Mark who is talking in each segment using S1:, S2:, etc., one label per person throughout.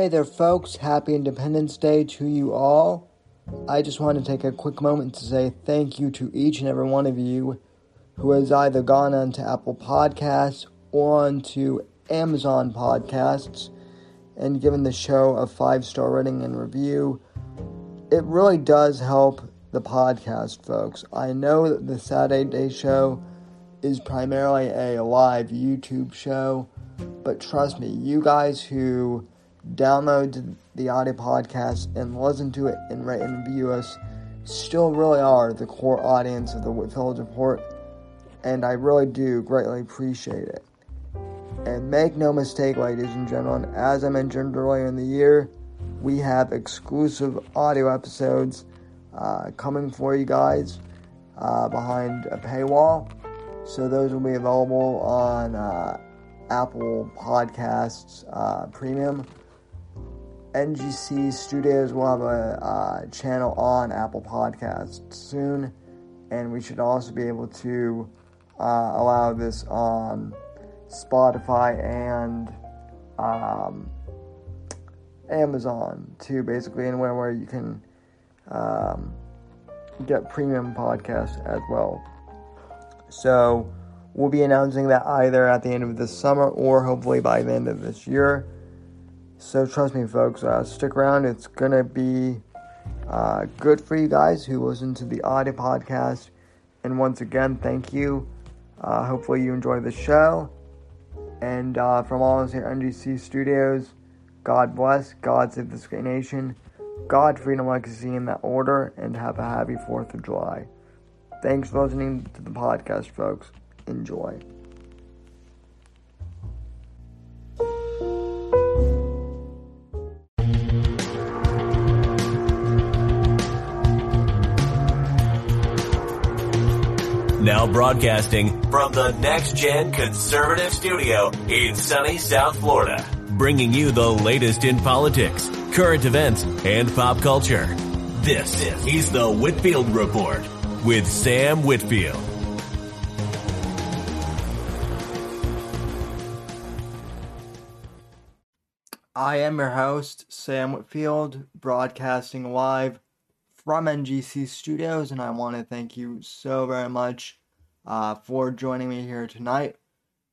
S1: Hey there, folks. Happy Independence Day to you all. I just want to take a quick moment to say thank you to each and every one of you who has either gone onto Apple Podcasts or onto Amazon Podcasts and given the show a five star rating and review. It really does help the podcast, folks. I know that the Saturday Day Show is primarily a live YouTube show, but trust me, you guys who download the audio podcast and listen to it and rate and review us still really are the core audience of the Whitfield Report, and I really do greatly appreciate it. And make no mistake, ladies and gentlemen, as I mentioned earlier in the year, we have exclusive audio episodes uh, coming for you guys uh, behind a paywall. So those will be available on uh, Apple Podcasts uh, Premium NGC Studios will have a uh, channel on Apple Podcasts soon, and we should also be able to uh, allow this on Spotify and um, Amazon too, basically anywhere where you can um, get premium podcasts as well. So we'll be announcing that either at the end of this summer or hopefully by the end of this year. So trust me, folks, uh, stick around. It's going to be uh, good for you guys who listen to the audio podcast. And once again, thank you. Uh, hopefully, you enjoy the show. And uh, from all of us here at NGC Studios, God bless, God save this great nation, God, freedom, legacy in that order, and have a happy 4th of July. Thanks for listening to the podcast, folks. Enjoy.
S2: Now broadcasting from the Next Gen Conservative Studio in sunny South Florida, bringing you the latest in politics, current events, and pop culture. This is the Whitfield Report with Sam Whitfield.
S1: I am your host, Sam Whitfield, broadcasting live from NGC Studios, and I want to thank you so very much uh, for joining me here tonight,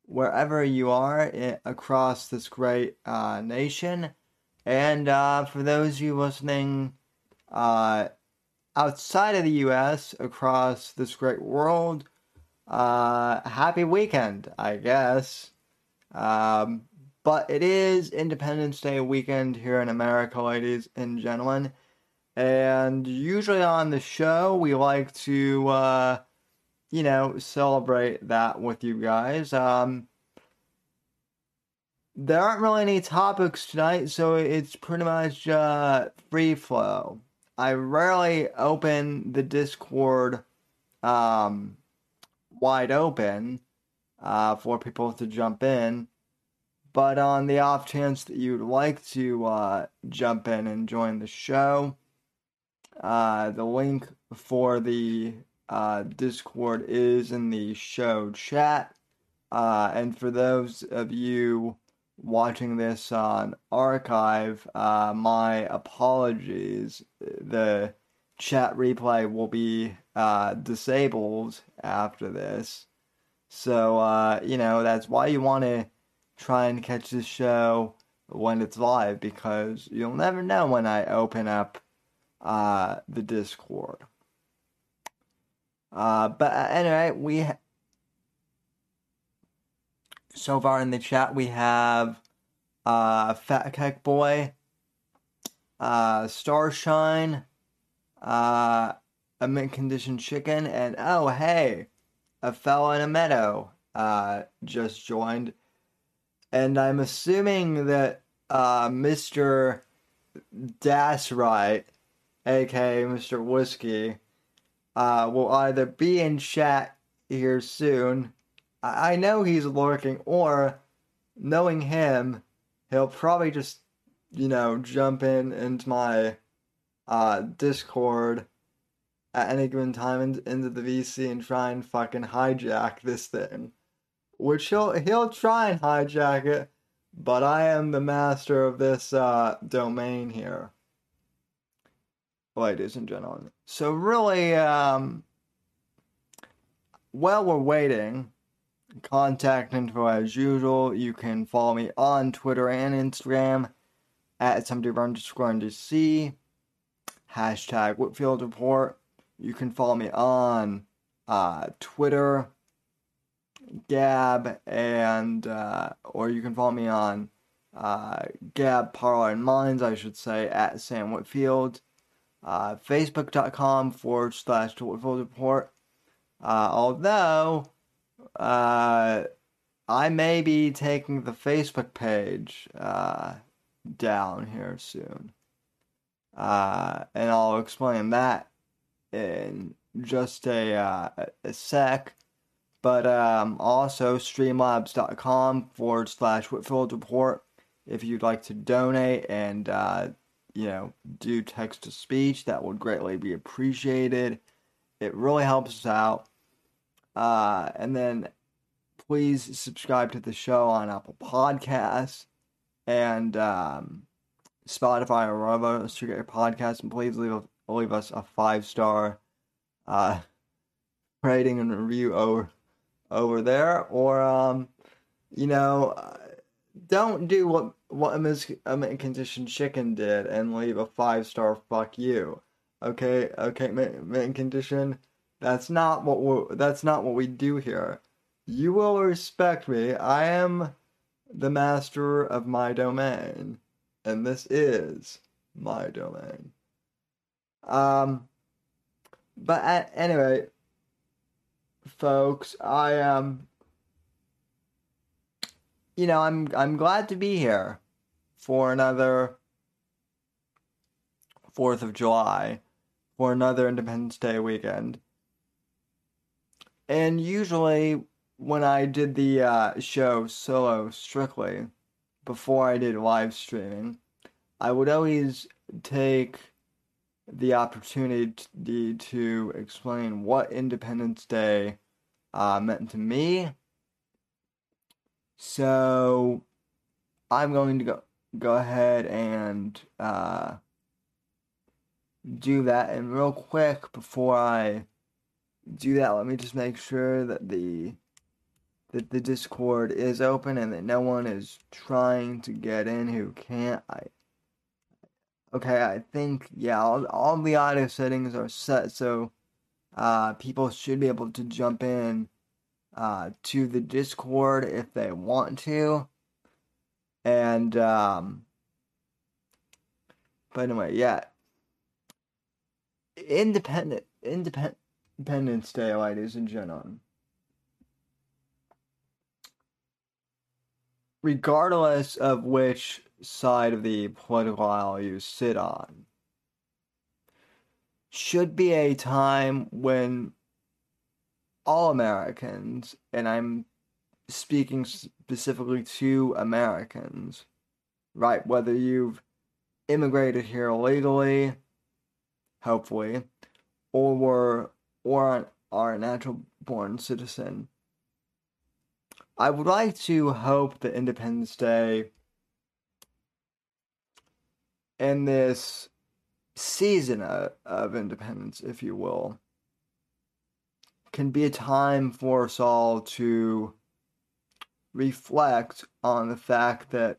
S1: wherever you are across this great uh, nation. And uh, for those of you listening uh, outside of the U.S., across this great world, uh, happy weekend, I guess. Um, but it is Independence Day weekend here in America, ladies and gentlemen. And usually on the show, we like to, uh, you know, celebrate that with you guys. Um, there aren't really any topics tonight, so it's pretty much uh, free flow. I rarely open the Discord um, wide open uh, for people to jump in. But on the off chance that you'd like to uh, jump in and join the show, uh, the link for the uh, Discord is in the show chat. Uh, and for those of you watching this on archive, uh, my apologies. The chat replay will be uh, disabled after this. So, uh, you know, that's why you want to try and catch the show when it's live because you'll never know when I open up uh, the Discord. Uh, but uh, anyway, we ha- so far in the chat we have uh, Fat Kek Boy, uh, Starshine, uh, a mint condition chicken, and oh hey, a fellow in a meadow uh, just joined, and I'm assuming that uh, Mister Das right aka Mr. Whiskey, uh, will either be in chat here soon. I, I know he's lurking, or knowing him, he'll probably just, you know, jump in into my uh, Discord at any given time in, into the VC and try and fucking hijack this thing. Which he'll he'll try and hijack it, but I am the master of this uh, domain here, ladies and gentlemen. So really, um, while we're waiting, contact info as usual. You can follow me on Twitter and Instagram at somebody underscore DC. Hashtag Whitfield Report. You can follow me on uh, Twitter, Gab, and uh, or you can follow me on uh, Gab Parler and Minds, I should say, at Sam Whitfield. Uh, Facebook.com forward slash Report. Uh, although uh, I may be taking the Facebook page uh, down here soon. Uh, and I'll explain that in just a, uh, a sec. But um, also streamlabs.com forward slash Whitfield Report if you'd like to donate and, you know, do text to speech. That would greatly be appreciated. It really helps us out. Uh, and then please subscribe to the show on Apple Podcasts and um, Spotify or wherever you get your podcast. And please leave, a, leave us a five star uh, rating and review over over there. Or, um, you know, don't do what what a, mis- a condition chicken did and leave a five star fuck you. Okay, okay, mint condition. That's not what we that's not what we do here. You will respect me. I am the master of my domain, and this is my domain. Um, but anyway, folks, I am. Um, you know, I'm I'm glad to be here for another Fourth of July, for another Independence Day weekend. And usually, when I did the uh, show solo strictly, before I did live streaming, I would always take the opportunity to explain what Independence Day uh, meant to me. So I'm going to go go ahead and uh, do that. And real quick before I do that, let me just make sure that the that the Discord is open and that no one is trying to get in who can't. I okay, I think yeah, all, all the audio settings are set, so uh, people should be able to jump in uh, to the Discord if they want to, and um, but anyway, yeah, independent, independent Independence Day, ladies and gentlemen. Regardless of which side of the political aisle you sit on, should be a time when all Americans, and I'm speaking specifically to Americans, right? Whether you've immigrated here illegally, hopefully, or were or are a natural born citizen. I would like to hope that Independence Day in this season of, of independence, if you will, can be a time for us all to reflect on the fact that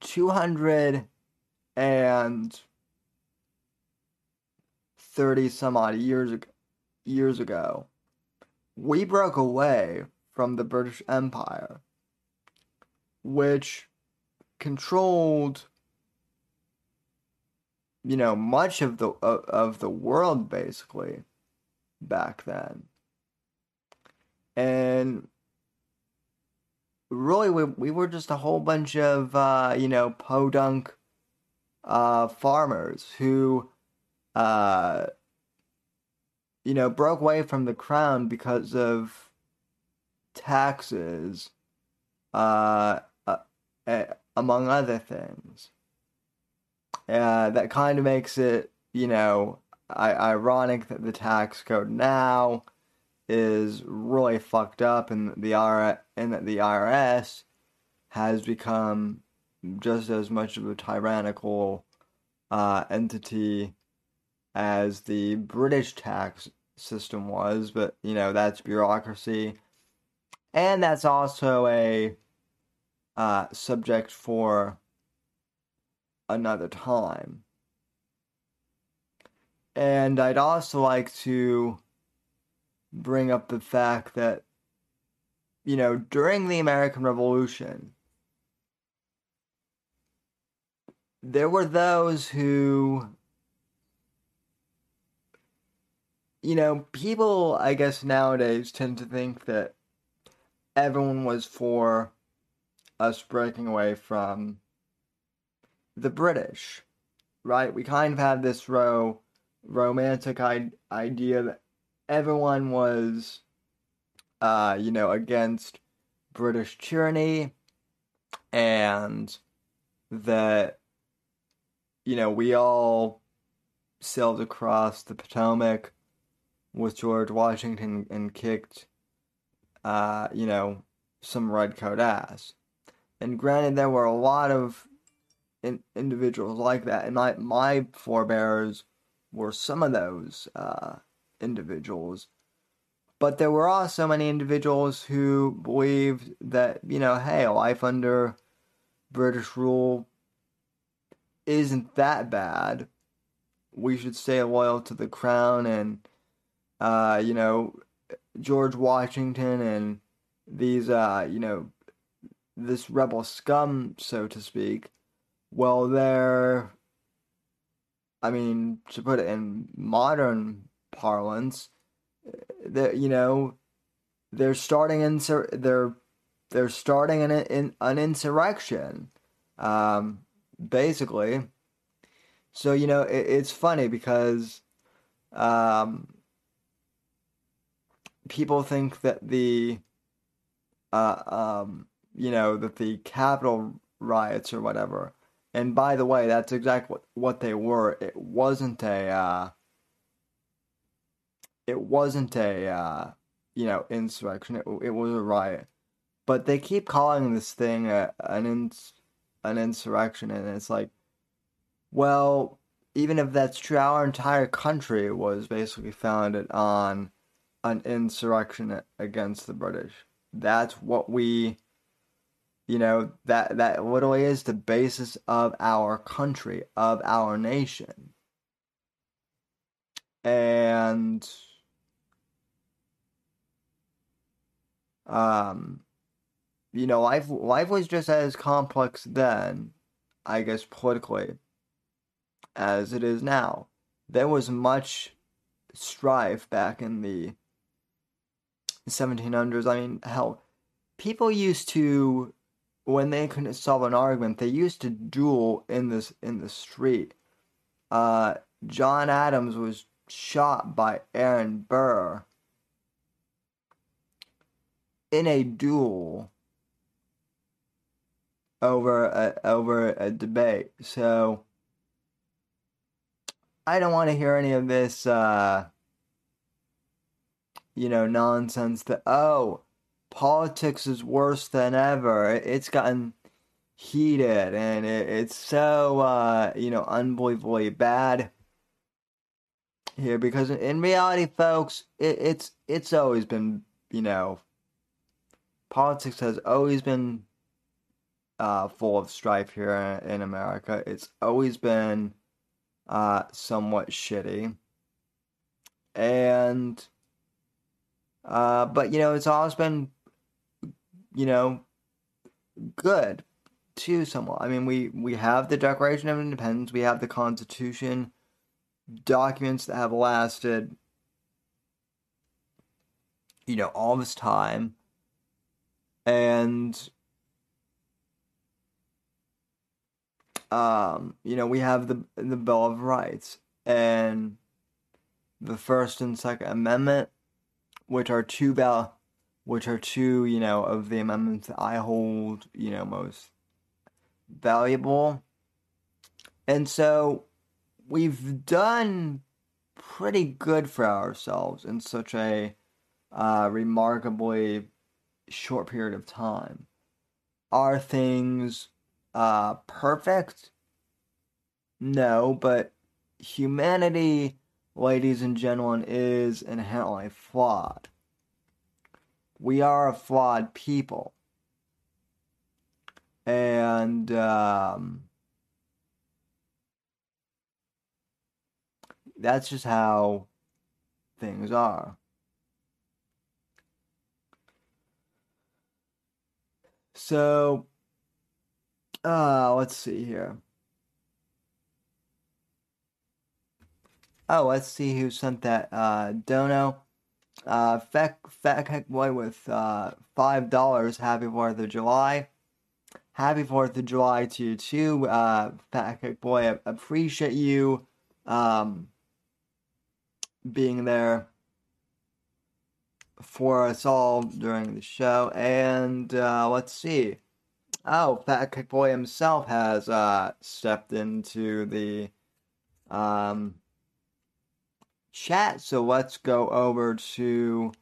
S1: 230 some odd years ago, years ago, we broke away from the British Empire, which controlled you know much of the of, of the world basically back then and really we, we were just a whole bunch of uh, you know podunk uh, farmers who uh, you know, broke away from the crown because of taxes, uh, uh, among other things. Uh, that kind of makes it, you know, I- ironic that the tax code now is really fucked up, and the R and that the IRS has become just as much of a tyrannical uh, entity as the British tax system was, but you know, that's bureaucracy. And that's also a uh, subject for another time. And I'd also like to bring up the fact that, you know, during the American Revolution, there were those who, you know, people, I guess, nowadays tend to think that everyone was for us breaking away from the British, right? We kind of had this ro- romantic I- idea that everyone was, uh, you know, against British tyranny and that, you know, we all sailed across the Potomac with George Washington and kicked, uh, you know, some redcoat ass. And granted, there were a lot of in, individuals like that, and my my forebears were some of those uh, individuals. But there were also many individuals who believed that you know, hey, life under British rule isn't that bad. We should stay loyal to the crown and uh, you know George Washington and these uh, you know this rebel scum, so to speak, well, they're, I mean, to put it in modern parlance, that you know, they're starting insur- they're they're starting an in, an insurrection, um, basically. So you know, it, it's funny because, um, people think that the, uh, um, you know, that the Capitol riots or whatever. And by the way, that's exactly what, they were. It wasn't a, uh, it wasn't a, uh, you know, insurrection. It, it was a riot. But they keep calling this thing a, an ins, an insurrection, and it's like, well, even if that's true, our entire country was basically founded on an insurrection against the British. That's what we you know, that that literally is the basis of our country, of our nation. And um you know, life life was just as complex then, I guess politically, as it is now. There was much strife back in the 1700s. I mean, hell, people used to when they couldn't solve an argument, they used to duel in this in the street. Uh, John Adams was shot by Aaron Burr in a duel over a, over a debate. So I don't want to hear any of this, uh, you know, nonsense that oh politics is worse than ever. It's gotten heated and it, it's so uh, you know unbelievably bad here because in reality, folks, it, it's it's always been you know politics has always been uh, full of strife here in, America. It's always been uh, somewhat shitty and. Uh, but you know, it's always been you know, good to someone. I mean, we we have the Declaration of Independence, we have the Constitution, documents that have lasted, you know, all this time, and um, you know, we have the the Bill of Rights and the First and Second Amendment, which are two val which are two, you know, of the amendments that I hold, you know, most valuable. And so we've done pretty good for ourselves in such a uh, remarkably short period of time. are things uh, perfect? No, but humanity, ladies and gentlemen, is inherently flawed. We are a flawed people. And um, that's just how things are. So, uh, let's see here. Oh, let's see who sent that. Uh, Dono. Uh, Fat, Fat Boy with uh, $5. Happy 4th of July. Happy 4th of July to you too. Uh, Fat Boy, I appreciate you um, being there for us all during the show. And uh, let's see. Oh, Fat Boy himself has uh, stepped into the um, chat. So let's go over to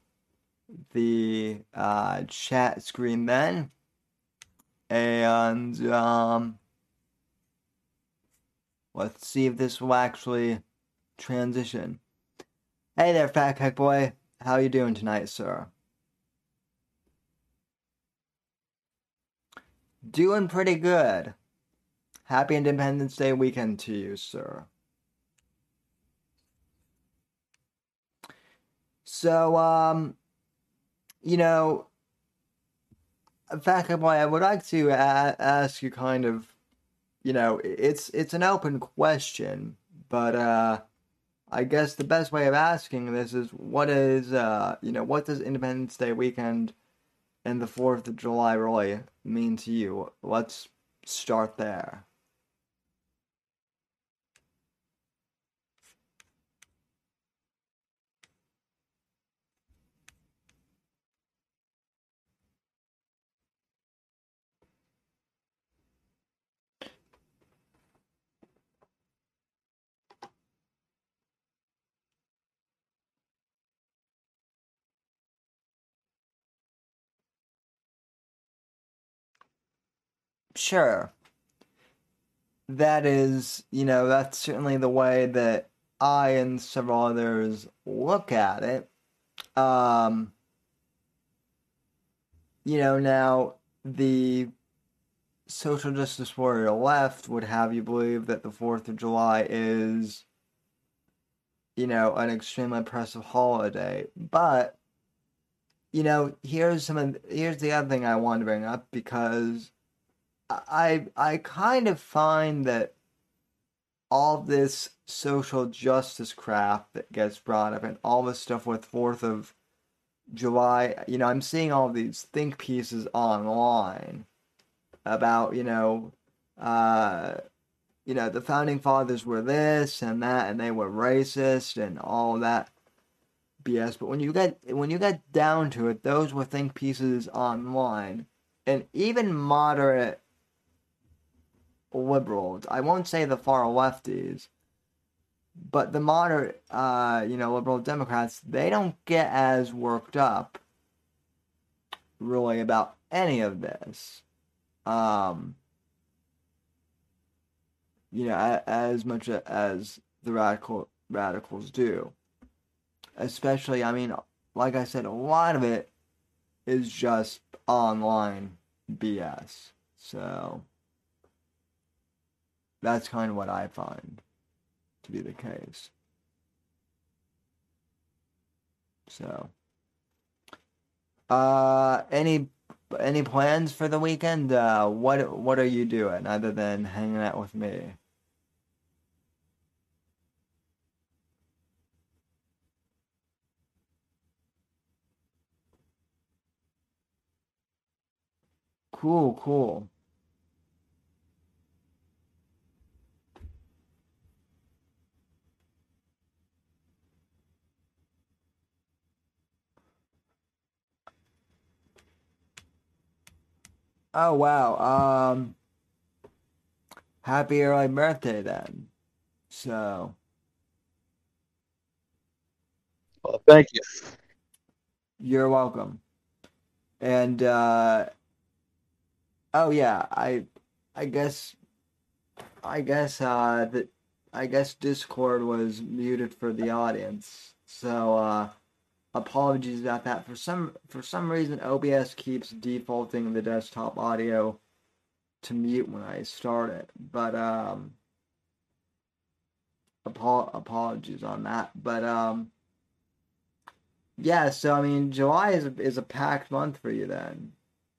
S1: the uh, chat screen then. And um, let's see if this will actually transition. Hey there, Fat Kek Boy. How you doing tonight, sir? Doing pretty good. Happy Independence Day weekend to you, sir. So, um, you know, fact, I would like to a- ask you kind of, you know, it's it's an open question, but uh, I guess the best way of asking this is what is uh you know what does Independence Day weekend and the Fourth of July really mean to you? Let's start there. Sure. That is, you know, that's certainly the way that I and several others look at it. Um, you know, now the social justice warrior left would have you believe that the 4th of July is, you know, an extremely oppressive holiday. But, you know, here's some of, here's the other thing I want to bring up because I I kind of find that all this social justice crap that gets brought up and all this stuff with Fourth of July, you know, I'm seeing all these think pieces online about, you know, uh, you know, the founding fathers were this and that, and they were racist and all that BS. But when you get when you get down to it, those were think pieces online, and even moderate liberals. I won't say the far lefties, but the moderate, uh, you know, liberal Democrats, they don't get as worked up really about any of this. Um, you know, as much as the radical radicals do. Especially, I mean, like I said, a lot of it is just online BS. So that's kind of what I find to be the case. So, uh, any any plans for the weekend? Uh, what what are you doing other than hanging out with me? Cool, cool. Oh wow. Um happy early birthday then. So
S3: Well, thank you.
S1: You're welcome. And uh Oh yeah, I I guess I guess uh that I guess Discord was muted for the audience. So uh apologies about that. For some for some reason OBS keeps defaulting the desktop audio to mute when I start it. But um apo- apologies on that. But um yeah, so I mean July is a, is a packed month for you then.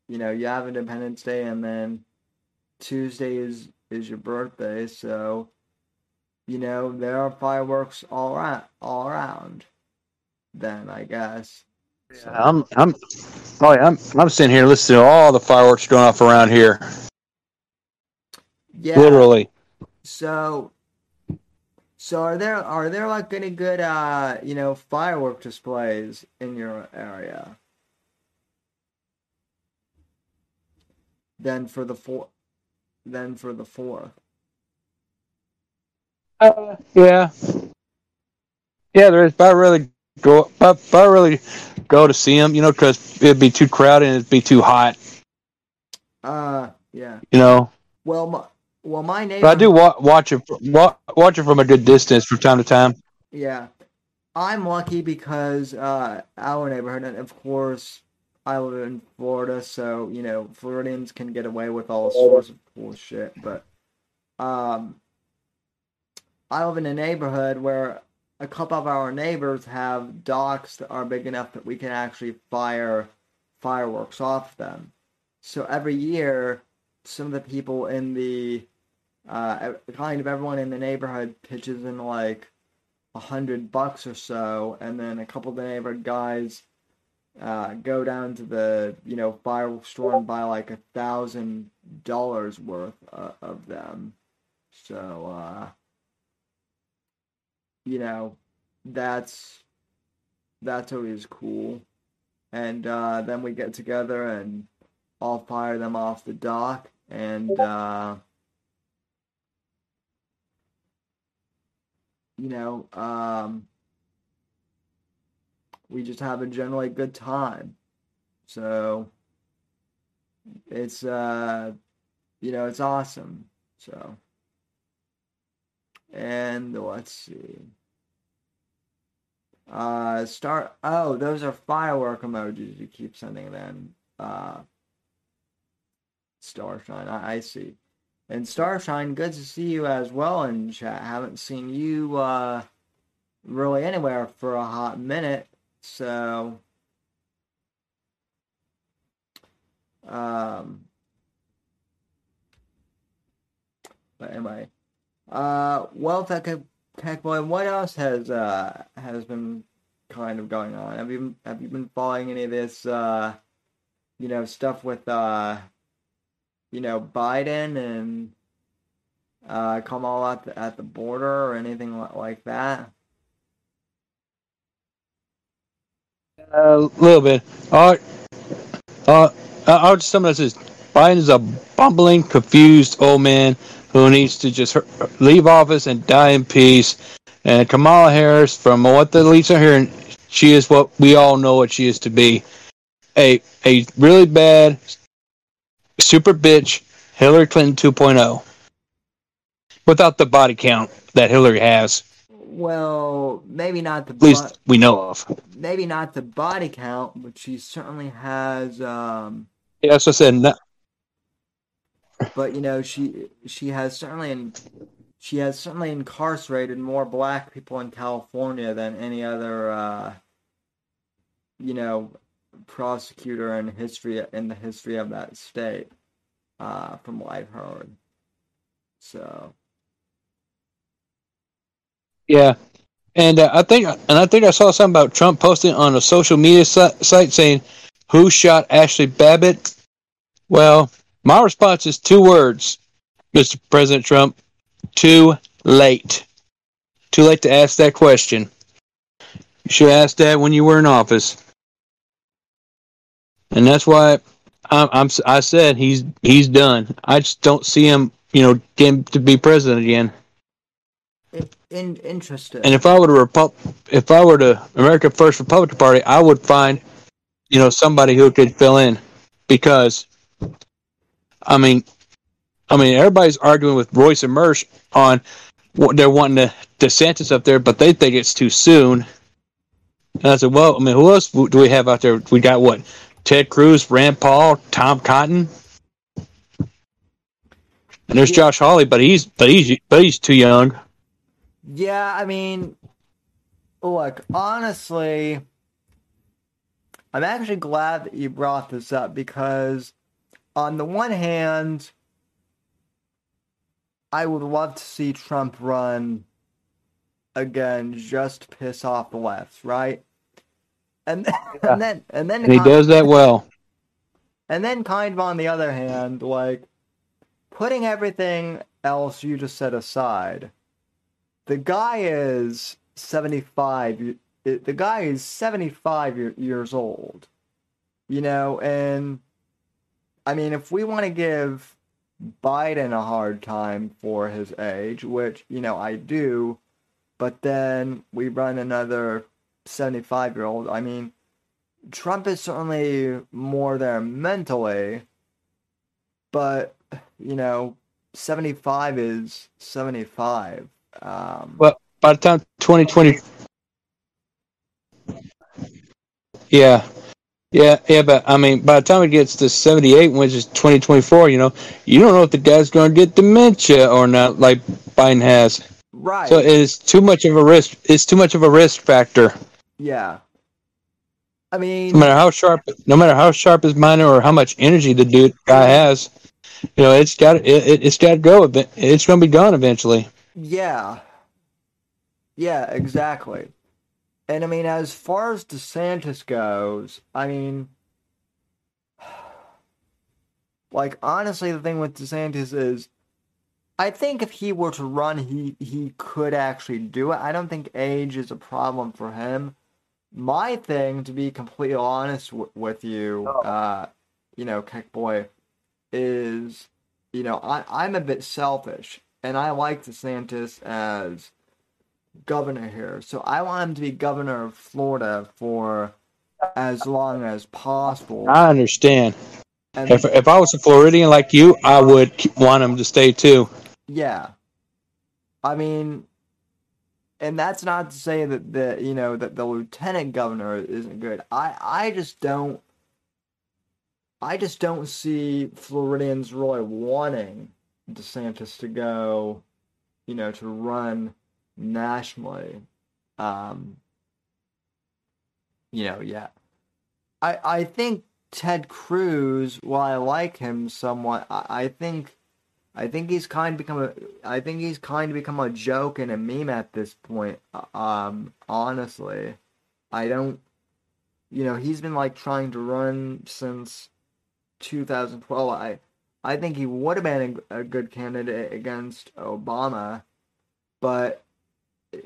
S1: You know, you have Independence Day and then Tuesday is is your birthday, so you know, there are fireworks all around all around then I guess. So,
S3: I'm I'm oh yeah, I'm I'm sitting here listening to all the fireworks going off around here.
S1: yeah.
S3: Literally.
S1: So so are there are there like any good uh you know firework displays in your area? Then for the four then for the fourth.
S3: Uh, yeah. Yeah, there is. But I really go. But, really go to see them, you know, because it'd be too crowded and it'd be too hot,
S1: Uh yeah.
S3: you know.
S1: Well my well my neighbor
S3: But I do wa- watch it. Wa- watch it from a good distance from time to time.
S1: Yeah. I'm lucky because uh our neighborhood and of course I live in Florida, so you know, Floridians can get away with all sorts of cool shit, but um I live in a neighborhood where a couple of our neighbors have docks that are big enough that we can actually fire fireworks off them. So every year some of the people in the uh kind of everyone in the neighborhood pitches in like a hundred bucks or so, and then a couple of the neighborhood guys uh, go down to the you know fireworks store and buy like a thousand dollars worth uh, of them. So uh, you know that's that's always cool, and uh, then we get together and all fire them off the dock and. Uh, you know, um, we just have a generally good time. So it's uh, you know, it's awesome. So and let's see. Uh, start. Oh, those are firework emojis you keep sending. them. uh, Starshine. I, I see. And Starshine, good to see you as well in chat. Haven't seen you uh, really anywhere for a hot minute, so um. But anyway, uh, well, Tech Tech Boy, what else has uh has been kind of going on? Have you have you been following any of this uh, you know, stuff with uh you know, Biden and uh, Kamala at the, at the border or anything like that?
S3: A little bit. Uh, uh, I'll just summarize this. Biden is a bumbling, confused old man who needs to just leave office and die in peace. And Kamala Harris, from what the elites are hearing, she is what we all know what she is to be. A a really bad super bitch Hillary Clinton 2.0 without the body count that Hillary has.
S1: Well, maybe not the
S3: At least we know of.
S1: maybe not the body count, but she certainly has. Um,
S3: Yeah, what I said. No-
S1: but you know, she she has certainly in, she has certainly incarcerated more black people in California than any other. Uh, you know, prosecutor in history in the history of that state. Uh, from what I've heard. So
S3: Yeah, and uh, I think and I think I saw something about Trump posting on a social media site saying, "Who shot Ashli Babbitt?" Well, my response is two words, Mr. President Trump: too late. Too late to ask that question. You should ask that when you were in office, and that's why I'm, I'm I said he's he's done. I just don't see him, you know, getting to be president again.
S1: in, in, interesting.
S3: And if I were to Repu- if I were to America First Republican Party, I would find, you know, somebody who could fill in, because I mean, I mean, everybody's arguing with Royce and Mersch on what they're wanting to DeSantis up there, but they think it's too soon. And I said, well, I mean, who else do we have out there? We got what? Ted Cruz, Rand Paul, Tom Cotton, and there's yeah. Josh Hawley, but he's but he's but he's too young.
S1: Yeah, I mean, look, honestly, I'm actually glad that you brought this up because, on the one hand, I would love to see Trump run again just piss off the left, right? And, yeah. and then and then
S3: and he does that well.
S1: And then kind of on the other hand, like putting everything else you just said aside, the guy is 75 the guy is 75 years old. You know, and I mean if we want to give Biden a hard time for his age, which, you know, I do, but then we run another 75 year old. I mean, Trump is certainly more there mentally, but, you know, 75 is 75. Um,
S3: well, by the time 2020. Yeah, yeah, yeah, but I mean, by the time it gets to 78, which is 2024, you know, you don't know if the guy's going to get dementia or not, like Biden has.
S1: Right.
S3: So it's too much of a risk. It's too much of a risk factor.
S1: Yeah. I mean,
S3: no matter how sharp, no matter how sharp his mind or how much energy the dude guy has, you know, it's got it, it's got to go. It's going to be gone eventually.
S1: Yeah. Yeah, exactly. And I mean, as far as DeSantis goes, I mean, like honestly, the thing with DeSantis is, I think if he were to run, he he could actually do it. I don't think age is a problem for him. My thing, to be completely honest w- with you, oh. uh, you know, Kek Boy, is, you know, I I'm a bit selfish, and I like DeSantis as governor here. So I want him to be governor of Florida for as long as possible.
S3: I understand. And if if I was a Floridian like you, I would want him to stay too.
S1: Yeah. I mean, and that's not to say that the you know that the lieutenant governor isn't good. I I just don't. I just don't see Floridians really wanting DeSantis to go, you know, to run nationally. Um, you know, yeah. I I think Ted Cruz, while I like him somewhat, I, I think I think he's kind of become a I think he's kind of become a joke and a meme at this point. Uh, um, honestly, I don't. You know, he's been like trying to run since 2012. I I think he would have been a, a good candidate against Obama, but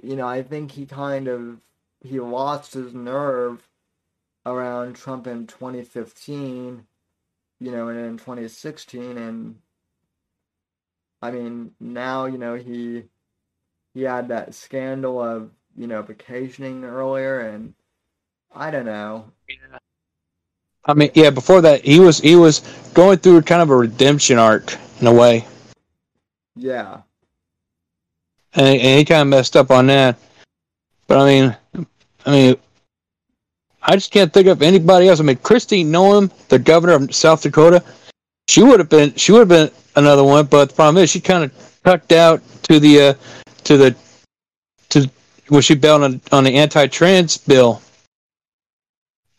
S1: you know, I think he kind of he lost his nerve around Trump in 2015, you know, and in 2016 and I mean, now, you know, he he had that scandal of, you know, vacationing earlier and I don't know. Yeah.
S3: I mean, yeah, before that he was he was going through kind of a redemption arc in a way.
S1: Yeah
S3: and, and he kind of messed up on that. But I mean, I mean, I just can't think of anybody else. I mean, Kristi Noem, the governor of South Dakota, she would have been she would have been another one. But the problem is, she kind of tucked out to the uh, to the to was she bailed on on the anti-trans bill.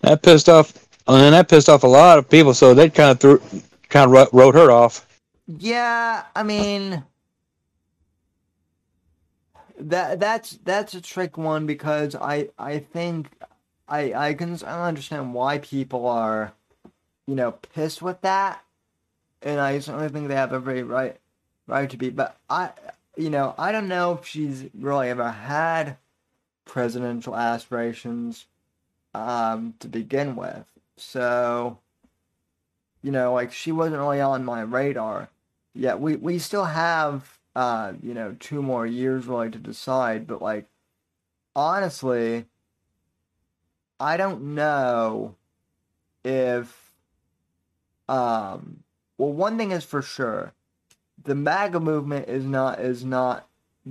S3: That pissed off, and that pissed off a lot of people. So they kind of threw kind of wrote her off.
S1: Yeah, I mean, that that's that's a trick one because I I think I I can I understand why people are you know pissed with that, and I certainly think they have every right right to be. But I you know I don't know if she's really ever had presidential aspirations um to begin with, so you know like she wasn't really on my radar. Yet we we still have uh, you know, two more years really to decide. But like, honestly, I don't know if, um, well, one thing is for sure, the MAGA movement is not is not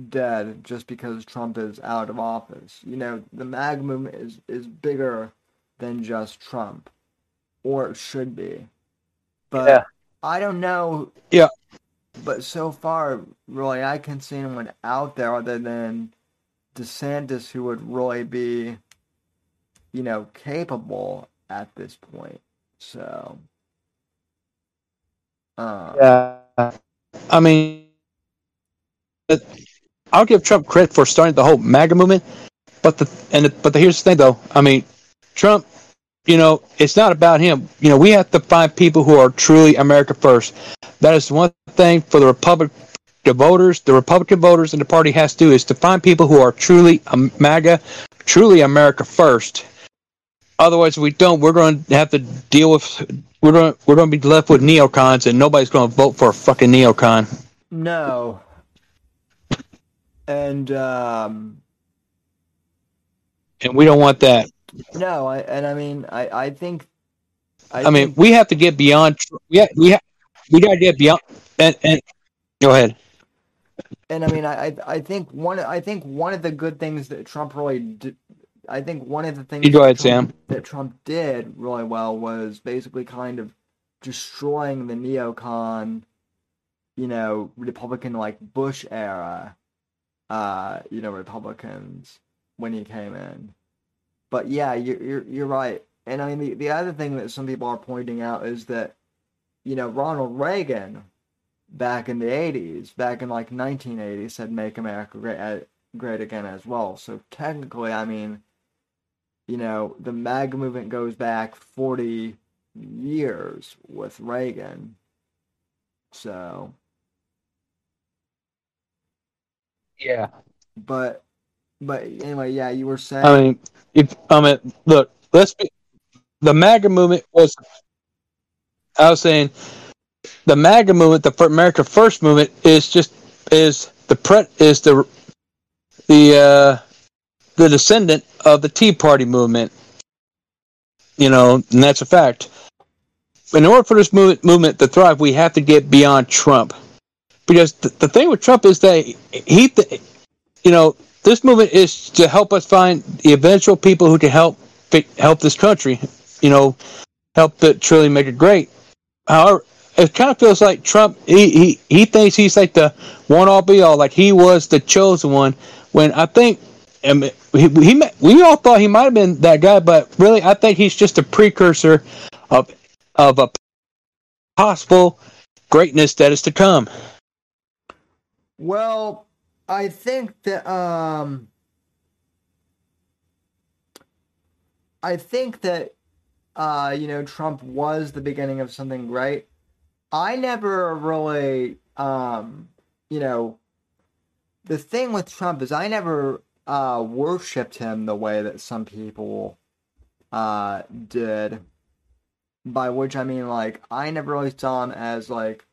S1: dead just because Trump is out of office. You know, the MAGA movement is is bigger than just Trump, or it should be. But
S3: Yeah.
S1: I don't know.
S3: Yeah.
S1: But so far, really, I can see anyone out there other than DeSantis who would really be, you know, capable at this point. So, uh,
S3: Yeah. I mean, I'll give Trump credit for starting the whole MAGA movement, but the and the, but the, here's the thing though. I mean, Trump, you know, it's not about him. You know, we have to find people who are truly America first. That is one thing for the Republic, the voters, the Republican voters, and the party has to do is to find people who are truly MAGA, truly America first. Otherwise, if we don't, we're going to have to deal with we're going we're going to be left with neocons, and nobody's going to vote for a fucking neocon.
S1: no. And um,
S3: And we don't want that.
S1: no, I and I mean, I I think,
S3: I, mean,
S1: think-
S3: we have to get beyond. We ha- we ha- we got to get beyond. And and go ahead.
S1: and I mean, I, I think one I think one of the good things that Trump really did, I think one of the things
S3: You go
S1: that
S3: ahead,
S1: Trump,
S3: Sam.
S1: that Trump did really well was basically kind of destroying the neocon, you know, Republican like Bush era, uh, you know, Republicans when he came in. But yeah, you're you're, you're right. And I mean, the, the other thing that some people are pointing out is that, you know, Ronald Reagan back in the 80s, back in like 1980, said make America great, uh, great again as well. So technically, I mean, you know, the MAGA movement goes back 40 years with Reagan. So,
S3: Yeah.
S1: but, but anyway, yeah, you were saying.
S3: I mean, if I mean, look, let's be. The MAGA movement was. I was saying, the MAGA movement, the America First movement, is just is the pre is the the uh, the descendant of the Tea Party movement. You know, and that's a fact. In order for this movement movement to thrive, we have to get beyond Trump, because the, the thing with Trump is that he, th- you know, this movement is to help us find the eventual people who can help help this country. You know, help it truly make it great. It kind of feels like Trump. He he, he thinks he's like the one all be all, like he was the chosen one. When I think. I mean, he, he we all thought he might have been that guy, but really, I think he's just a precursor of of a possible greatness that is to come.
S1: Well, I think that um I think that uh you know Trump was the beginning of something great. I never really um you know the thing with Trump is I never uh worshipped him the way that some people uh did. By which I mean like I never really saw him as like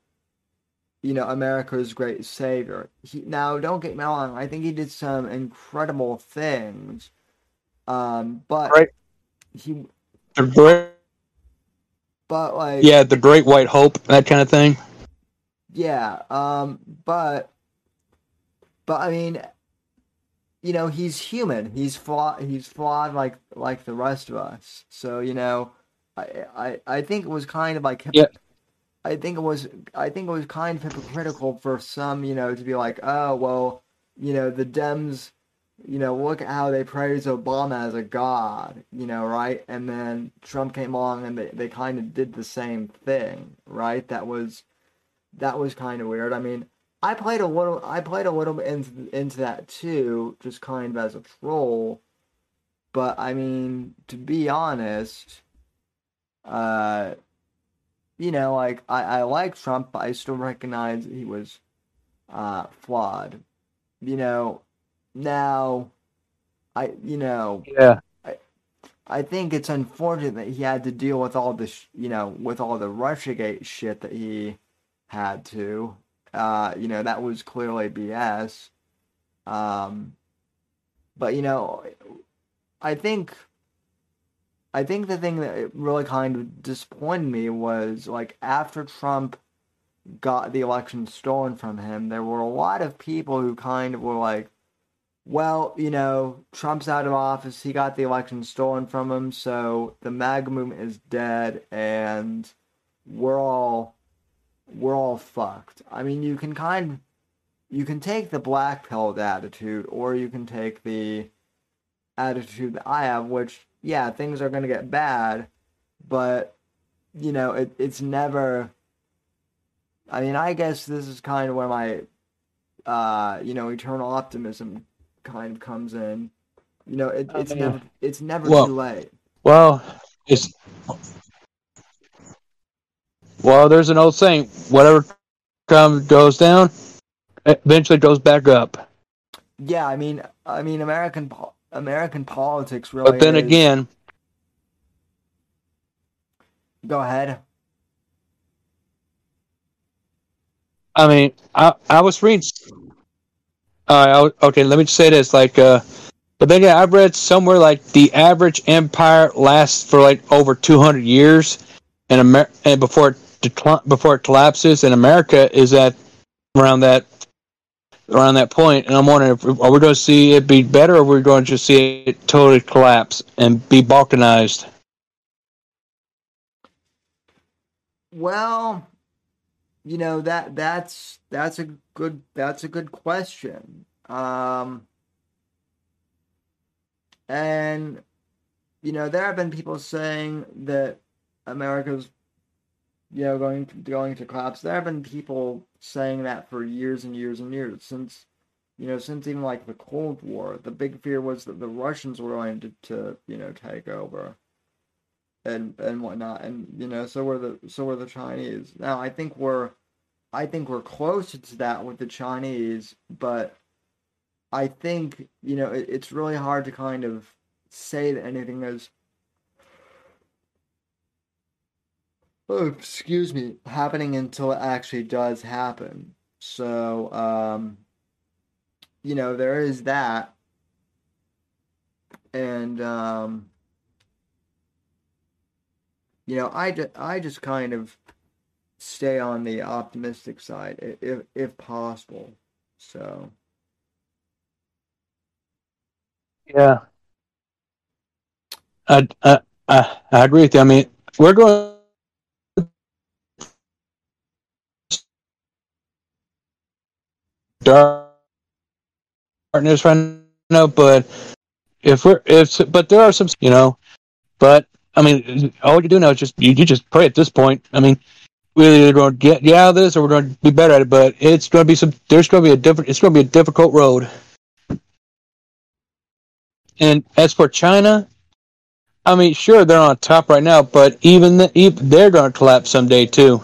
S1: you know, America's great savior. He, now, don't get me wrong. I think he did some incredible things, um, but
S3: Right.
S1: he,
S3: The great,
S1: but like,
S3: yeah, the great white hope, that kind of thing.
S1: yeah, um, but, but I mean, you know, he's human. He's flawed. He's flawed like like the rest of us. So you know, I I I think it was kind of like
S3: Yeah.
S1: I think it was I think it was kind of hypocritical for some, you know, to be like, oh well, you know, the Dems, you know, look at how they praise Obama as a god, you know, right? And then Trump came along and they, they kind of did the same thing, right? That was that was kind of weird. I mean, I played a little I played a little bit into into that too, just kind of as a troll. But I mean, to be honest, uh you know, like I, I like Trump, but I still recognize he was uh, flawed. You know, now I you know
S3: Yeah.
S1: I think it's unfortunate that he had to deal with all this, you know, with all the RussiaGate shit that he had to. Uh, you know, that was clearly BS. Um, but you know, I think I think the thing that really kind of disappointed me was like after Trump got the election stolen from him, there were a lot of people who kind of were like, well, you know, Trump's out of office. He got the election stolen from him, so the MAGA movement is dead, and we're all we're all fucked. I mean, you can kind of you can take the black pilled attitude, or you can take the attitude that I have, which yeah, things are gonna get bad, but you know, it, it's never. I mean, I guess this is kind of where my, uh, you know, eternal optimism kind of comes in. You know, it, it's oh, never it's never
S3: Well-
S1: too late.
S3: Well, it's well. There's an old saying: whatever comes goes down, eventually goes back up.
S1: Yeah, I mean, I mean, American American politics really.
S3: But then
S1: is-
S3: again,
S1: go ahead.
S3: I mean, I I was reading. Was- okay. Let me just say this: like, uh, but then yeah, I've read somewhere like the average empire lasts for like over two hundred years, and Amer- and before it before it collapses, and America is at around that around that point. And I'm wondering, if, are we going to see it be better, or are we going to just see it totally collapse and be balkanized?
S1: Well, you know that that's that's a good that's a good question. Um, and you know there have been people saying that America's you know going to, going to collapse. There have been people saying that for years and years and years since you know since even like the Cold War. The big fear was that the Russians were going to, to you know take over and and whatnot and you know so were the so were the chinese now i think we're i think we're closer to that with the chinese but i think you know it, it's really hard to kind of say that anything is oh excuse me happening until it actually does happen. So um you know there is that. And um you know, I, ju- I just kind of stay on the optimistic side if if possible. So
S3: Yeah. I, I, I, I agree with you. I mean, we're going darkness right now, but if we're if but there are some you know, but I mean, all you do now is just you, you just pray at this point. I mean, we're either going to get get out of this or we're going to be better at it. But it's going to be some. There's going to be a different. It's going to be a difficult road. And as for China, I mean, sure they're on top right now, but even, the, even they're going to collapse someday too.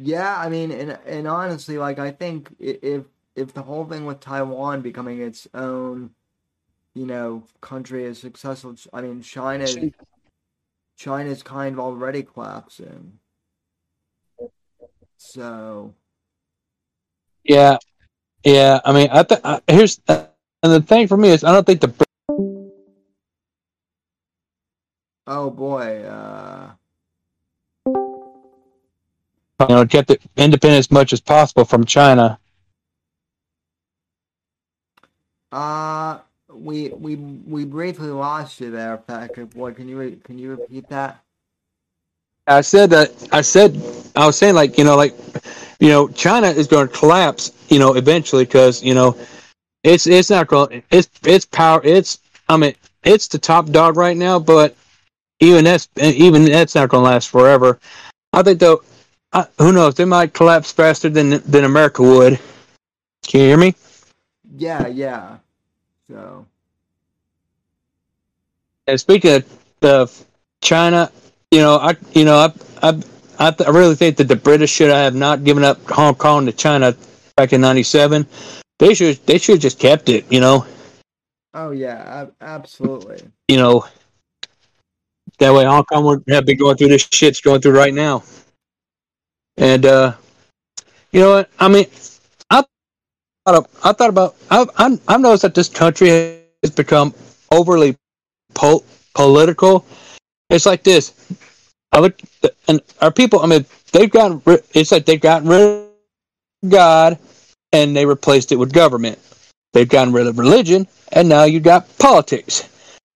S1: yeah, I mean, and and honestly, like I think if if the whole thing with Taiwan becoming its own, you know, country is successful, I mean, China China's kind of already collapsing. So
S3: Yeah, yeah. I mean, I think here's uh, and the thing for me is I don't think the
S1: oh boy, uh,
S3: you know kept it independent as much as possible from China.
S1: uh, we we we briefly lost you there, Patrick. What can you can you repeat that?
S3: I said that I said I was saying like you know like you know China is going to collapse you know eventually because you know it's it's not going it's it's power it's I mean it's the top dog right now but even that's even that's not going to last forever. I think though I, who knows they might collapse faster than than America would. Can you hear me?
S1: Yeah, yeah. So
S3: And speaking of, China, you know, I, you know, I, I, I, th- I really think that the British should have not given up Hong Kong to China back in '97. They should, they should have just kept it. You know,
S1: oh yeah, absolutely.
S3: you know, that way Hong Kong would have been going through this shit it's going through right now. And uh, you know what? I mean, thought, of, I thought about, I've, I've noticed that this country has become overly po- political. It's like this. I look and our people. I mean, they've gotten. It's like they've gotten rid of God, and they replaced it with government. They've gotten rid of religion, and now you got politics.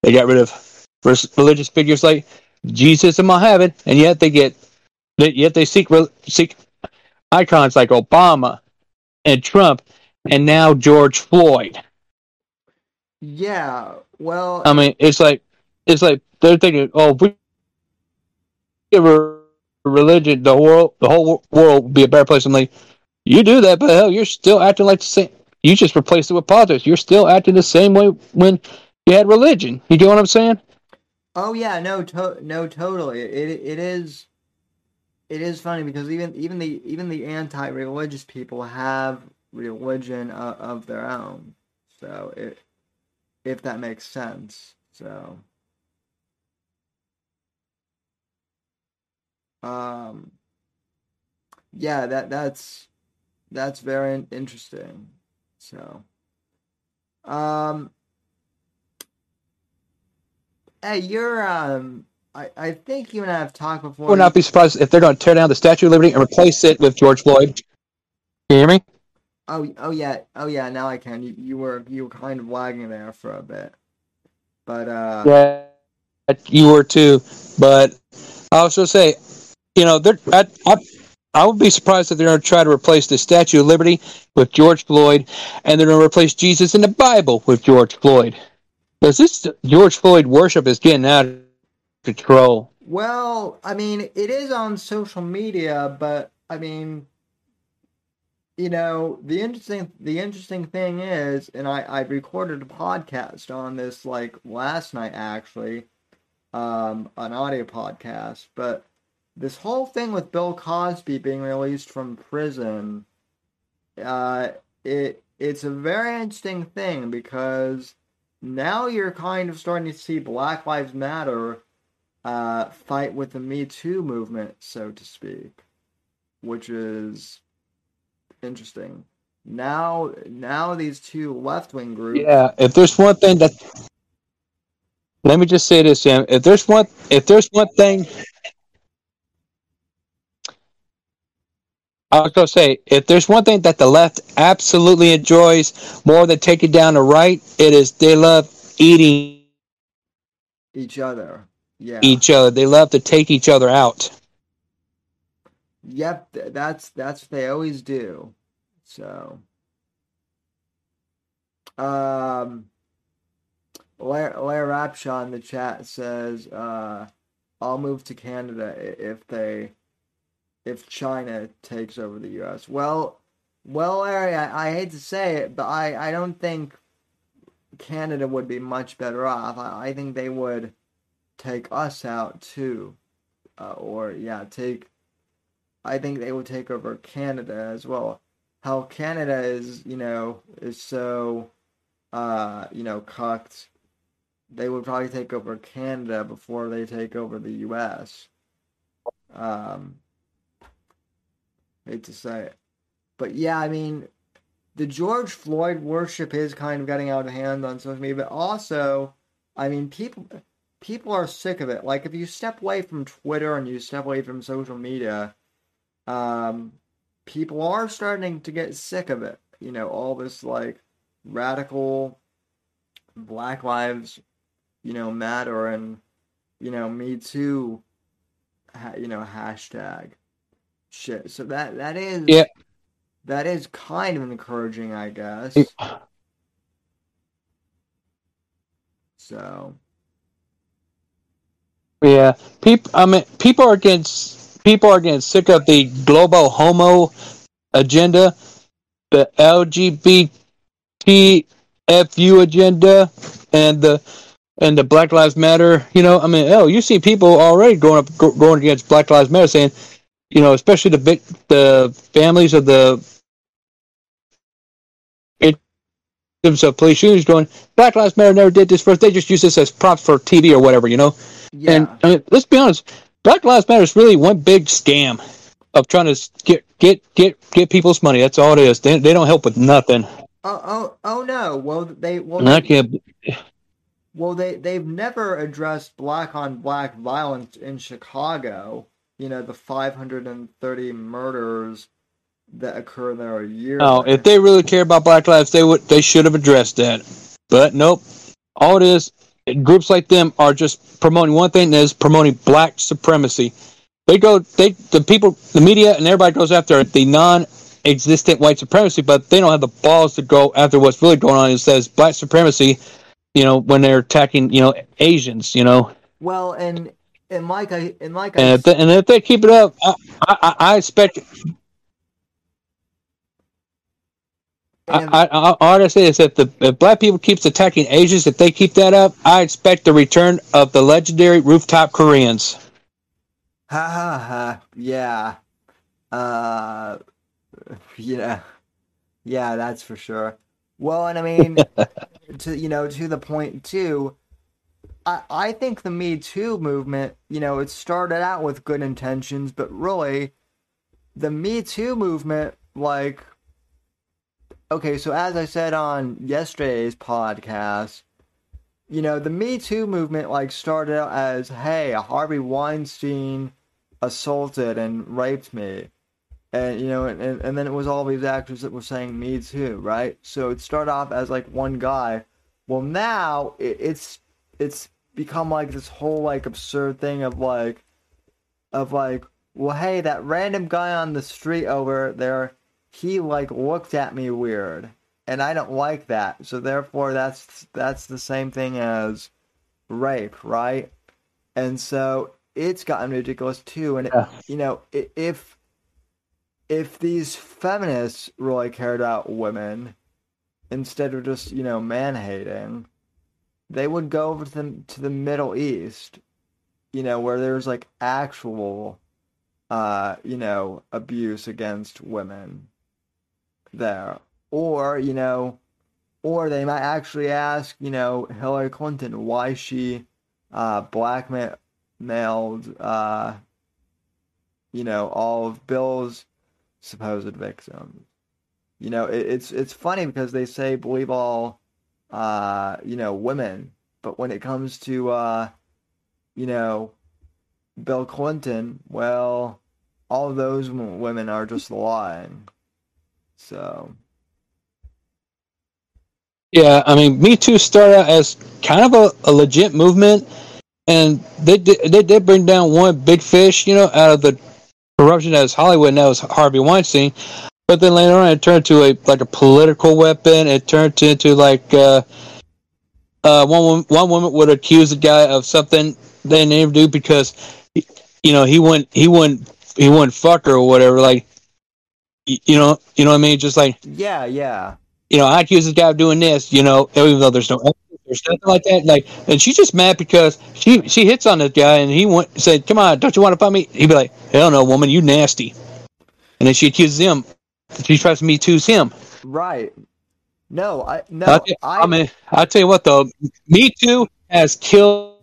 S3: They got rid of religious figures like Jesus and Mohammed, and yet they get, yet they seek seek icons like Obama and Trump, and now George Floyd.
S1: Yeah, well,
S3: I mean, it's like it's like they're thinking, oh, if we give a religion, the world, the whole world would be a better place. I'm like, you do that, but hell, you're still acting like the same. You just replaced it with politics. You're still acting the same way when you had religion. You get what I'm saying?
S1: Oh yeah, no, to- no, totally. It it is, it is funny because even even the even the anti-religious people have religion of, of their own. So it, if that makes sense. So. Um, yeah, that that's that's very interesting. So, um, hey, you're um, I I think you and I have talked before.
S3: Would not be surprised if they're going to tear down the Statue of Liberty and replace it with George Floyd. Can you hear me?
S1: Oh, oh yeah, oh yeah. Now I can. You, you were you were kind of lagging there for a bit, but uh,
S3: yeah, you were too. But I also say you know, they're, I, I, I would be surprised if they're going to try to replace the Statue of Liberty with George Floyd, and they're going to replace Jesus in the Bible with George Floyd. Because this George Floyd worship is getting out of control.
S1: Well, I mean, it is on social media, but I mean, you know, the interesting the interesting thing is, and I I recorded a podcast on this like last night actually, um, an audio podcast, but this whole thing with Bill Cosby being released from prison, uh, it it's a very interesting thing because now you're kind of starting to see Black Lives Matter uh, fight with the Me Too movement, so to speak, which is interesting. Now, now these two left wing groups.
S3: Yeah, if there's one thing that, let me just say this, Sam. If there's one, if there's one thing I was going to say, if there's one thing that the left absolutely enjoys more than taking down the right, it is they love eating
S1: each other. Yeah.
S3: Each other. They love to take each other out.
S1: Yep, that's that's what they always do. So, um, Larry, Larry Rapshaw in the chat says, uh, "I'll move to Canada if they." if China takes over the U.S. Well, well, Larry, I, I hate to say it, but I, I don't think Canada would be much better off. I, I think they would take us out too, uh, or yeah, take. I think they would take over Canada as well. How Canada is, you know, is so, uh, you know, cucked. They would probably take over Canada before they take over the U.S. Um, hate to say it. But yeah, I mean, the George Floyd worship is kind of getting out of hand on social media, but also, I mean, people people are sick of it. Like if you step away from Twitter and you step away from social media, um, people are starting to get sick of it. You know, all this like radical Black Lives, you know, matter and you know, Me Too, you know, hashtag shit. So that that is
S3: yeah.
S1: that is kind of encouraging, I guess. So
S3: yeah, people. I mean, people are getting people are getting sick of the global homo agenda, the LGBTFU agenda, and the and the Black Lives Matter. You know, I mean, oh, you see people already going up going against Black Lives Matter, saying you know, especially the big the families of the victims of police shootings going, Black Lives Matter never did this first. They just use this as props for TV or whatever, you know. Yeah. And I mean, let's be honest, Black Lives Matter is really one big scam of trying to get get get get people's money. That's all it is. They, they don't help with nothing.
S1: Oh oh oh no! Well, they well
S3: they,
S1: Well, they they've never addressed black on black violence in Chicago. You know, the 530 murders that occur there a year.
S3: Oh, if they really care about Black lives, they would they should have addressed that. But nope. All it is, groups like them are just promoting one thing is promoting black supremacy. They go, they the people, the media, and everybody goes after the non-existent white supremacy, but they don't have the balls to go after what's really going on. It says black supremacy. You know, when they're attacking, you know, Asians. You know.
S1: Well, and and like I and like
S3: and
S1: I
S3: if they, and if they keep it up, I, I, I expect. I, I, I, all I say is that the if black people keeps attacking Asians, if they keep that up, I expect the return of the legendary rooftop Koreans.
S1: Ha ha ha. Yeah. Uh yeah. Yeah, that's for sure. Well, and I mean to you know, to the point too, I I think the Me Too movement, you know, it started out with good intentions, but really the Me Too movement like okay, so as I said on yesterday's podcast, you know, the Me Too movement like started out as, hey, Harvey Weinstein assaulted and raped me. And you know, and, and then it was all these actors that were saying me too, right? So it started off as like one guy. Well, now it, it's it's become like this whole like absurd thing of like of like, well, hey, that random guy on the street over there, he like looked at me weird, and I don't like that. So therefore, that's that's the same thing as rape, right? And so it's gotten ridiculous too. And it,
S3: Yeah.
S1: you know, if if these feminists really cared about women instead of just you know man hating, they would go over to the to the Middle East, you know, where there's like actual, uh, you know, abuse against women there, or you know, or they might actually ask, you know, Hillary Clinton why she uh, blackmailed, uh, you know, all of Bill's supposed victims. You know, it, it's it's funny because they say believe all, uh, you know, women, but when it comes to, uh, you know, Bill Clinton, well, all those women are just lying. So.
S3: Yeah, I mean, Me Too started out as kind of a, a legit movement, and they did, they did bring down one big fish, you know, out of the corruption that is Hollywood. Now is Harvey Weinstein, but then later on it turned to a like a political weapon. It turned into like uh, uh, one one woman would accuse the guy of something they didn't do because you know he wouldn't he wouldn't he wouldn't fuck her or whatever. Like you know you know what I mean? Just like
S1: Yeah, yeah.
S3: you know, I accuse this guy of doing this, you know, even though there's no there's nothing like that. Like, and she's just mad because she she hits on this guy, and he went said, "Come on, don't you want to fight me?" He'd be like, "Hell no, woman, you nasty." And then she accuses him. She tries to me too's him.
S1: Right. No, I no,
S3: I,
S1: I,
S3: I mean, I tell you what though, Me Too has killed.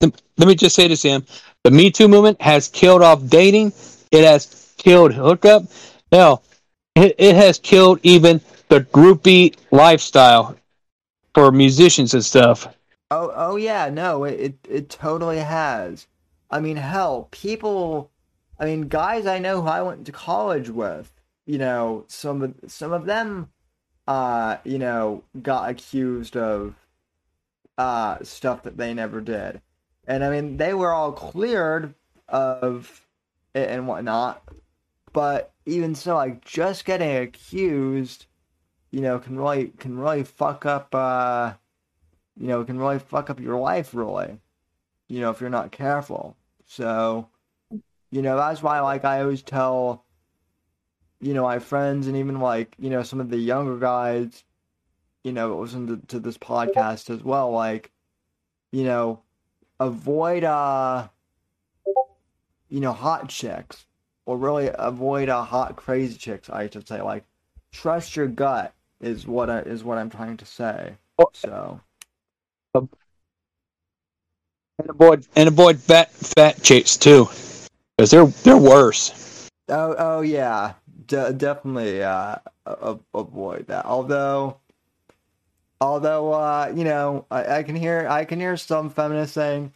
S3: Let me just say this, Sam. The Me Too movement has killed off dating. It has killed hookup. Hell, it, it has killed even the groupie lifestyle for musicians and stuff.
S1: Oh, oh yeah, no, it, it it totally has. I mean, hell, people, I mean, guys I know who I went to college with, you know, some of some of them, uh, you know, got accused of, uh, stuff that they never did, and I mean, they were all cleared of it and whatnot, but even so, like, just getting accused, you know, can really can really fuck up, uh you know, can really fuck up your life, really, you know, if you're not careful. So, you know, that's why, like, I always tell, you know, my friends and even, like, you know, some of the younger guys, you know, listen to, to this podcast as well, like, you know, avoid, uh, you know, hot chicks, or really avoid, a hot, crazy chicks, I should say. Like, trust your gut is what I, is what I'm trying to say. So.
S3: And avoid and avoid fat fat chicks too, because they're they're worse.
S1: Oh, oh yeah, De- definitely uh, a- avoid that. Although, Although, uh, you know, I, I can hear I can hear some feminists saying,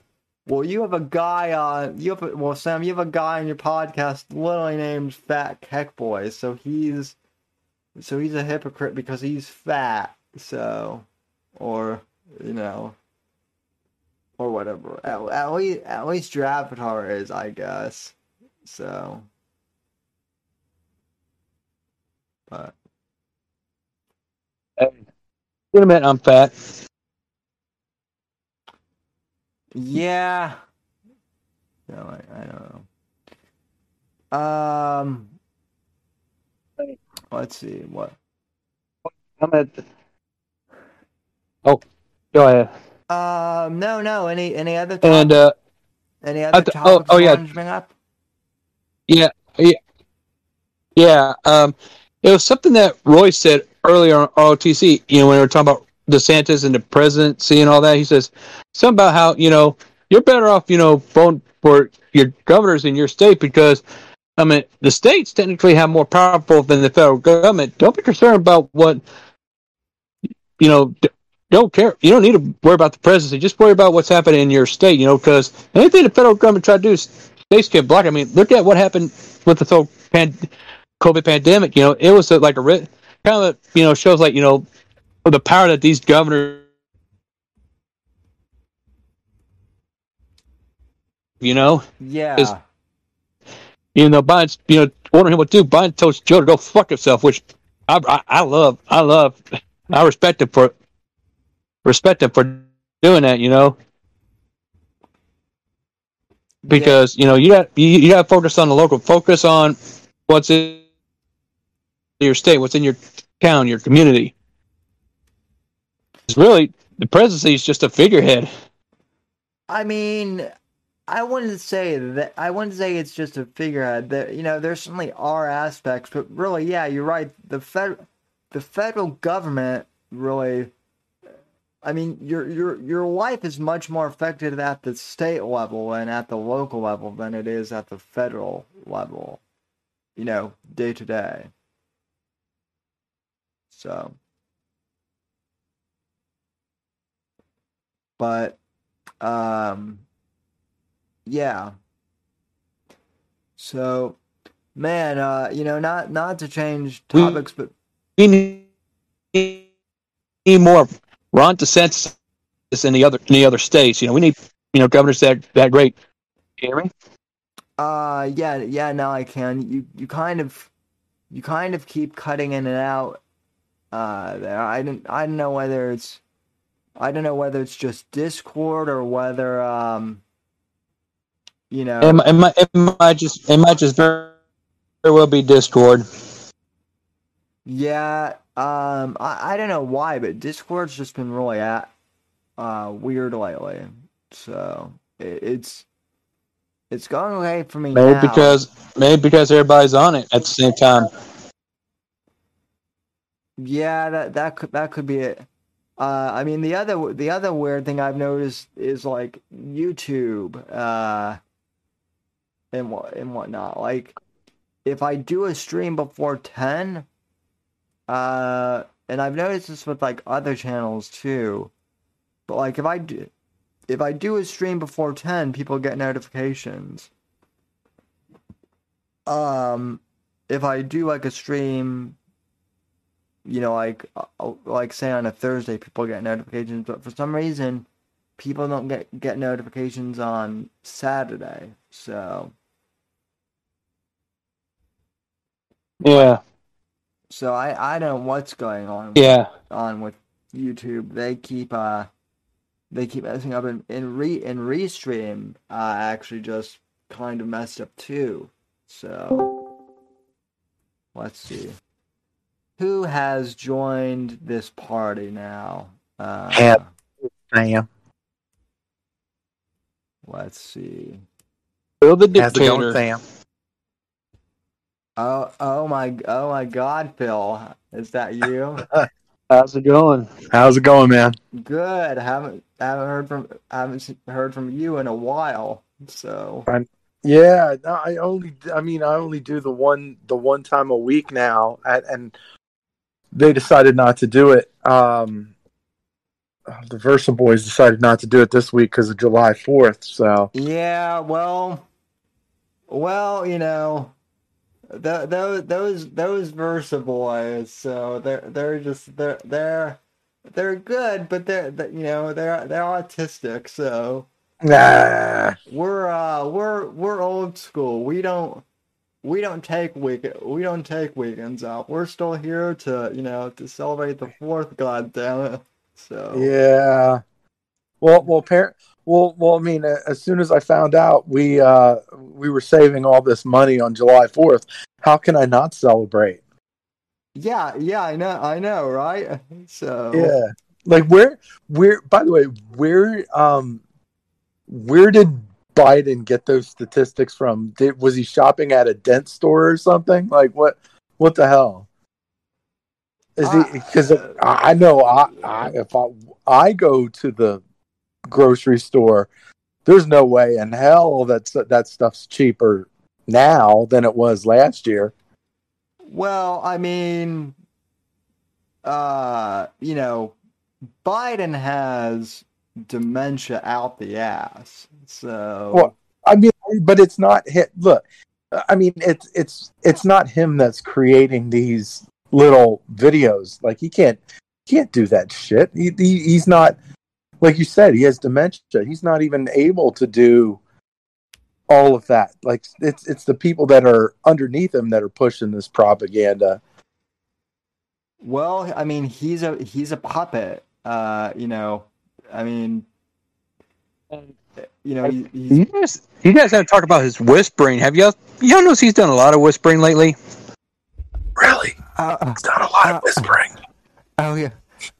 S1: "Well, you have a guy on you have a, well, Sam, you have a guy on your podcast literally named Fat Kek Boy, so he's so he's a hypocrite because he's fat, so or you know." Or whatever. At, at least, at least your avatar is, I guess. So, but
S3: Hey, wait a minute, I'm fat.
S1: Yeah. No, I, I don't know. Um, let's see what.
S3: I'm at. Oh, go ahead.
S1: Um, no, no. Any any other
S3: And uh,
S1: any other
S3: th- oh,
S1: topics
S3: oh,
S1: you
S3: yeah.
S1: bring up?
S3: yeah, yeah, yeah. Um, it was something that Roy said earlier on ROTC. You know, when we were talking about DeSantis and the presidency and all that, he says something about how you know you're better off, you know, voting for your governors in your state because. I mean, the states technically have more powerful than the federal government. Don't be concerned about what, you know, don't care. You don't need to worry about the presidency. Just worry about what's happening in your state, you know, because anything the federal government try to do, states can block. I mean, look at what happened with the whole pan- COVID pandemic. You know, it was a, like a kind of, you know, shows like, you know, the power that these governors, you know,
S1: Yeah.
S3: Is- even though Biden's, you know, ordering him what to do, Biden told Joe to go fuck himself, which I, I, I love. I love. I respect him for respect him for doing that. You know, because you know you got you, you got to focus on the local. Focus on what's in your state, what's in your town, your community. Really the presidency is just a figurehead.
S1: I mean, I wouldn't say that. I wouldn't say it's just a figurehead. That you know, there certainly are aspects, but really, yeah, you're right. The fed, the federal government really. I mean, your your your life is much more affected at the state level and at the local level than it is at the federal level. You know, day to day. So, but um yeah so man uh you know not not to change
S3: We-
S1: topics but
S3: We need, need more Ron DeSantis in the other in the other states. You know, we need you know governors that that great. You hear me?
S1: uh yeah yeah now i can you you kind of you kind of keep cutting in and out uh there i didn't i don't know whether it's i don't know whether it's just discord or whether um you know
S3: It, might- it might it might just it might just very, very well be Discord.
S1: Yeah, um, I, I don't know why, but Discord's just been really at uh weird lately. So it, it's it's going away for me
S3: Maybe
S1: now.
S3: because maybe because everybody's on it at the same time.
S1: yeah, that that could that could be it. Uh, I mean the other the other weird thing I've noticed is like YouTube, uh, and what and whatnot. Like if I do a stream before ten, uh, and I've noticed this with like other channels too. But like if I do, if I do a stream before ten, people get notifications. Um, if I do like a stream, you know, like uh, like say on a Thursday, people get notifications. But for some reason, people don't get get notifications on Saturday. So
S3: Yeah,
S1: so I I don't know what's going on.
S3: yeah.
S1: on with YouTube. They keep uh they keep messing up and in re in restream uh actually just kind of messed up too. So let's see. Who has joined this party now? Uh
S4: Have- Sam.
S1: let's see.
S3: Bill the
S4: How's it going,
S3: dictator.
S4: Sam?
S1: Oh oh my oh my god, Phil. Is that you?
S3: How's it going?
S4: How's it going, man?
S1: Good. Haven't haven't heard from haven't heard from you in a while. So
S4: Yeah, no, I only, I mean, I only do the one, the one time a week now, and, and they decided not to do it. Um, the Versa Boys decided not to do it this week because of July Fourth. So
S1: Yeah, well, well, you know, th- those those those Versa boys. So they're they're just they're they're they're good, but they're, they you know they're they're autistic. So
S4: nah.
S1: we're uh we're we're old school. We don't we don't take week we don't take weekends off. We're still here to you know to celebrate the fourth. God damn it! So
S4: Yeah. Well, well, parent. Well, well. I mean, as soon as I found out we uh, we were saving all this money on July Fourth, how can I not celebrate?
S1: yeah, yeah, I know, I know, right? So
S4: Yeah. Like where, where? By the way, where, um, where did Biden get those statistics from? Did was he shopping at a dent store or something? Like what? What the hell? Is
S1: Uh,
S4: he? Because I I know I, I if I I go to the grocery store, there's no way in hell that that stuff's cheaper now than it was last year.
S1: Well, I mean, uh, you know, Biden has dementia out the ass. So,
S4: Well, I mean, but it's not hit. Look, I mean, it's it's it's not him that's creating these little videos. Like he can't can't do that shit. He, he he's not like you said. He has dementia. He's not even able to do all of that. Like it's it's the people that are underneath him that are pushing this propaganda.
S1: well, I mean, he's a he's a puppet. Uh, you know, I mean, you know, he, he's
S3: You guys, you guys have to talk about his whispering. Have y'all, y'all noticed he's done a lot of whispering lately?
S4: Really,
S1: uh, uh,
S4: he's done a lot
S1: Uh,
S4: of whispering.
S1: Oh yeah.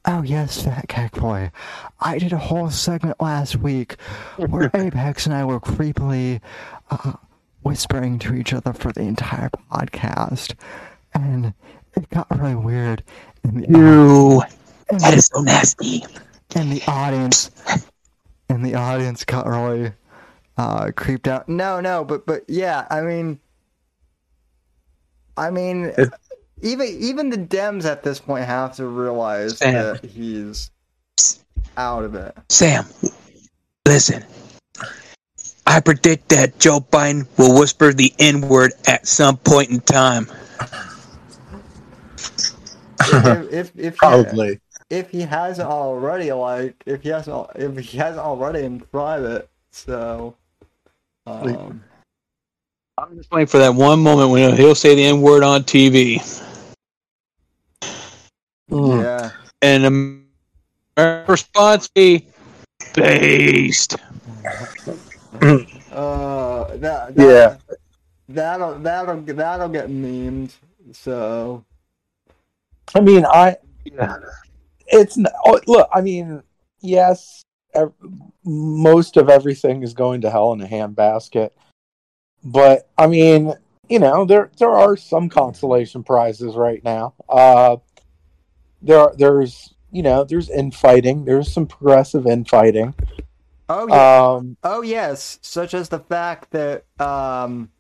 S1: Oh yes, Fat Kek Boy. I did a whole segment last week where Apex and I were creepily uh, whispering to each other for the entire podcast, and it got really weird. And the,
S3: You.
S1: and
S3: That
S1: the,
S3: is so nasty.
S1: and the audience, and the audience got really uh, creeped out. No, no, but but yeah, I mean, I mean,
S4: It-
S1: even even the Dems at this point have to realize
S3: Sam.
S1: that he's out of it.
S3: Sam, listen. I predict that Joe Biden will whisper the N word at some point in time.
S1: if if, if he,
S4: Probably.
S1: If he hasn't already, like if he hasn't if he hasn't already in private, so. Um,
S3: I'm just waiting for that one moment when he'll say the N word on TV.
S4: Mm.
S1: yeah.
S3: And the American response be based.
S1: Uh, that, that
S4: Yeah.
S1: That'll that'll that'll get memed. So
S4: I mean, I. It's n- oh, look. I mean, yes, ev- most of everything is going to hell in a handbasket, but I mean, you know, there there are some consolation prizes right now. Uh, there are, there's you know there's infighting. There's some progressive infighting.
S1: oh yeah.
S4: Um,
S1: Oh yes, such as the fact that um,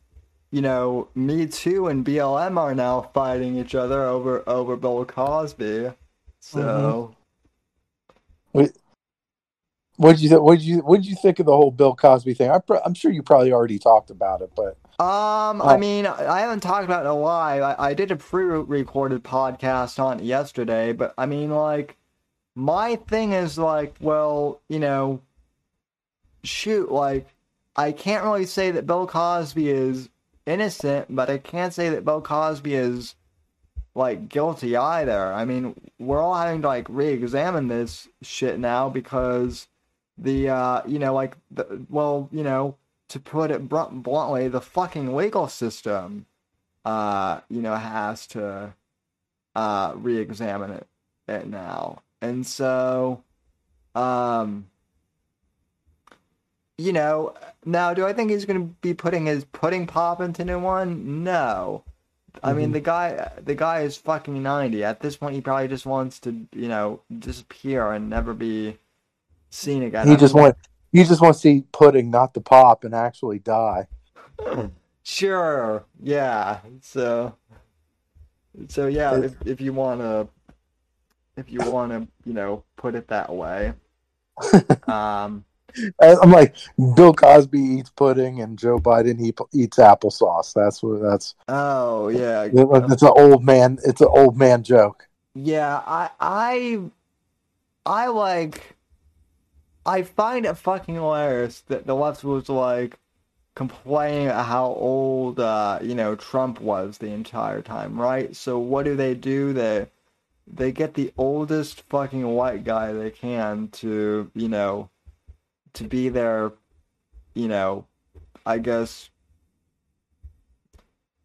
S1: you know, Me Too and BLM are now fighting each other over over Bill Cosby. So
S4: what did you th- what did you what did you think of the whole Bill Cosby thing? I pr- I'm sure you probably already talked about it, but
S1: um, I
S4: Oh.
S1: mean, I haven't talked about it in a while. I, I did a pre-recorded podcast on it yesterday, but I mean, like, my thing is like, well, you know, shoot, like, I can't really say that Bill Cosby is innocent, but I can't say that Bill Cosby is like guilty either. I mean, we're all having to like re-examine this shit now because the uh, you know, like the well, you know, to put it br- bluntly, the fucking legal system, uh, you know, has to uh re-examine it it now, and so, um. You know, now do I think he's going to be putting his pudding pop into new one? No. I mean,
S4: Mhm.
S1: the guy, the guy is fucking ninety. At this point, he probably just wants to, you know, disappear and never be seen again.
S4: he
S1: I
S4: just
S1: mean,
S4: want he just wants to eat pudding, not the pop, and actually die.
S1: Sure, yeah. So, so yeah. If if you wanna, if you wanna, you know, put it that way. um,
S4: I'm like Bill Cosby eats pudding and Joe Biden eat, eats applesauce. That's what that's.
S1: oh yeah,
S4: It's an old man. It's an old man joke.
S1: Yeah, I I I like I find it fucking hilarious that the left was like complaining about how old uh, you know, Trump was the entire time, right? So what do they do? They they get the oldest fucking white guy they can to, you know, to be their, you know, I guess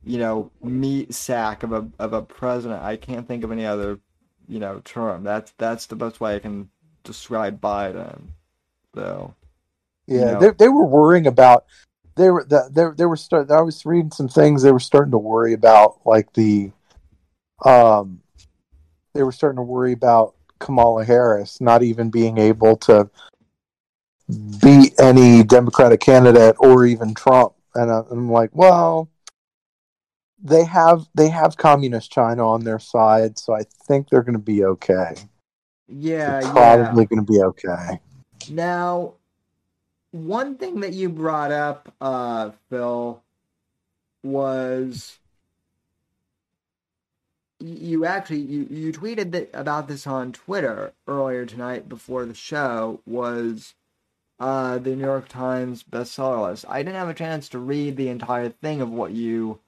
S1: you know, meat sack of a of a president. I can't think of any other, you know, term. That's that's the best way I can describe Biden. So
S4: Yeah,
S1: You know.
S4: they they were worrying about. They were the, they they were start. I was reading some things. They were starting to worry about like the, um, they were starting to worry about Kamala Harris not even being able to beat any Democratic candidate or even Trump. And I'm like, well, they have they have communist China on their side, so I think they're going to be okay.
S1: yeah,
S4: They're
S1: yeah.
S4: probably going to be okay.
S1: Now, one thing that you brought up, uh, Phil, was you actually you, you tweeted that, about this on Twitter earlier tonight before the show was uh, the New York Times bestseller list. I didn't have a chance to read the entire thing of what you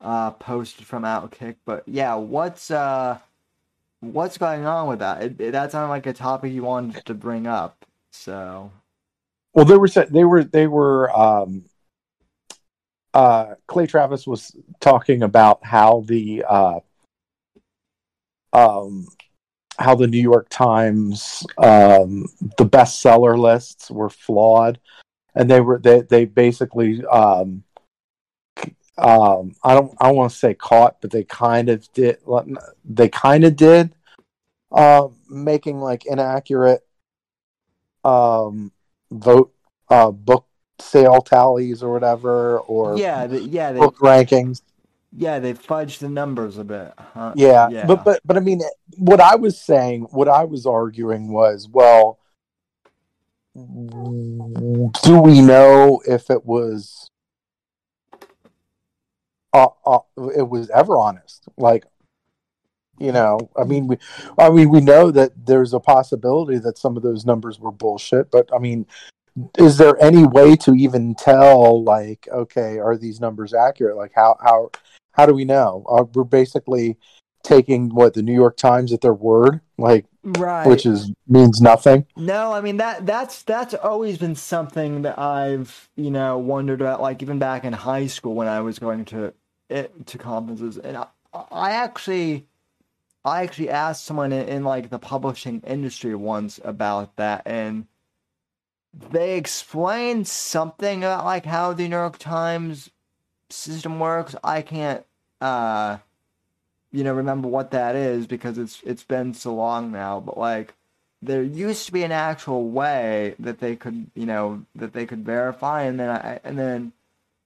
S1: uh, posted from Outkick, but yeah, what's uh, what's going on with that? It, it, that sounded like a topic you wanted to bring up. So
S4: Well, they were they were they were um, uh, Clay Travis was talking about how the uh, um, how the New York Times um, the bestseller lists were flawed, and they were they they basically um, um, I don't I don't want to say caught, but they kind of did they kind of did uh, making like inaccurate um, vote uh, book sale tallies or whatever or
S1: yeah, yeah, they
S4: book rankings.
S1: Yeah they fudged the numbers a bit. Huh?
S4: Yeah,
S1: Yeah.
S4: but but but I mean, what I was saying, what I was arguing was, well, do we know if it was, uh, uh, it was ever honest? Like, you know, I mean, we, I mean, we know that there's a possibility that some of those numbers were bullshit, but I mean, is there any way to even tell, like, okay, are these numbers accurate? Like, how how how do we know? Uh, we're basically taking what the New York Times at their word, like,
S1: right.
S4: which is means nothing.
S1: No, I mean that that's that's always been something that I've you know wondered about, like even back in high school when I was going to it, to conferences, and I, I actually I actually asked someone in, in like the publishing industry once about that, and they explained something about like how the New York Times system works. I can't uh you know remember what that is because it's it's been so long now, but like there used to be an actual way that they could, you know, that they could verify, and then I, and then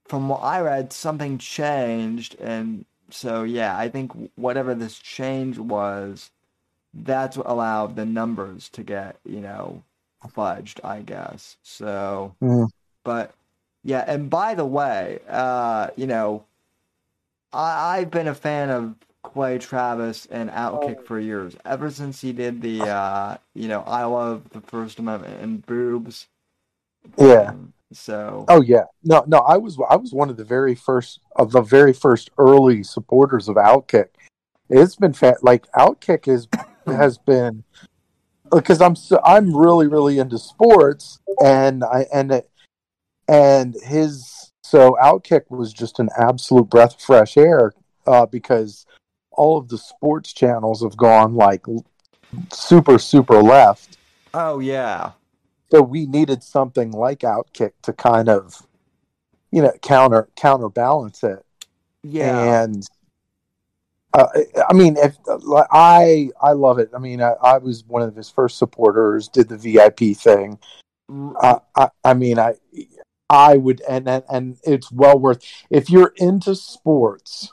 S1: from what I read, something changed, and so yeah, I think whatever this change was, that's what allowed the numbers to get, you know, fudged, I guess. So,
S4: Mm.
S1: but yeah, and by the way, uh, you know, I, I've been a fan of Clay Travis and Outkick for years. Ever since he did the, uh, you know, I love the First Amendment and boobs.
S4: Yeah.
S1: Um, so
S4: Oh yeah, no, no. I was I was one of the very first of the very first early supporters of Outkick. It's been fa- like Outkick is has been because I'm so, I'm really really into sports and I and it, and his so Outkick was just an absolute breath of fresh air uh, because all of the sports channels have gone like super super left
S1: oh yeah,
S4: so we needed something like Outkick to kind of, you know, counter counterbalance it.
S1: yeah,
S4: And uh, I mean, if I I love it. I mean, I, I was one of his first supporters. Did the VIP thing. I I mean, I I would, and and, and it's well worth. If you're into sports,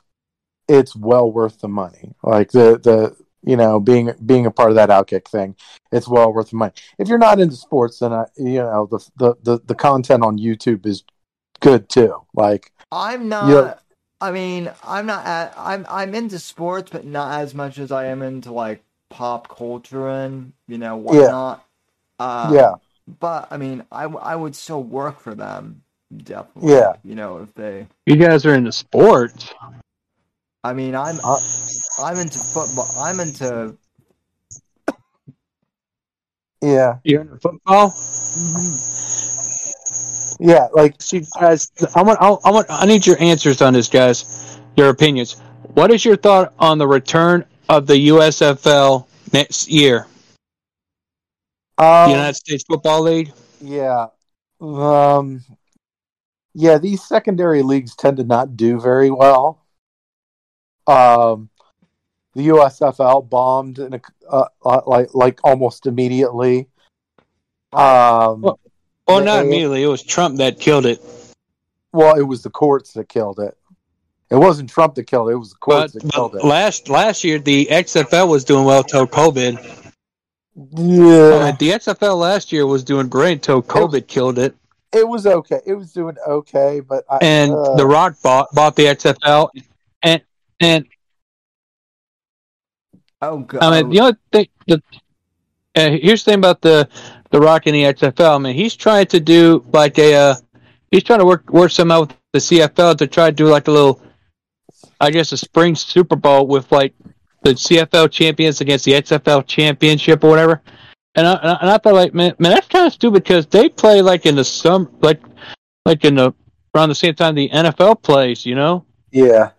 S4: it's well worth the money. Like the the You know, being being a part of that outkick thing, it's well worth the money. If you're not into sports, then I, you know the, the the the content on YouTube is good too. Like
S1: I'm not.
S4: Yeah.
S1: I mean, I'm not. At, I'm I'm into sports, but not as much as I am into like pop culture and you know whatnot. Um,
S4: Yeah.
S1: But I mean, I, w- I would still work for them. Definitely.
S4: Yeah.
S1: You know, if they.
S3: You guys are into sports.
S1: I mean, I'm
S4: Uh,
S1: I'm into football. I'm into.
S4: yeah,
S3: You're into football.
S4: yeah, like
S3: See, guys, I want, I want, I need your answers on this, guys. Your opinions. What is your thought on the return of the USFL next year,
S4: um,
S3: the United States Football League?
S4: Yeah. Um yeah, these secondary leagues tend to not do very well. Um the USFL bombed in a, uh, uh, like like almost immediately. Um
S3: Well- Well, not immediately. It was Trump that killed it.
S4: well, it was the courts that killed it. It wasn't Trump that killed it, it was the
S3: But,
S4: courts that killed it.
S3: last last year, the XFL was doing well till COVID.
S4: Yeah.
S3: Uh, the XFL last year was doing great until COVID killed it.
S4: It was okay. It was doing okay, but I,
S3: And
S4: uh,
S3: The Rock bought bought the XFL, and and
S1: Oh god.
S3: I mean, the only thing, the, uh, here's the thing about the the Rock and the XFL. I mean, he's trying to do like a, uh, he's trying to work work some out with the CFL to try to do like a little, I guess, a spring Super Bowl with like the CFL champions against the XFL championship or whatever. And I, and I- thought like, man, man, that's kind of stupid because they play like in the summer, like like in the around the same time the NFL plays, you know
S4: yeah.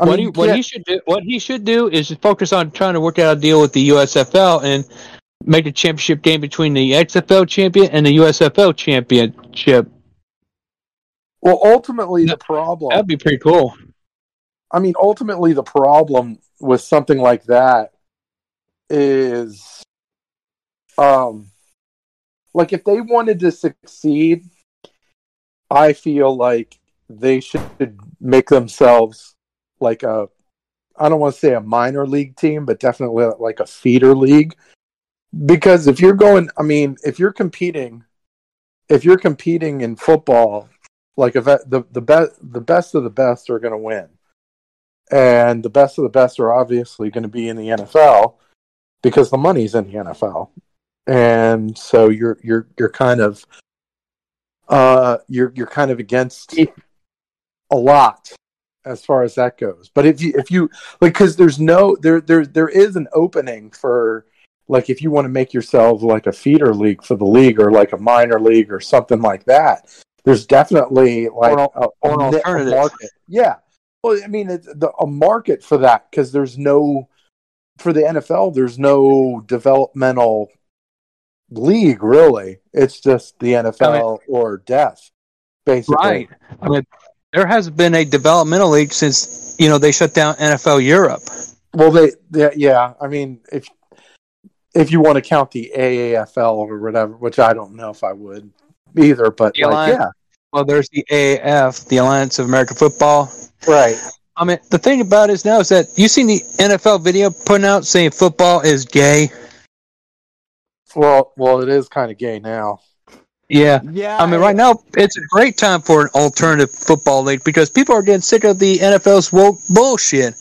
S4: I
S3: what,
S4: mean,
S3: he, what he should do, what he should do is focus on trying to work out a deal with the USFL and make a championship game between the XFL champion and the USFL championship.
S4: well, ultimately the problem
S3: That'd be pretty cool.
S4: I mean, ultimately, the problem with something like that is, um, like if they wanted to succeed, I feel like they should make themselves like a, I don't want to say a minor league team, but definitely like a feeder league. Because if you're going, I mean, if you're competing, if you're competing in football, like if the the best the best of the best are going to win and the best of the best are obviously going to be in the NFL because the money's in the NFL, and so you're you're you're kind of uh you're you're kind of against a lot as far as that goes. But if you if you like because there's no there there there is an opening for like if you want to make yourself like a feeder league for the league or like a minor league or something like that. There's definitely like
S3: Or an-
S4: a,
S3: or an alternative.
S4: market. Yeah, well, I mean, it's the, a market for that because there's no for the NFL. There's no developmental league really. It's just the NFL or death, basically.
S3: Right. I mean, there hasn't been a developmental league since you know they shut down NFL Europe.
S4: Well, they, they, yeah. I mean, if if you want to count the AAFL or whatever, which I don't know if I would either, but like, yeah,
S3: Well, there's the AAF, the Alliance of American Football.
S4: right.
S3: Um, I mean, the thing about it is now is that you seen the NFL video putting out saying football is gay.
S4: Well, well, it is kind of gay now.
S3: Yeah.
S1: yeah.
S3: I mean, right now it's a great time for an alternative football league because people are getting sick of the NFL's woke bullshit.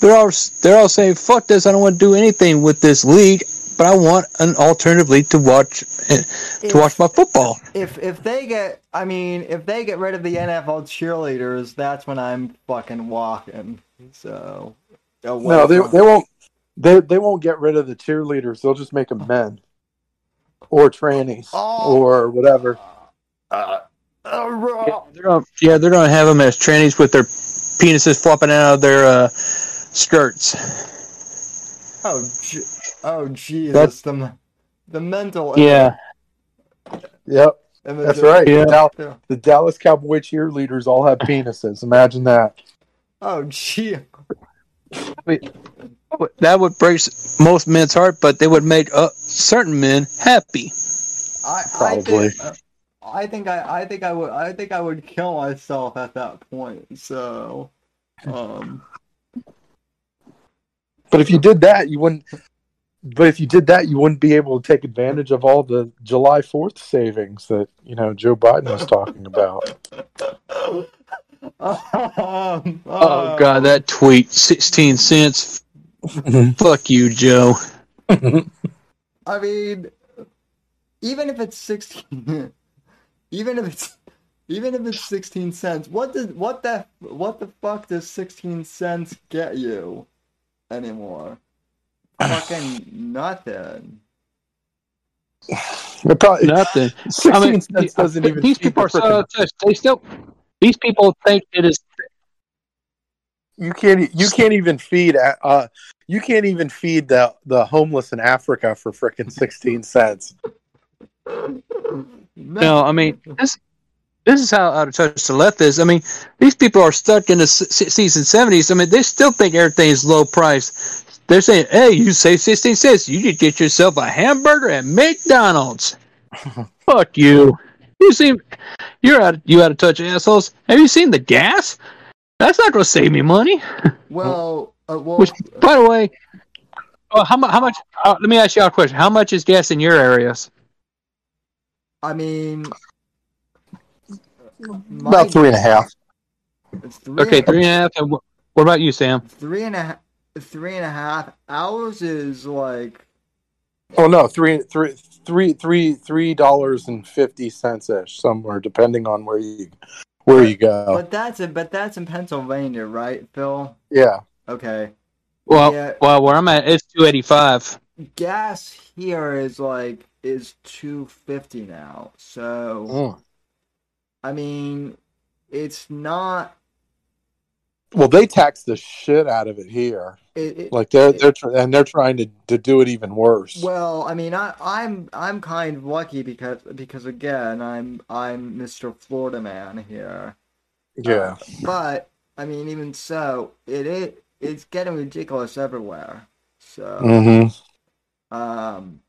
S3: They're all they're all saying, "Fuck this! I don't want to do anything with this league, but I want an alternative league to watch eh, to watch my football."
S1: if if they get I mean if they get rid of the NFL cheerleaders, that's when I'm fucking walking. So
S4: No, they
S1: from-
S4: they won't. They they won't get rid of the cheerleaders. They'll just make them men or trannies
S1: Oh.
S4: or whatever.
S1: uh, uh, raw.
S3: They're gonna, yeah, they're gonna have them as trannies with their penises flopping out of their uh, skirts.
S1: Oh, Je- oh Jesus!
S3: That's-
S1: the the mental
S3: Yeah,
S4: Yep,
S1: image
S4: that's
S1: of-
S4: right.
S3: Yeah.
S4: The, Dal-
S1: Yeah.
S4: the Dallas Cowboy cheerleaders all have penises. Imagine that.
S1: Oh gee.
S3: that would break most men's heart, but they would make uh, certain men happy.
S1: I,
S4: Probably.
S1: I think, uh, I think I, I think I would I think I would kill myself at that point. So, um,
S4: But if you did that, you wouldn't. But if you did that, you wouldn't be able to take advantage of all the July Fourth savings that you know Joe Biden was talking about.
S1: Um,
S3: Oh god, that tweet, sixteen cents. Fuck you, Joe.
S1: I mean, even if it's sixteen, even if it's even if it's sixteen cents, what does what the what the fuck does sixteen cents get you anymore? Fucking nothing.
S4: It probably,
S3: Nothing.
S4: Sixteen
S3: I mean,
S4: cents doesn't even.
S3: these people are so
S4: frickin-
S3: touched. They still, these people think it is.
S4: You can't. You can't even feed. Uh, you can't even feed the the homeless in Africa for frickin' sixteen cents.
S3: No, I mean this. This is how out of touch the left is. I mean, these people are stuck in the season seventies. I mean, they still think everything is low price. They're saying, "Hey, you save sixteen cents, you could get yourself a hamburger at McDonald's." Fuck you. You seem you're out. You out of touch, assholes. Have you seen the gas? That's not going to save me money.
S1: Well, uh, well,
S3: Which, by the way, oh, how much? How much? Uh, let me ask you a question. How much is gas in your areas?
S1: I mean, my-
S4: About three and a half.
S1: Three,
S3: Okay, three and a half. And wh- what about you, Sam?
S1: three and a half, three and a half. hours is like
S4: Oh no, three, three, three, three, three dollars and fifty cents ish somewhere, depending on where you where you go.
S1: But that's it. But that's in Pennsylvania, right, Phil?
S4: Yeah,
S1: Okay.
S3: Well,
S1: Yeah.
S3: well, where I'm at, it's two eighty five.
S1: Gas here is like is two fifty now. So
S4: Mm.
S1: I mean, it's not.
S4: well, they tax the shit out of it here.
S1: It, it,
S4: Like they're they're tr- and they're trying to, to do it even worse.
S1: well, I mean, I, I'm I'm kind of lucky because because again, I'm I'm Mr. Florida man here.
S4: yeah,
S1: But I mean, even so, it it it's getting ridiculous everywhere. So.
S4: hmm
S1: Um,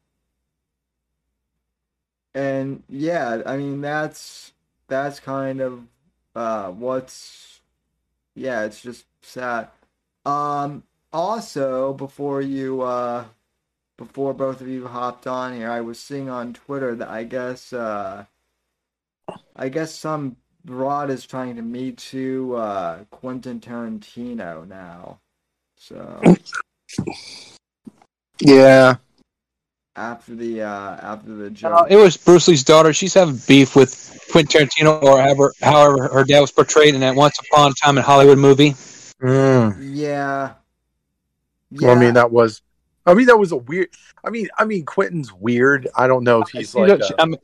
S1: and yeah, I mean that's that's kind of uh what's yeah, it's just sad. Um, also before you uh before both of you hopped on here, I was seeing on Twitter that I guess uh I guess some broad is trying to meet to uh Quentin Tarantino now. So
S4: yeah.
S1: after the uh after the
S3: Uh, it was Bruce Lee's daughter. She's having beef with Quentin Tarantino, or however, however her dad was portrayed in that Once Upon a Time in Hollywood movie.
S4: Mm.
S1: Yeah.
S4: Well, I mean that was, I mean that was a weird. I mean, I mean Quentin's weird. I don't know if he's like. a-
S3: I mean,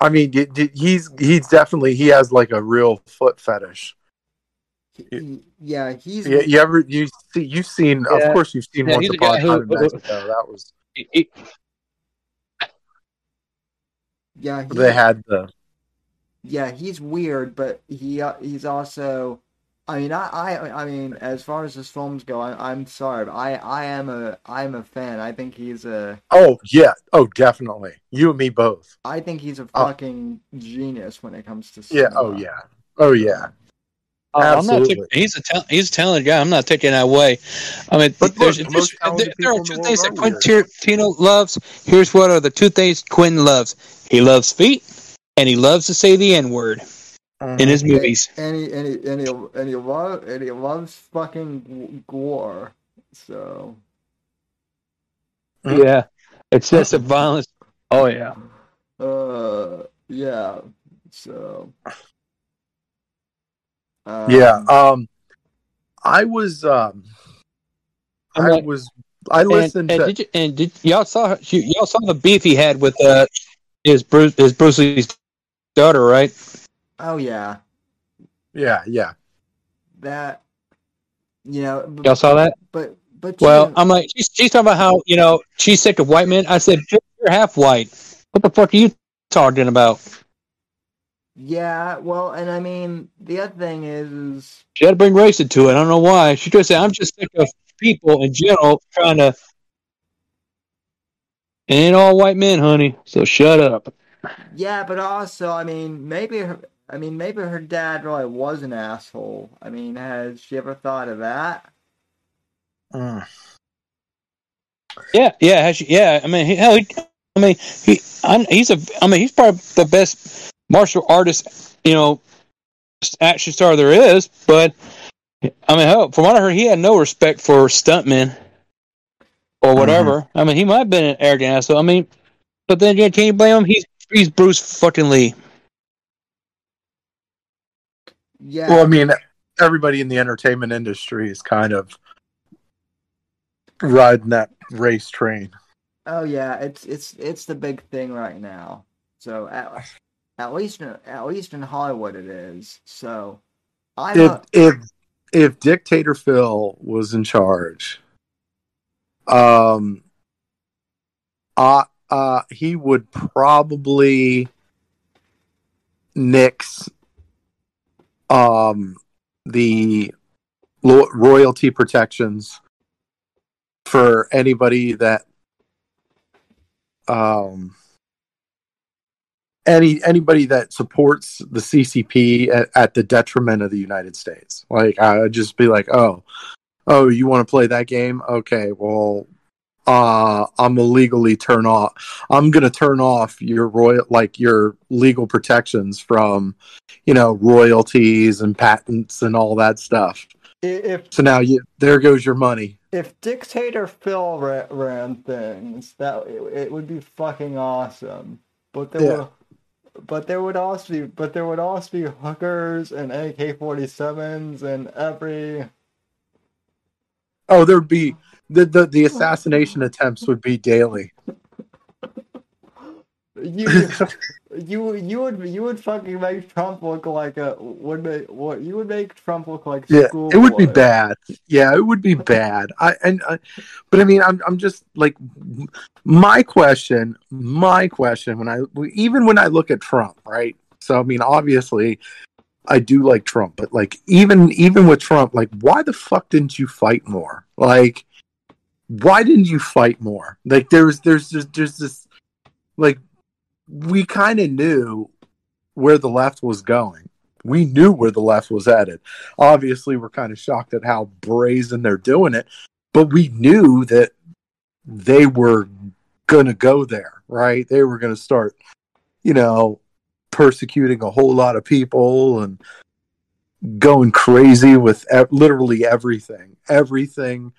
S4: I mean, y- y- he's he's definitely he has like a real foot fetish.
S1: Yeah, he's
S4: You, you ever you see you've seen
S3: Yeah.
S4: of course you've seen
S3: Yeah,
S4: Once
S3: he's a
S4: Upon a
S3: who-
S4: Time in Mexico. That was
S3: he- he-
S1: yeah,
S4: they had the
S1: yeah, he's weird, but he uh, he's also I mean, I, I, I mean, as far as his films go, I, I'm sorry, but I, I am a, I'm a fan. I think he's a,
S4: oh yeah oh definitely you and me both
S1: I think he's a
S4: Oh.
S1: fucking genius when it comes to
S4: yeah oh yeah oh yeah uh,
S3: I'm not
S4: Absolutely.
S3: taking, he's a tal- he's a talented guy. I'm not taking that away. I mean,
S4: But
S3: there's,
S4: look, the
S3: there's- there, there are two
S4: the
S3: things that
S4: are
S3: Quentin Tarantino loves. Here's what are the two things Quentin loves. He loves feet, and he loves to say the N word in his movies.
S1: And he, and he, and he, and he, lo- and he loves fucking gore. So,
S4: Mhm.
S3: Yeah, excessive violence. Oh yeah.
S1: uh, yeah. So, um,
S4: yeah um I was um
S3: I'm like-
S4: was I listened
S3: and
S4: to
S3: did you, and did y'all saw you, y'all saw the beef he had with uh his Bruce his Bruce Lee's daughter, right?
S1: Oh yeah,
S4: yeah yeah
S1: that. You know, b-
S3: Y'all saw that?
S1: but but
S3: Well,
S1: you-
S3: I'm like, she's, she's talking about how, you know, she's sick of white men. I said, you're half white. What the fuck are you talking about?
S1: yeah. Well, and I mean, the other thing is, is
S3: She had to bring race into it. I don't know why. She just said, I'm just sick of people in general trying to. It ain't all white men, honey. So shut up.
S1: yeah, but also, I mean, maybe her, I mean, maybe her dad really was an asshole. I mean, has she ever thought of that?
S4: Mm.
S3: Yeah, yeah, has, she, yeah. I mean, he, hell, he, I mean, he, I, he's a, I mean, he's probably the best martial artist, you know, action star there is. But I mean, hell, from what I heard, he had no respect for stuntmen or whatever. I mean, he might have been an arrogant asshole. I mean, but then again, can you blame him? He's he's Bruce fucking Lee.
S1: Yeah.
S4: Well, I mean, everybody in the entertainment industry is kind of riding that race train.
S1: Oh yeah, it's it's it's the big thing right now. So at, at least in, at least in Hollywood it is. So I
S4: If if if Dictator Phil was in charge, um, uh, uh, he would probably nix um the lo- royalty protections for anybody that um any anybody that supports the CCP at, at the detriment of the United States. Like I would just be like, "Oh, oh, you want to play that game? Okay, well, uh, I'm illegally turn off. I'm gonna turn off your royal, like your legal protections from, you know, royalties and patents and all that stuff.
S1: if
S4: So now you, there goes your money.
S1: if dictator Phil ra- ran things, that it, it would be fucking awesome. But there
S4: Yeah.
S1: would, but there would also be, but there would also be hookers and AK forty sevens and every.
S4: Oh, there'd be the the, the oh assassination attempts would be daily.
S1: You you you would you would fucking make Trump look like a would make what you would make Trump look like
S4: Yeah,
S1: school
S4: it would be bad. Yeah, it would be bad. I and I, but I mean, I'm I'm just like my question. My question when I even when I look at Trump, right? So I mean, obviously, I do like Trump, but like even even with Trump, like why the fuck didn't you fight more? Like, why didn't you fight more? Like there's there's just there's this like we kind of knew where the left was going. We knew where the left was headed obviously we're kind of shocked at how brazen they're doing it but we knew that they were gonna go there right they were gonna start you know persecuting a whole lot of people and going crazy with e- literally everything everything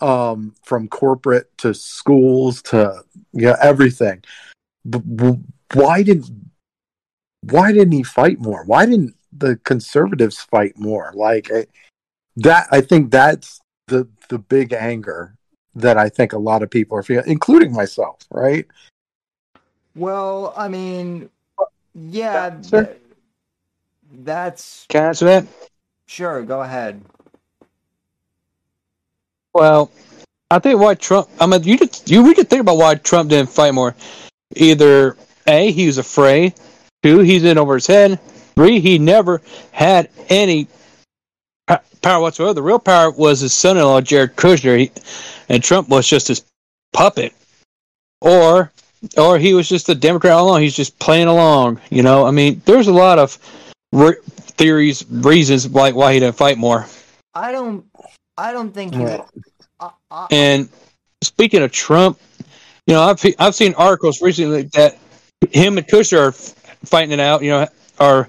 S4: um from corporate to schools to yeah everything but why didn't why didn't he fight more? Why didn't the conservatives fight more? Like I- that, I think that's the the big anger that I think a lot of people are feeling, including myself. Right?
S1: Well, I mean, yeah,
S3: Yeah, sure.
S1: that's
S3: Can I answer that?
S1: sure. Go ahead.
S3: Well, I think why Trump. I mean, you could you we could think about why Trump didn't fight more. Either a he was afraid. Two he's in over his head. Three he never had any power whatsoever. The real power was his son-in-law Jared Kushner, he, and Trump was just his puppet. Or or he was just a Democrat along. He's just playing along. You know, I mean, there's a lot of re- theories, reasons like why he didn't fight more.
S1: I don't. I don't think he.
S4: Right.
S1: I, I,
S3: And speaking of Trump, you know, I've I've seen articles recently that him and Kushner are fighting it out. You know, are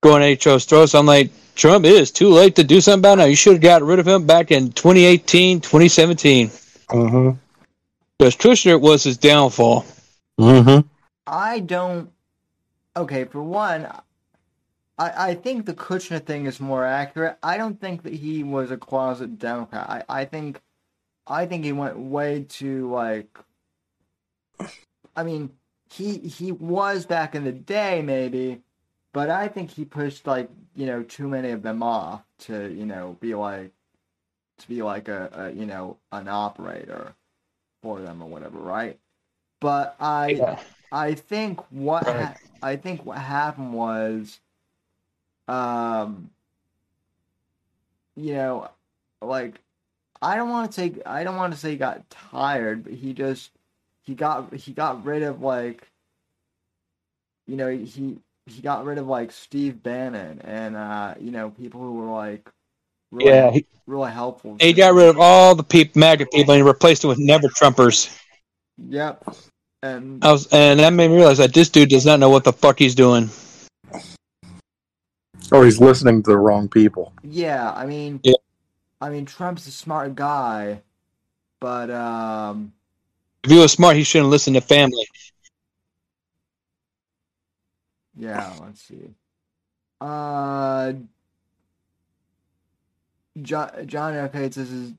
S3: going at each other's throats. I'm like, Trump, it is too late to do something about it now. You should have got rid of him back in 2018, 2017.
S4: Mm-hmm.
S3: Because Kushner was his downfall.
S4: Mm-hmm.
S1: I don't. Okay, for one, I I think the Kushner thing is more accurate. I don't think that he was a closet Democrat. I I think, I think he went way too like. I mean, he he was back in the day maybe, but I think he pushed like you know too many of them off to you know be like, to be like a, a you know an operator, for them or whatever, right? But I.
S3: Yeah.
S1: I think what
S3: Right.
S1: I think what happened was, um, you know, like I don't want to say I don't want to say he got tired, but he just he got he got rid of like, you know, he he got rid of like Steve Bannon and uh, you know people who were like, really,
S3: Yeah, he,
S1: really helpful.
S3: he got rid of all the people, MAGA people, and he replaced it with never Trumpers.
S1: Yep. And
S3: I was, and that made me realize that this dude does not know what the fuck he's doing.
S4: Or he's listening to the wrong people.
S1: yeah, I mean,
S3: Yeah.
S1: I mean, Trump's a smart guy, but um,
S3: If he was smart, he shouldn't listen to family.
S1: yeah. Let's see. Uh, John John Arcade says this is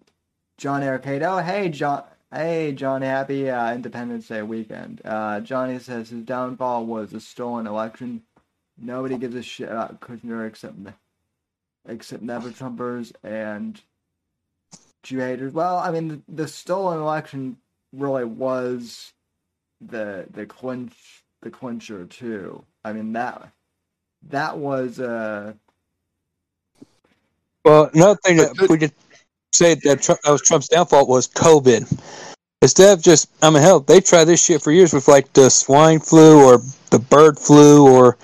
S1: John Arcade. Oh, hey John. Hey John, happy uh, Independence Day weekend. Uh, Johnny says his downfall was a stolen election. Nobody gives a shit about Kushner except except never Trumpers and Jew haters. Well, I mean, the, the stolen election really was the the clinch the clincher too. I mean that that was uh
S3: Well, another thing that we could say that, Trump, that was Trump's downfall was COVID. Instead of just, I mean, hell, they tried this shit for years with like the swine flu or the bird flu or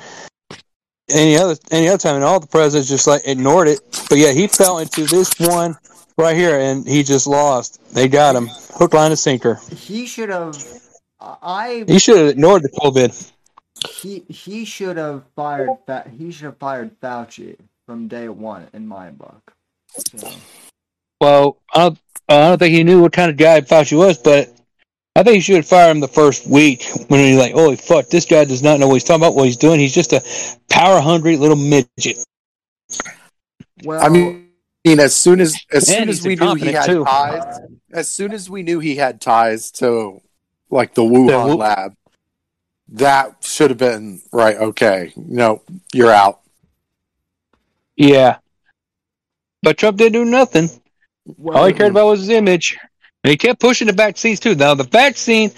S3: any other any other time, and all the presidents just like ignored it. But yeah, he fell into this one right here, and he just lost. They got him hook, line, and sinker.
S1: he should have I
S3: He should have ignored the COVID.
S1: he he should have fired Fa- he should have fired Fauci from day one in my book. So,
S3: Well, I don't, I don't think he knew what kind of guy Fauci was, but I think he should have fired him the first week when he's like, "Holy fuck, this guy does not know what he's talking about, what he's doing. He's just a power hungry little midget."
S1: well,
S4: I mean, as soon as as soon as we knew he had
S3: too.
S4: ties, as soon as we knew he had ties to like the Wuhan
S3: Wu-
S4: lab, that should have been right. Okay, no, you're out.
S3: Yeah, but Trump didn't do nothing.
S1: well,
S3: All he cared about was his image, and he kept pushing the vaccines too. Now the vaccine,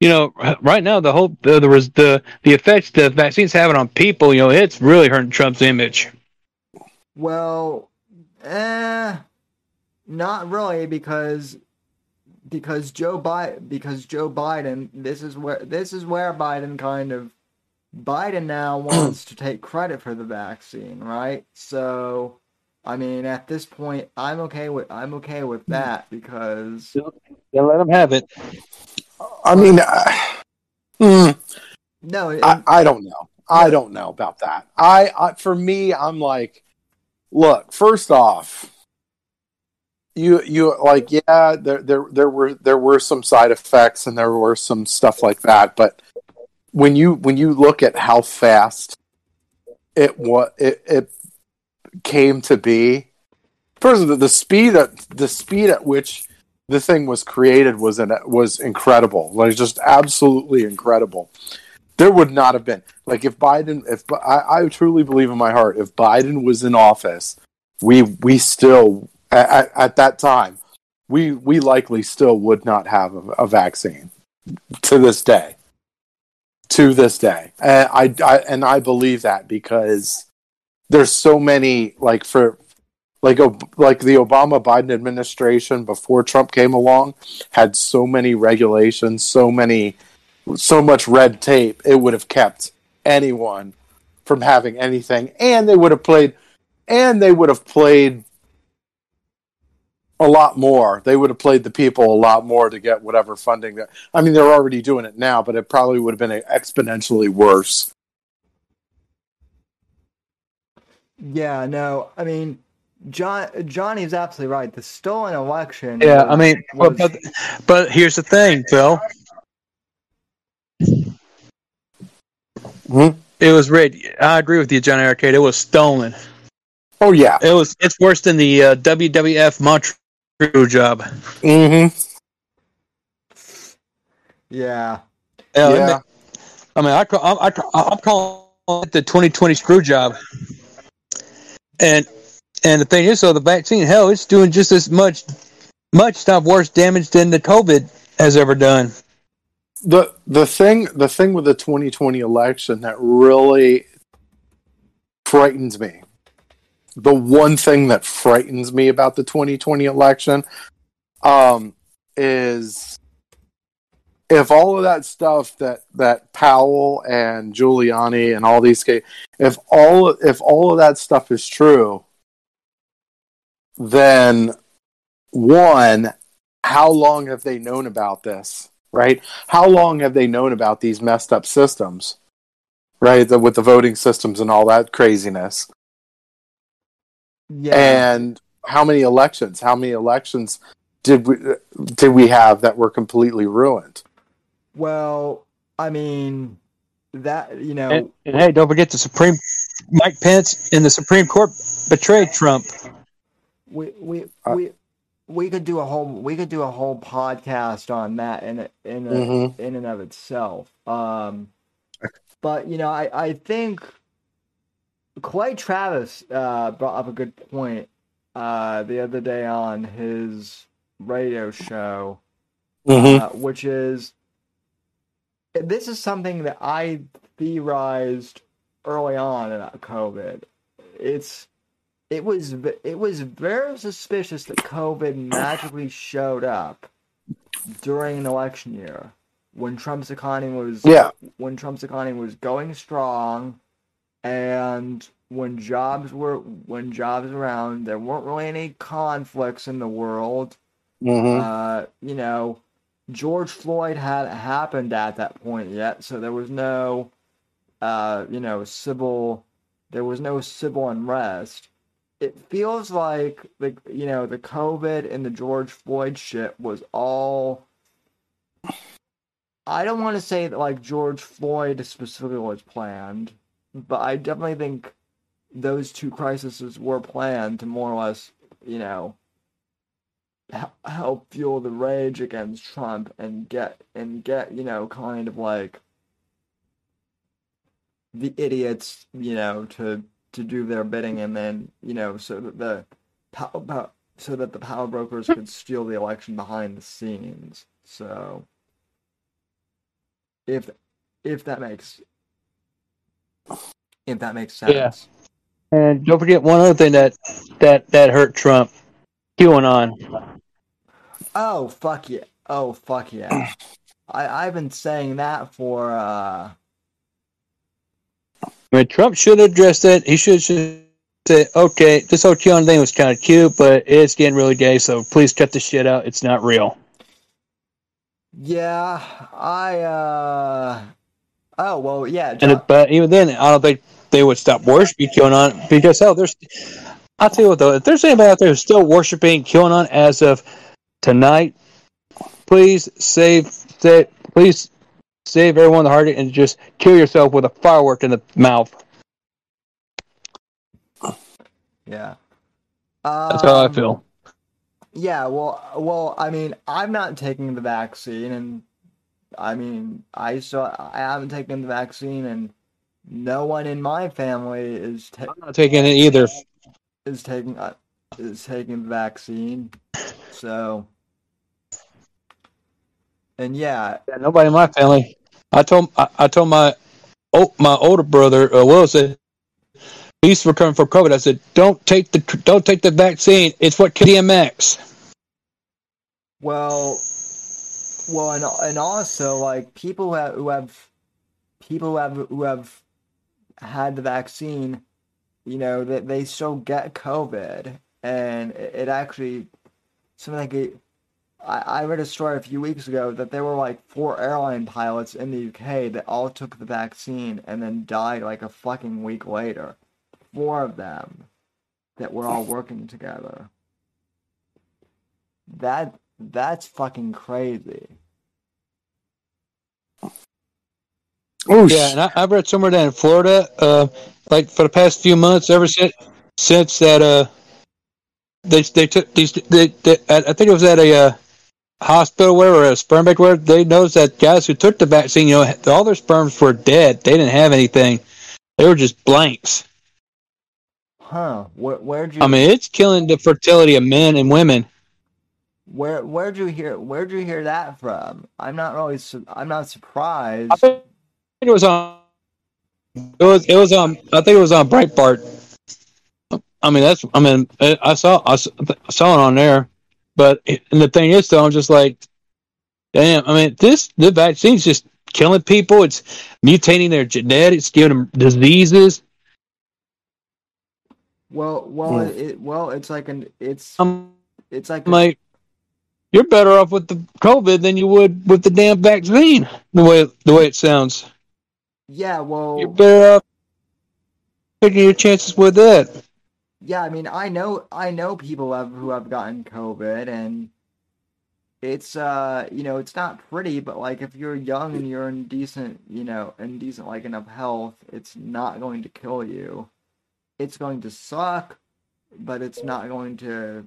S3: you know, right now the whole the the the, the effects the vaccines having on people, you know, it's really hurting Trump's image.
S1: Well, eh, not really because because Joe Biden because Joe Biden this is where this is where Biden kind of Biden now wants to take credit for the vaccine, right? So, I mean, at this point, I'm okay with I'm okay with that because
S3: Yeah, let them have it.
S4: I mean, uh, hmm,
S1: no, it,
S4: I, I don't know. I don't know about that. I, I for me, I'm like, look. First off, you you like yeah, there there there were there were some side effects and there were some stuff like that, but when you when you look at how fast it was it, it came to be, first of all, the speed at the speed at which the thing was created was an, was incredible. Like just absolutely incredible. There would not have been like if Biden. If I, I truly believe in my heart, if Biden was in office, we we still at, at that time we we likely still would not have a, a vaccine to this day. To this day, and I, I and I believe that because there's so many like for like like the Obama Biden administration before Trump came along had so many regulations, so many so much red tape, it would have kept anyone from having anything and they would have played and they would have played a lot more. They would have played the people a lot more to get whatever funding that I mean they're already doing it now, but it probably would have been exponentially worse.
S1: Yeah, no, I mean, John Johnny's absolutely right. The stolen election.
S3: Yeah,
S1: was-
S3: I mean,
S1: was-
S3: but, but but here's the thing, Phil.
S4: Hmm?
S3: It was rigged. I agree with you, John Arcade. It was stolen.
S4: Oh yeah.
S3: It was. It's worse than the uh, WWF Montreal job.
S4: Mhm.
S1: yeah.
S3: Yeah, I
S4: Yeah.
S3: mean- I mean, I, call, I, I, I'm calling it the 2020 screw job. And and the thing is, so the vaccine, hell, it's doing just as much, much not worse damage than the COVID has ever done.
S4: the the thing the thing with the 2020 election that really frightens me the one thing that frightens me about the 2020 election um is if all of that stuff that that Powell and Giuliani and all these if all if all of that stuff is true then one, how long have they known about this? Right? How long have they known about these messed up systems? Right? The, with the voting systems and all that craziness.
S1: Yeah.
S4: And how many elections? How many elections did we did we have that were completely ruined?
S1: Well, I mean, that you know,
S3: And, and hey, don't forget the Supreme Mike Pence in the Supreme Court betrayed Trump.
S1: we we
S4: Uh,
S1: we we could do a whole we could do a whole podcast on that in in a,
S4: Mhm.
S1: in and of itself. Um, but you know, I I think Clay Travis uh, brought up a good point uh, the other day on his radio show,
S4: Mm-hmm.
S1: uh, which is this is something that I theorized early on in COVID. It's it was it was very suspicious that COVID magically showed up during an election year when Trump's economy was
S4: Yeah.
S1: when Trump's economy was going strong and when jobs were when jobs were around there weren't really any conflicts in the world
S4: Mm-hmm.
S1: uh, you know, George Floyd hadn't happened at that point yet, so there was no, uh, you know, civil, there was no civil unrest. It feels like the, you know, the COVID and the George Floyd shit was all. I don't want to say that like George Floyd specifically was planned, but I definitely think those two crises were planned to more or less, you know, help fuel the rage against Trump and get and get you know kind of like the idiots you know to to do their bidding and then you know so that the power so that the power brokers could steal the election behind the scenes so if if that makes if that makes sense
S3: Yeah. And don't forget one other thing that that that hurt Trump. QAnon.
S1: Oh fuck yeah! Oh fuck yeah! I I've been saying that for uh
S3: I mean, Trump should address that. He should, say, okay, this whole QAnon thing was kind of cute, but it's getting really gay, so please cut the shit out. It's not real.
S1: yeah I uh oh well yeah
S3: And it, but even then, I don't think they would stop worshiping QAnon because hell, there's. I'll tell you what though, if there's anybody out there who's still worshiping QAnon as of tonight, please save, save please save everyone the heart and just kill yourself with a firework in the mouth.
S1: yeah.
S3: That's how I
S1: Um,
S3: feel.
S1: Yeah, well, well, I mean, I'm not taking the vaccine, and I mean, I saw I haven't taken the vaccine, and no one in my family is ta-
S3: I'm not taking it either.
S1: is taking uh, is taking the vaccine. So, and yeah,
S3: Yeah, nobody in my family. I told I, I told my oh my older brother uh, Will said he's recovering from COVID. I said don't take the don't take the vaccine. It's what DMX.
S1: well, well, and and also like people who have, who have people who have who have had the vaccine, you know, that they, still get COVID, and it, it actually something like it. I, I read a story a few weeks ago that there were like four airline pilots in the UK that all took the vaccine and then died like a fucking week later. Four of them that were all working together. That that's fucking crazy.
S4: Oosh.
S3: Yeah, and I, I've read somewhere down in Florida, uh, like for the past few months, ever since since that uh, they they took these they, they I I think it was at a uh, hospital where or a sperm bank where they noticed that guys who took the vaccine, you know, all their sperms were dead. They didn't have anything. They were just blanks.
S1: Huh? Where where'd you
S3: I mean, it's killing the fertility of men and women.
S1: where where'd you hear where'd you hear that from? I'm not really su- I'm not surprised.
S3: I think it was on. It was. It was on. I think it was on Breitbart. I mean, that's. I mean, I saw. I saw it on there, but and the thing is, though, I'm just like, damn. I mean, this the vaccine's just killing people. It's mutating their genetics, giving them diseases.
S1: Well, well,
S3: Hmm.
S1: it, well, it's like an, it's,
S3: I'm
S1: it's like, a-
S3: like, you're better off with the COVID than you would with the damn vaccine. The way the way it sounds,
S1: yeah, well, you're
S3: better off taking your chances with that.
S1: Yeah. I mean, I know, I know people have, who have gotten COVID, and it's, uh, you know, it's not pretty, but like if you're young and you're in decent, you know, in decent like enough health, it's not going to kill you. It's going to suck, but it's not going to,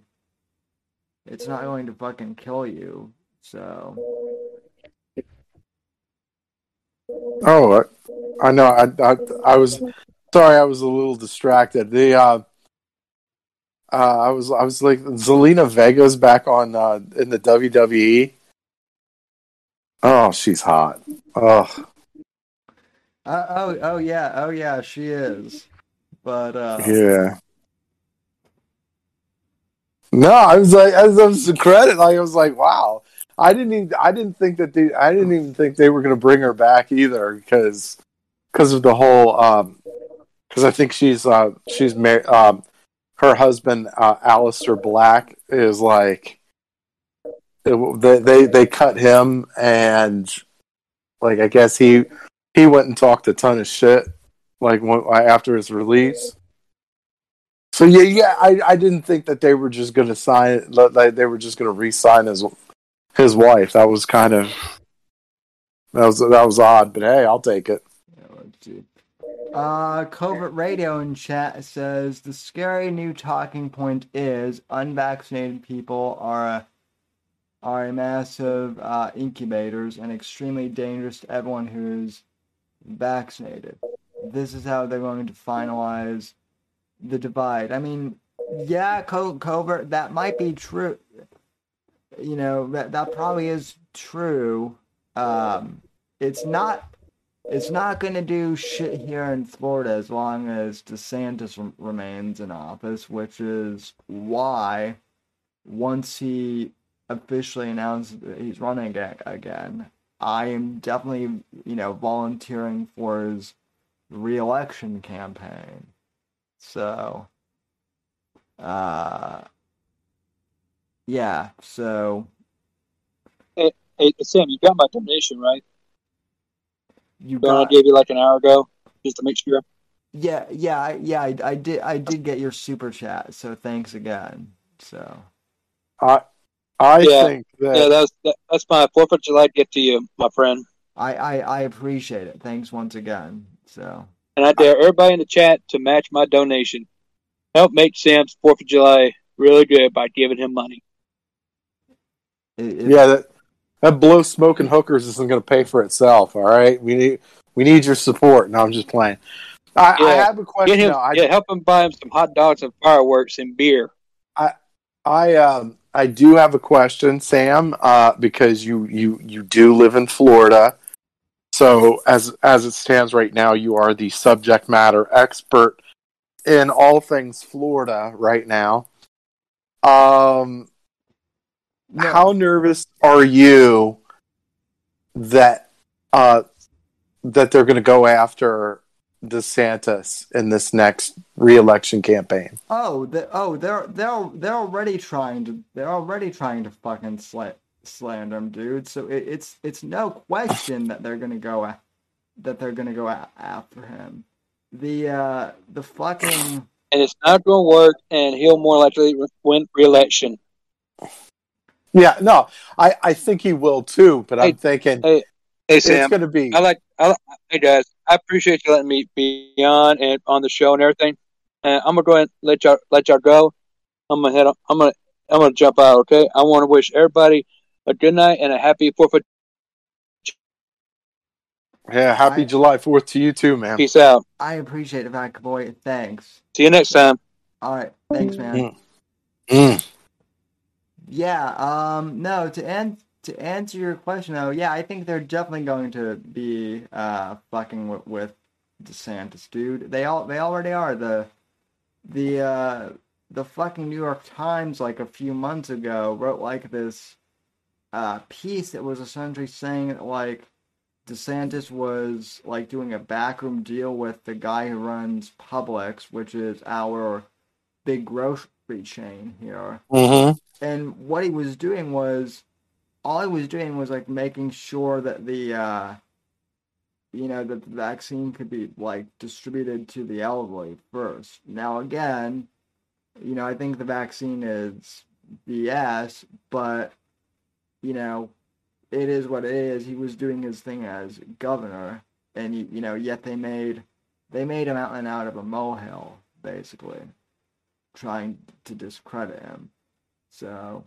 S1: it's not going to fucking kill you. So.
S4: Oh, I, know. I, I I was sorry. I was a little distracted. The uh, uh, I was I was like Zelina Vega's back on uh, in the WWE. Oh, she's hot. Oh,
S1: Uh, oh, oh yeah, oh yeah, she is. But uh,
S4: yeah. No, I was like, as I was credit, like I was like, wow. I didn't even, I didn't think that they, I didn't even think they were going to bring her back either because, because of the whole, um, because I think she's, uh, she's married, um, her husband, uh, Aleister Black is like, they, they, they cut him and like, I guess he, he went and talked a ton of shit like after his release. So yeah, yeah, I, I didn't think that they were just to sign like they were just to re-sign his his wife. That was kind of that was that was odd, but hey, I'll take it.
S1: Uh, Covert Radio in chat says the scary new talking point is unvaccinated people are a, are a massive uh, incubators and extremely dangerous to everyone who is vaccinated. This is how they're going to finalize the divide. I mean, yeah, co- covert that might be true. You know that that probably is true. Um, it's not. It's not going to do shit here in Florida as long as DeSantis rem- remains in office, which is why once he officially announced that he's running ag- again, I am definitely, you know, volunteering for his reelection campaign. So, uh, yeah, so
S3: Hey, Sam, you got my donation, right?
S1: You
S3: The one I gave you like an hour ago, just to make sure.
S1: yeah, yeah, yeah, I, I did, I did get your super chat, so thanks again. So,
S4: I I
S3: Yeah.
S4: think that
S3: Yeah, that's that, that's my Fourth of July gift to you, my friend.
S1: I, I, I appreciate it. Thanks once again. So,
S3: And I dare everybody in the chat to match my donation. Help make Sam's Fourth of July really good by giving him money.
S1: it, it,
S4: yeah that that blow smoking hookers isn't going to pay for itself. All right, we need we need your support. No, I'm just playing. I, I have a question.
S3: Him.
S4: I,
S3: yeah, help him buy him some hot dogs and fireworks and beer.
S4: I I um I do have a question, Sam, uh, because you you you do live in Florida. So as as it stands right now, you are the subject matter expert in all things Florida right now. Um,
S1: no,
S4: how nervous are you that uh that they're going to go after DeSantis in this next reelection campaign?
S1: oh, the, oh, they're, they're, they're already trying to, they're already trying to fucking sla- slander him, dude. So it, it's, it's no question that they're gonna go, a- that they're gonna go a- after him. The, uh, the fucking,
S3: And it's not going to work, and he'll more likely win re-election.
S4: Yeah, no, I, I think he will too, but I'm thinking
S3: Hey, Hey,
S4: it's going to be.
S3: I like. I, like- hey guys, I appreciate you letting me be on and on the show and everything. And I'm gonna go ahead and let y'all let y'all go. I'm gonna head. I'm gonna. I'm gonna jump out. Okay. I want to wish everybody a good night and a happy Fourth of
S4: Yeah, happy
S1: I-
S4: July 4th to you too, man.
S3: Peace out.
S1: I appreciate it, Fat Boy. Thanks.
S3: See you next time.
S1: All right, thanks, man.
S4: Mm.
S1: Yeah, um, no, to end to answer your question though, yeah, I think they're definitely going to be uh fucking with, with DeSantis, dude. They all they already are. The the uh the fucking New York Times like a few months ago wrote like this uh piece that was essentially saying that like DeSantis was like doing a backroom deal with the guy who runs Publix, which is our big grocery chain here.
S4: Mm-hmm.
S1: And what he was doing was, all he was doing was like making sure that the, uh, you know, that the vaccine could be like distributed to the elderly first. Now, again, you know, I think the vaccine is BS, but you know, it is what it is. He was doing his thing as governor, and you, you know, yet they made they made a mountain out of a molehill, basically, trying to discredit him. So,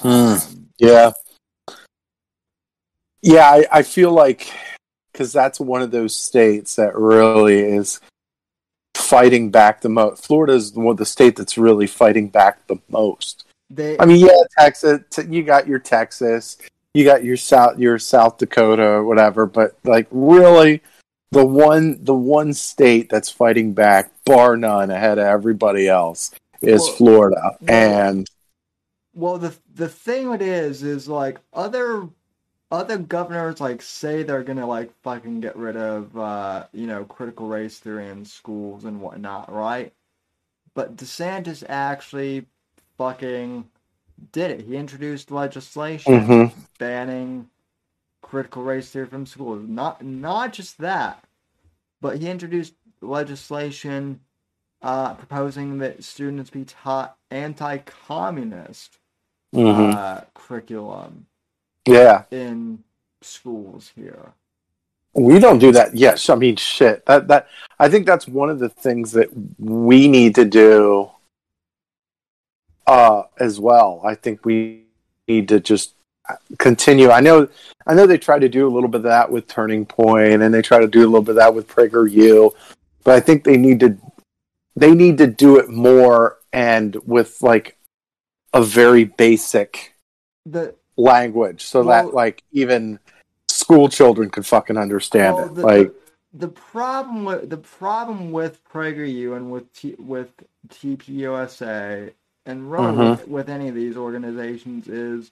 S4: Hmm.
S1: um,
S4: Yeah. Yeah, I, I feel like because that's one of those states that really is fighting back the most. Florida is the the state that's really fighting back the most.
S1: they
S4: I mean, yeah, Texas. t- You got your Texas, you got your South, your South Dakota, or whatever. But like, really, the one, the one state that's fighting back, bar none, ahead of everybody else, is
S1: Well-
S4: Florida.
S1: well-
S4: and
S1: Well, the the thing it is is like other other governors like say they're gonna like fucking get rid of uh you know critical race theory in schools and whatnot, right? But DeSantis actually fucking did it. He introduced legislation
S4: Mhm.
S1: banning critical race theory from schools. Not not just that, but he introduced legislation uh, proposing that students be taught anti-communist
S4: Mhm.
S1: uh, curriculum
S4: yeah,
S1: in schools here.
S4: We don't do that. Yes, I mean shit. That that I think that's one of the things that we need to do uh as well. I think we need to just continue. I know I know they try to do a little bit of that with Turning Point and they try to do a little bit of that with PragerU, but I think they need to they need to do it more and with like a very basic
S1: The
S4: language so
S1: Well-
S4: that like even school children could fucking understand
S1: well,
S4: it.
S1: the,
S4: like
S1: the, the problem with the problem with PragerU and with T, with TPUSA and really
S4: Mhm.
S1: with, with any of these organizations is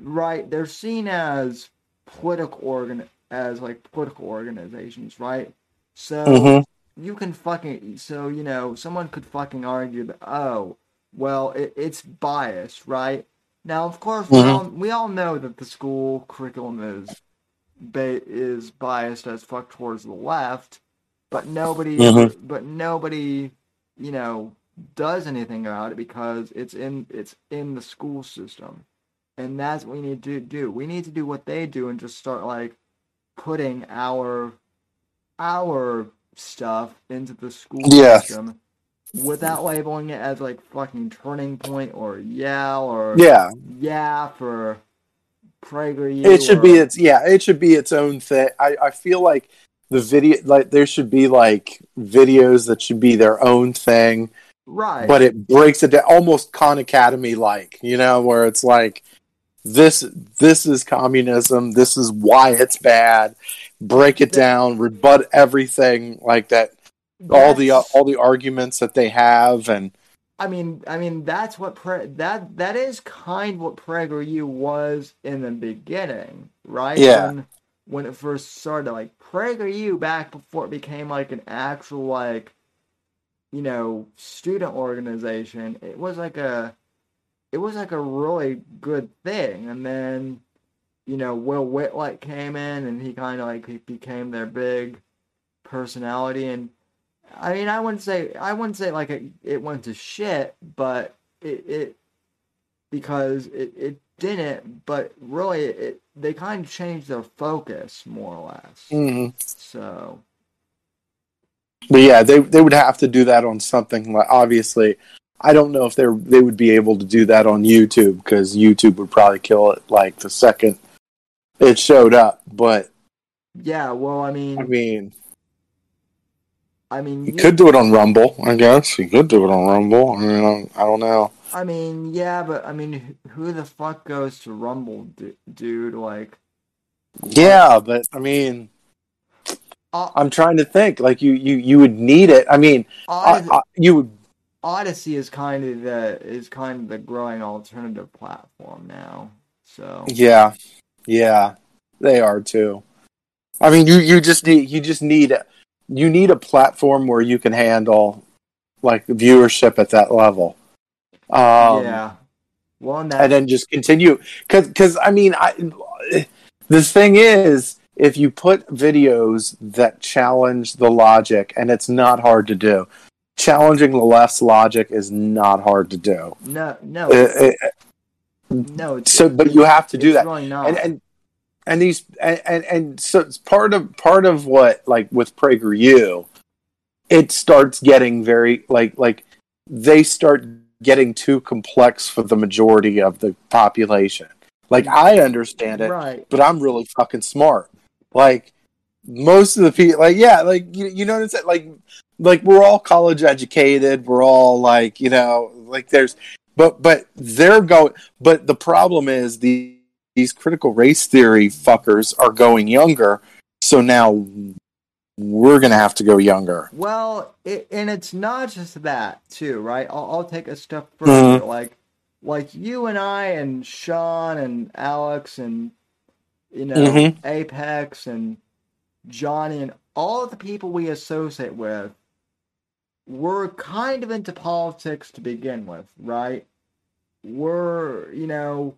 S1: right. They're seen as political organ as like political organizations, right? So
S4: Mhm.
S1: you can fucking so you know someone could fucking argue that oh well it, it's biased right now of course we
S4: Mhm.
S1: all we all know that the school curriculum is ba- is biased as fuck towards the left but nobody
S4: Mhm.
S1: but nobody you know does anything about it because it's in it's in the school system and that's what we need to do we need to do what they do and just start like putting our our stuff into the school
S4: Yeah.
S1: system without labeling it as like fucking turning point or yell or
S4: yeah,
S1: yeah for PragerU.
S4: it should be its yeah, it should be its own thing. I I feel like the video like there should be like videos that should be their own thing,
S1: right.
S4: but it breaks it down almost Khan Academy like, you know, where it's like this this is communism, this is why it's bad. Break it down, rebut everything like that all the uh, all the arguments that they have and
S1: I mean, I mean that's what pre- that that is kind of what PragerU was in the beginning, right?
S4: Yeah.
S1: When, when it first started, like PragerU back before it became like an actual like, you know, student organization. It was like a, it was like a really good thing, and then, you know, Will Whitlock came in and he kind of like he became their big personality and I mean, I wouldn't say I wouldn't say like it, it went to shit, but it, it because it, it didn't. But really, it they kind of changed their focus more or less.
S4: Mhm.
S1: So
S4: But yeah, they they would have to do that on something like obviously. I don't know if they they would be able to do that on YouTube because YouTube would probably kill it like the second it showed up. But
S1: yeah, well, I mean,
S4: I mean,
S1: I mean,
S4: you
S1: you-
S4: could do it on Rumble. I guess you could do it on Rumble. I mean, I don't know.
S1: I mean, yeah, but I mean, who the fuck goes to Rumble, dude? Like,
S4: Yeah, but I mean,
S1: uh,
S4: I'm trying to think. Like you, you, you would need it. I mean, I, I, you would.
S1: Odysee is kind of the is kind of the growing alternative platform now. So
S4: Yeah, yeah, they are too. I mean, you you just need you just need you need a platform where you can handle like viewership at that level. Um,
S1: yeah. Well, and,
S4: and then just continue because because I mean I the thing is if you put videos that challenge the logic and it's not hard to do challenging the left's logic is not hard to do
S1: no, no,
S4: Uh, uh,
S1: no. It's,
S4: so but you have to do that
S1: really not.
S4: and and and these and, and and so it's part of part of what like with PragerU, it starts getting very like like they start getting too complex for the majority of the population. Like I understand it,
S1: right.
S4: but I'm really fucking smart. Like most of the people, like yeah, like you, you know what I'm saying? Like like we're all college educated. We're all like you know like there's but but they're going. But the problem is the these critical race theory fuckers are going younger. So now we're gonna have to go younger.
S1: Well, it, and it's not just that too, right? I'll, I'll take a step further. Like, like you and I and Sean and Alex and you know
S4: Mhm.
S1: Apex and Johnny and all of the people we associate with were kind of into politics to begin with, right? We're you know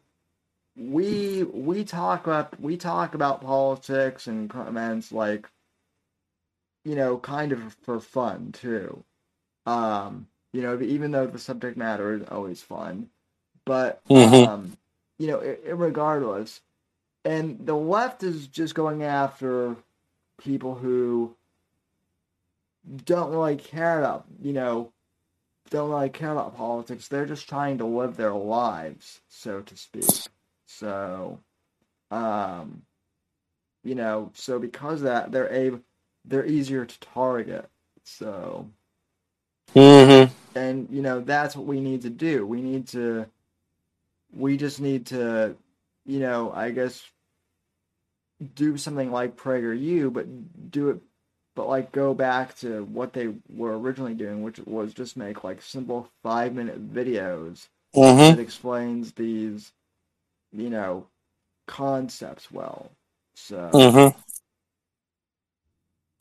S1: we we talk about we talk about politics and comments like you know kind of for fun too um you know even though the subject matter is always fun but
S4: Mhm.
S1: um you know regardless and the left is just going after people who don't really care about you know don't really care about politics. They're just trying to live their lives so to speak. So um you know so because of that they're able they're easier to target so.
S4: Mm-hmm.
S1: and you know that's what we need to do. We need to we just need to you know i guess do something like prageru but do it but like go back to what they were originally doing which was just make like simple five minute videos
S4: Mm-hmm.
S1: that explains these you know concepts well so
S4: Mm-hmm.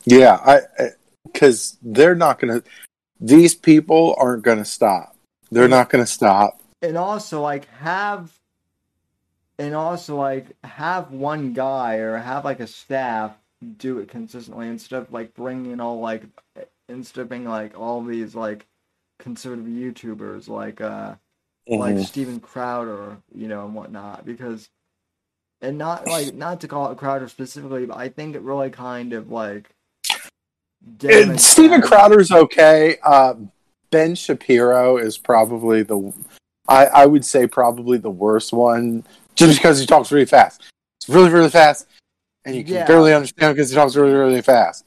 S4: Yeah, I because they're not gonna. These people aren't gonna stop. They're not gonna stop.
S1: and also like have and also like have one guy or have like a staff do it consistently instead of like bringing all like instead of being like all these like conservative YouTubers like uh like
S4: Mhm.
S1: Steven Crowder, you know, and whatnot, because and not like not to call it Crowder specifically, but I think it really kind of like
S4: And Steven Crowder's okay. Uh, ben Shapiro is probably the. I, I would say probably the worst one, just because he talks really fast. It's really really fast, and you can
S1: Yeah.
S4: barely understand because he talks really really fast.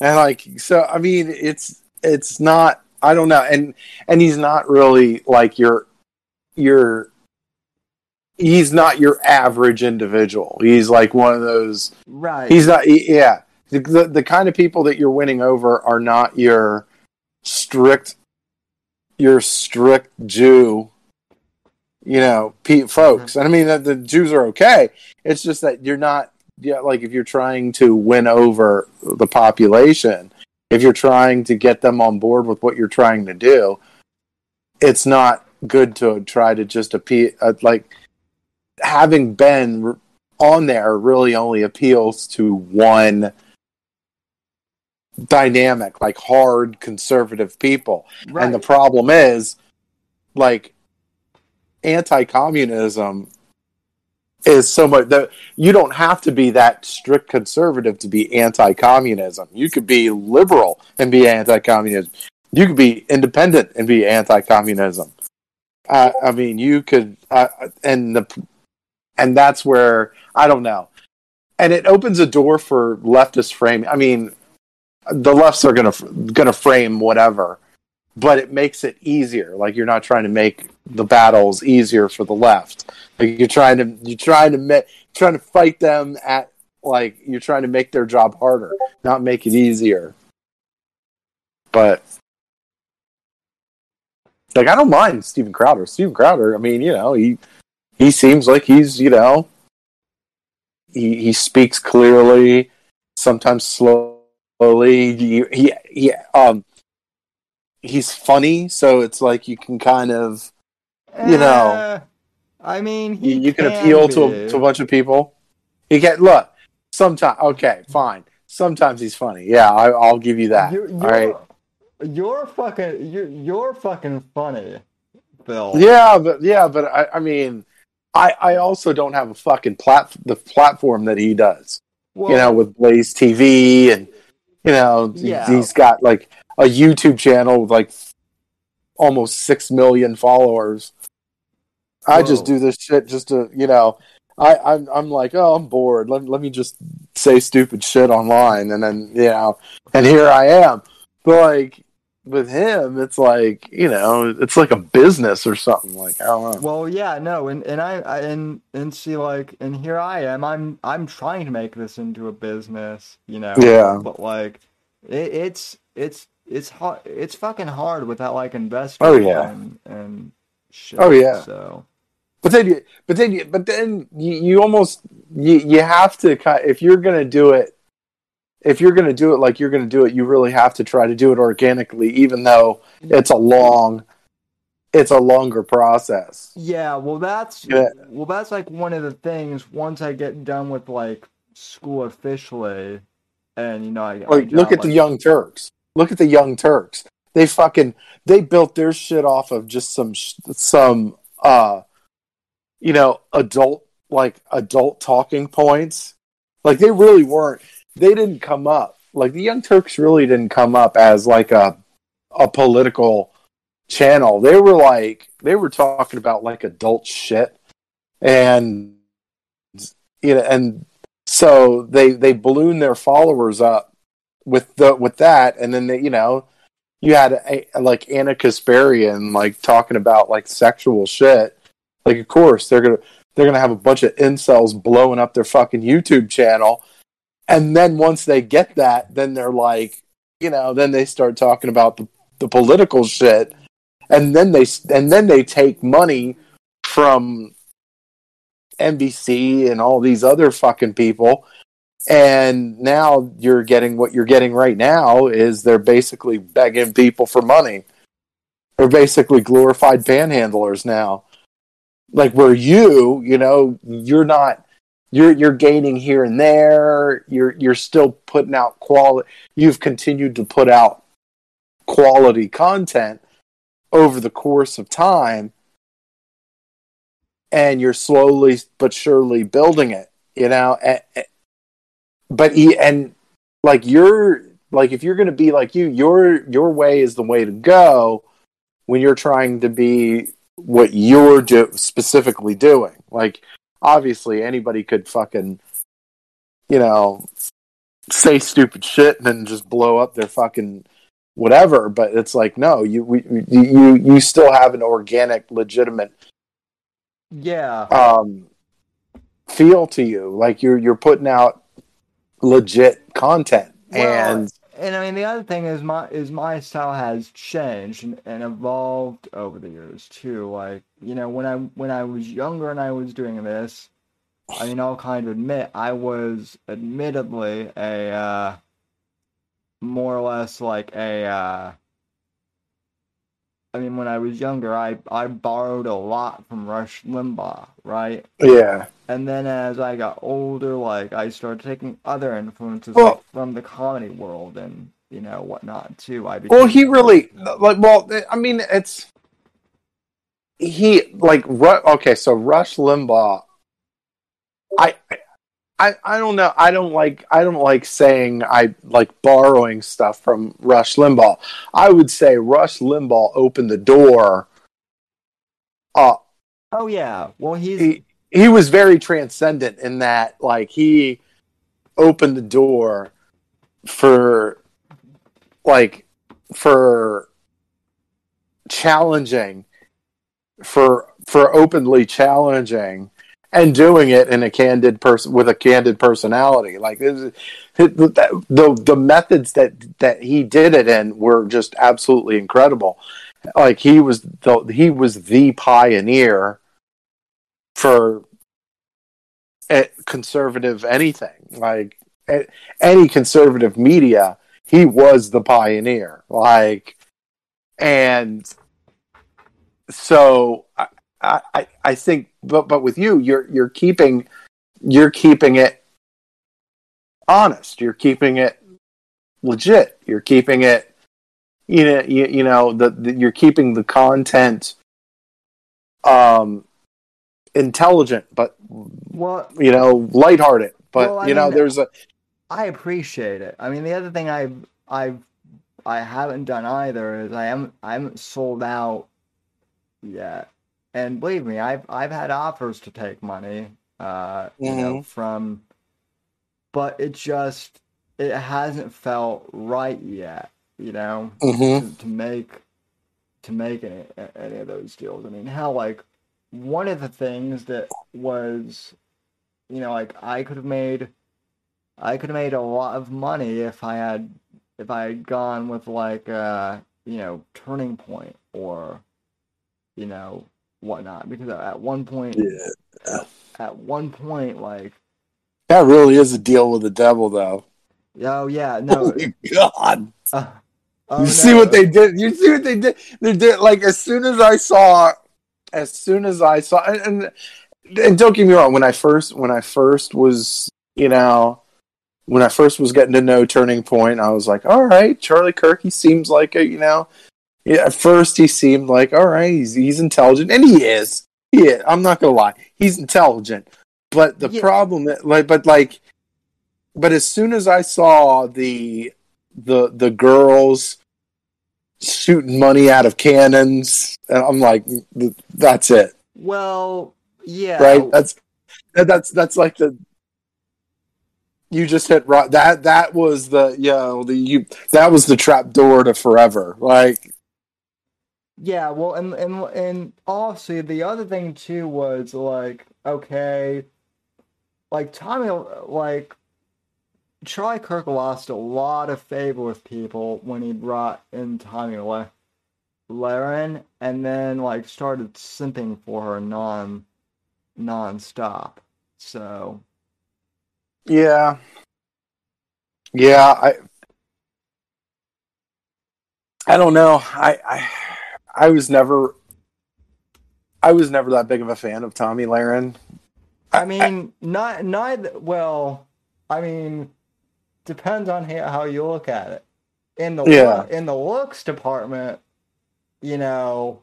S4: And like so, I mean, it's it's not. I don't know, and and he's not really like your your. He's not your average individual. He's like one of those
S1: right.
S4: He's not. he- yeah, the, the the kind of people that you're winning over are not your strict, your strict Jew. You know, Pete folks. Mm-hmm. And I mean, the, the Jews are okay. It's just that you're not. Yeah, like if you're trying to win over the population, if you're trying to get them on board with what you're trying to do, it's not good to try to just appeal. Uh, like having Ben on there really only appeals to one dynamic, like hard conservative people.
S1: right.
S4: And the problem is, like, anti communism is so much that you don't have to be that strict conservative to be anti communism. You could be liberal and be anti communism. You could be independent and be anti communism. Uh, I mean, you could, uh, and the, and that's where I don't know, and it opens a door for leftist framing. I mean, the lefts are gonna gonna frame whatever, but it makes it easier. Like you're not trying to make the battles easier for the left. Like you're trying to you're trying to ma- trying to fight them at like you're trying to make their job harder, not make it easier. But like I don't mind Steven Crowder. Steven Crowder, I mean, you know, he he seems like he's, you know, he he speaks clearly, sometimes slowly. He he, he um he's funny, so it's like you can kind of you know,
S1: Eh, I mean,
S4: you,
S1: he
S4: you can appeal to
S1: be.
S4: a, to a bunch of people. He get look. Sometimes okay, fine. Sometimes he's funny. Yeah, I, I'll give you that.
S1: You're,
S4: All right.
S1: You're fucking. You're, you're fucking funny, Bill.
S4: Yeah, but yeah, but I, I mean, I I also don't have a fucking plat the platform that he does.
S1: Well,
S4: you know, with Blaze TV and you know,
S1: Yeah.
S4: he's got like a YouTube channel with like almost six million followers. I just do this shit just to, you know, I, I'm I'm like, oh, I'm bored. Let, let me just say stupid shit online, and then you know, and here I am. But like with him, it's like you know, it's like a business or something. Like I don't know.
S1: Well, yeah, no, and and I, I and and see like, and here I am. I'm I'm trying to make this into a business, you know.
S4: Yeah.
S1: But like, it, it's it's it's hard. It's fucking hard without like investing.
S4: Oh, yeah.
S1: And, and shit.
S4: Oh, yeah.
S1: So
S4: But then, you, but then, you, but then you, you almost you, you have to ki- if you're gonna do it, if you're gonna do it like you're gonna do it, you really have to try to do it organically, even though mm-hmm. it's a long, it's a longer process.
S1: yeah, well, that's
S4: Yeah.
S1: well, that's like one of the things. Once I get done with like school officially, and you know, I, I
S4: Like, look
S1: got,
S4: at the Young Turks. Look at the Young Turks. They fucking they built their shit off of just some some uh, you know, adult like adult talking points. Like they really weren't. They didn't come up. Like the Young Turks really didn't come up as like a a political channel. They were like they were talking about like adult shit, and you know, and so they they ballooned their followers up with the with that, and then you know, you had a, like Ana Kasparian like talking about like sexual shit. Like, of course they're gonna they're gonna have a bunch of incels blowing up their fucking YouTube channel, and then once they get that, then they're like, you know, then they start talking about the, the political shit, and then they and then they take money from NBC and all these other fucking people and now you're getting what you're getting right now is they're basically begging people for money. They're basically glorified panhandlers now. Like where you, you know, you're not you're you're gaining here and there. You're you're still putting out quality. You've continued to put out quality content over the course of time and you're slowly but surely building it, you know, a- a- but he and like you're like if you're going to be like you your your way is the way to go when you're trying to be what you're do- specifically doing like obviously anybody could fucking you know say stupid shit and then just blow up their fucking whatever but it's like no you we, you you you still have an organic legitimate
S1: Yeah.
S4: um, feel to you. Like you're you're putting out legit content,
S1: Well,
S4: and
S1: And I mean, the other thing is my is my style has changed and, and evolved over the years too. Like you know, when I when I was younger and I was doing this, I mean, I'll kind of admit I was admittedly a uh, more or less like a. Uh, I mean, when I was younger, I I borrowed a lot from Rush Limbaugh, right?
S4: yeah,
S1: And then as I got older, like I started taking other influences
S4: Well-
S1: like, from the comedy world and you know whatnot too. I became,
S4: well, he really like. Well, I mean, it's he like Ru- okay. So Rush Limbaugh, I. I, I don't know. I don't like I don't like saying I like borrowing stuff from Rush Limbaugh. I would say Rush Limbaugh opened the door. Uh,
S1: Oh yeah, well he's
S4: he he was very transcendent in that like he opened the door for like for challenging for for openly challenging and doing it in a candid person with a candid personality. Like this the, the methods that that he did it in were just absolutely incredible. Like he was the he was the pioneer for conservative anything like any conservative media he was the pioneer like and so I, I I think, but but with you, you're you're keeping you're keeping it honest. You're keeping it legit. You're keeping it, you know, you, you know, the, the you're keeping the content um intelligent, but
S1: Well,
S4: you know, lighthearted. But
S1: Well,
S4: you know,
S1: mean-
S4: there's a
S1: I appreciate it. I mean, the other thing I've I've I haven't done either is I haven't I haven't sold out yet. And believe me, I've I've had offers to take money, uh, you know, from, but it just it hasn't felt right yet, you know, to, to make to make any any of those deals. I mean, hell, like one of the things that was, you know, like I could have made. I could have made a lot of money if I had if I had gone with like uh you know Turning Point or you know whatnot because at one point
S4: Yeah.
S1: at one point like
S4: that really is a deal with the devil, though.
S1: oh yeah no
S4: Holy God!
S1: uh, oh,
S4: you see what they did? You see what they did? They did like as soon as I saw, as soon as I saw, and, and and don't get me wrong. When I first, when I first was, you know, when I first was getting to know Turning Point, I was like, all right, Charlie Kirk. He seems like a, you know, yeah. At first, he seemed like all right. He's he's intelligent, and he is. He is. I'm not gonna lie. He's intelligent, but the
S1: Yeah.
S4: problem, like, but like, but as soon as I saw the the the girls shooting money out of cannons. And I'm like, that's it,
S1: well yeah
S4: right? That's that's that's like the you just hit right. That that was the you know the you that was the trap door to forever. Like
S1: Yeah, well, and and and also the other thing too was like, okay, like Tomi, like Charlie Kirk lost a lot of favor with people when he brought in Tomi Le- Lahren, and then like started simping for her non non-stop. So
S4: yeah, yeah. I I don't know. I I I was never. I was never that big of a fan of Tomi Lahren.
S1: I mean, not neither. Well, I mean, depends on how, you look at it. In the
S4: Yeah.
S1: look, in the looks department, you know,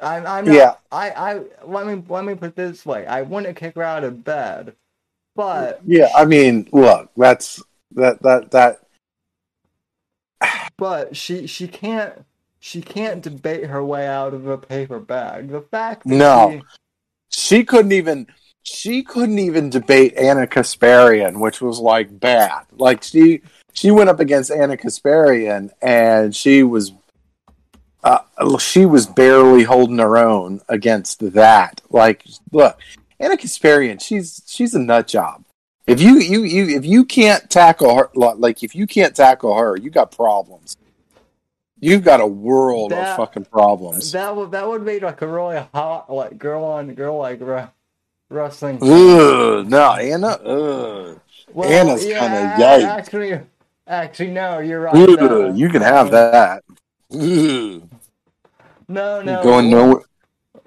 S1: I'm I'm not.
S4: Yeah.
S1: I I let me let me put this way. I wouldn't kick her out of bed, but
S4: Yeah, I mean, look, that's that that that
S1: but she she can't she can't debate her way out of a paper bag. The fact that
S4: No.
S1: she,
S4: she couldn't even she couldn't even debate Ana Kasparian, which was like bad. Like she she went up against Ana Kasparian and she was uh, she was barely holding her own against that. Like, look, Ana Kasparian, she's she's a nut job. If you you you if you can't tackle her, like if you can't tackle her, you got problems. You've got a world
S1: That-
S4: of fucking problems.
S1: that would that would be like a really hot like girl on girl like wrestling.
S4: Ugh, no, Anna. Ugh.
S1: Well,
S4: Anna's
S1: yeah,
S4: kinda yikes.
S1: Actually, actually, no, you're right.
S4: Ugh,
S1: no.
S4: you can have that. Ugh.
S1: No, no,
S4: Going nowhere.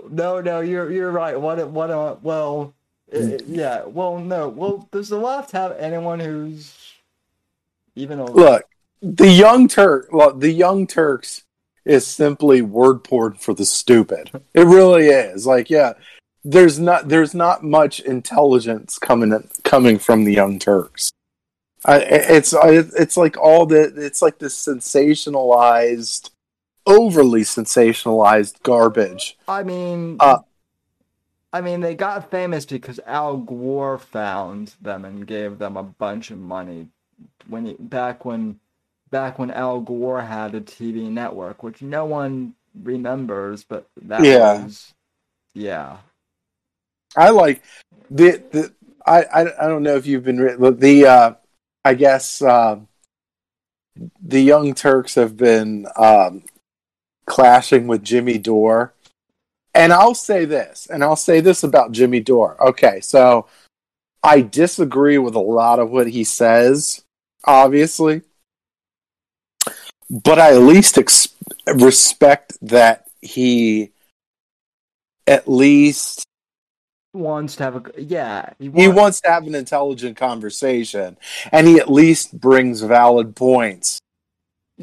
S1: No, no, you're you're right. What what? Uh, well,
S4: Mm.
S1: it, yeah. Well, no. Well, does the left have anyone who's even a
S4: Look, the young Turk. Well, the young Turks is simply word porn for the stupid. It really is. Like, yeah, there's not there's not much intelligence coming coming from the young Turks. I, it's it's like all the it's like this sensationalized, overly sensationalized garbage.
S1: I mean,
S4: Uh,
S1: I mean, they got famous because Al Gore found them and gave them a bunch of money when he, back when back when Al Gore had a TV network, which no one remembers, but that
S4: Yeah.
S1: was yeah.
S4: I like the the I I, I don't know if you've been the uh I guess uh, the Young Turks have been um, clashing with Jimmy Dore, and I'll say this, and I'll say this about Jimmy Dore. Okay, so I disagree with a lot of what he says, obviously, but I at least ex- respect that he at least
S1: wants to have a yeah.
S4: He, he wants to have an intelligent conversation, and he at least brings valid points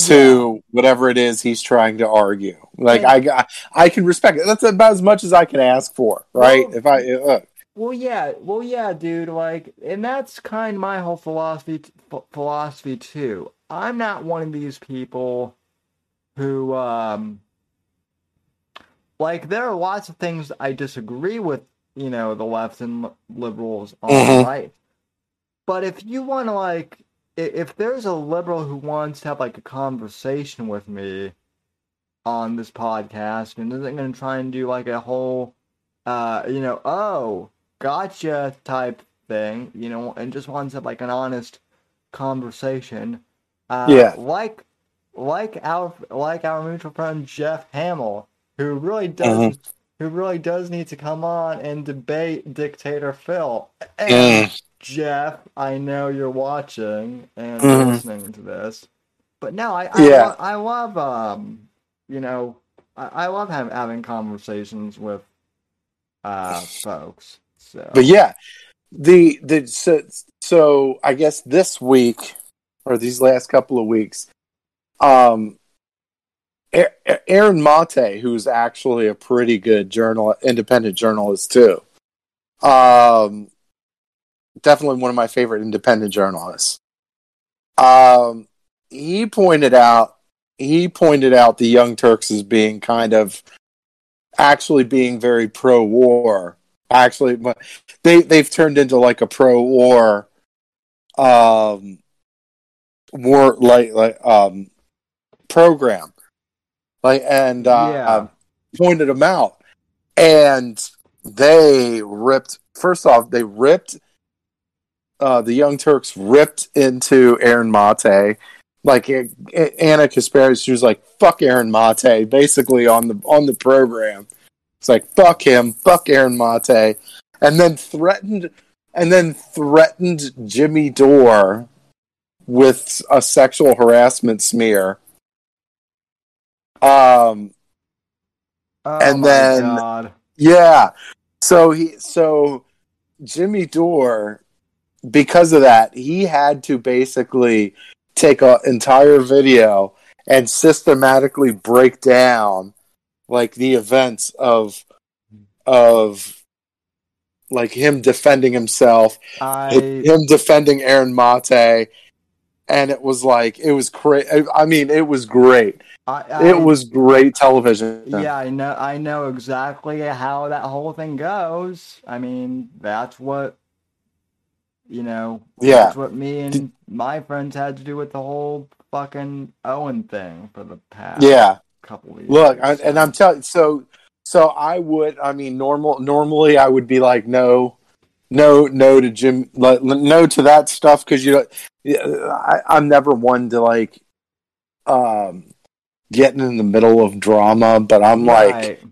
S4: to yeah. whatever it is he's trying to argue. Like I, I can respect it. That's about as much as I can ask for, right? Well, if I, uh,
S1: well, yeah, well, yeah, dude. Like, and that's kind of my whole philosophy. Philosophy too. I'm not one of these people who, um, like, there are lots of things I disagree with. You know, the left and liberals on mm-hmm. the right. But if you want to like if there's a liberal who wants to have like a conversation with me on this podcast and isn't going to try and do like a whole, uh, you know, oh, gotcha type thing, you know, and just wants to have like an honest conversation, uh,
S4: yeah,
S1: like like our like our mutual friend Jeff Hamill, who really does. Mm-hmm. Who really does need to come on and debate Dictator Phil? And, mm Jeff, I know you're watching and mm-hmm. listening to this, but no, I I, yeah. lo- I love um you know I, I love having having conversations with uh folks. So,
S4: but yeah, the the so, so I guess this week or these last couple of weeks, um, Aaron Mate, who's actually a pretty good journal, independent journalist too, um, definitely one of my favorite independent journalists. Um, he pointed out he pointed out the Young Turks as being kind of actually being very pro-war. Actually, they they've turned into like a pro-war, um, war like like um program, like and uh, yeah. um, pointed them out, and they ripped. First off, they ripped uh, the Young Turks ripped into Aaron Mate. Like Ana Kasparian, she was like, "Fuck Aaron Mate," basically on the on the program. It's like, "Fuck him, fuck Aaron Mate," and then threatened, and then threatened Jimmy Dore with a sexual harassment smear. Um, oh and then God. yeah, so he so Jimmy Dore because of that, he had to basically take an entire video and systematically break down like the events of of like him defending himself, I... him defending Aaron Mate, and it was like it was crazy. I mean, it was great. I, I, it was great television.
S1: Yeah, I know. I know exactly how that whole thing goes. I mean, that's what you know,
S4: yeah.
S1: that's what me and Did... my friends had to do with the whole fucking Owen thing for the past
S4: yeah
S1: couple of years.
S4: Look, I, and I'm telling so so I would I mean normal normally I would be like no no no to Jim no to that stuff because you know I, I'm never one to like um getting in the middle of drama, but I'm right. like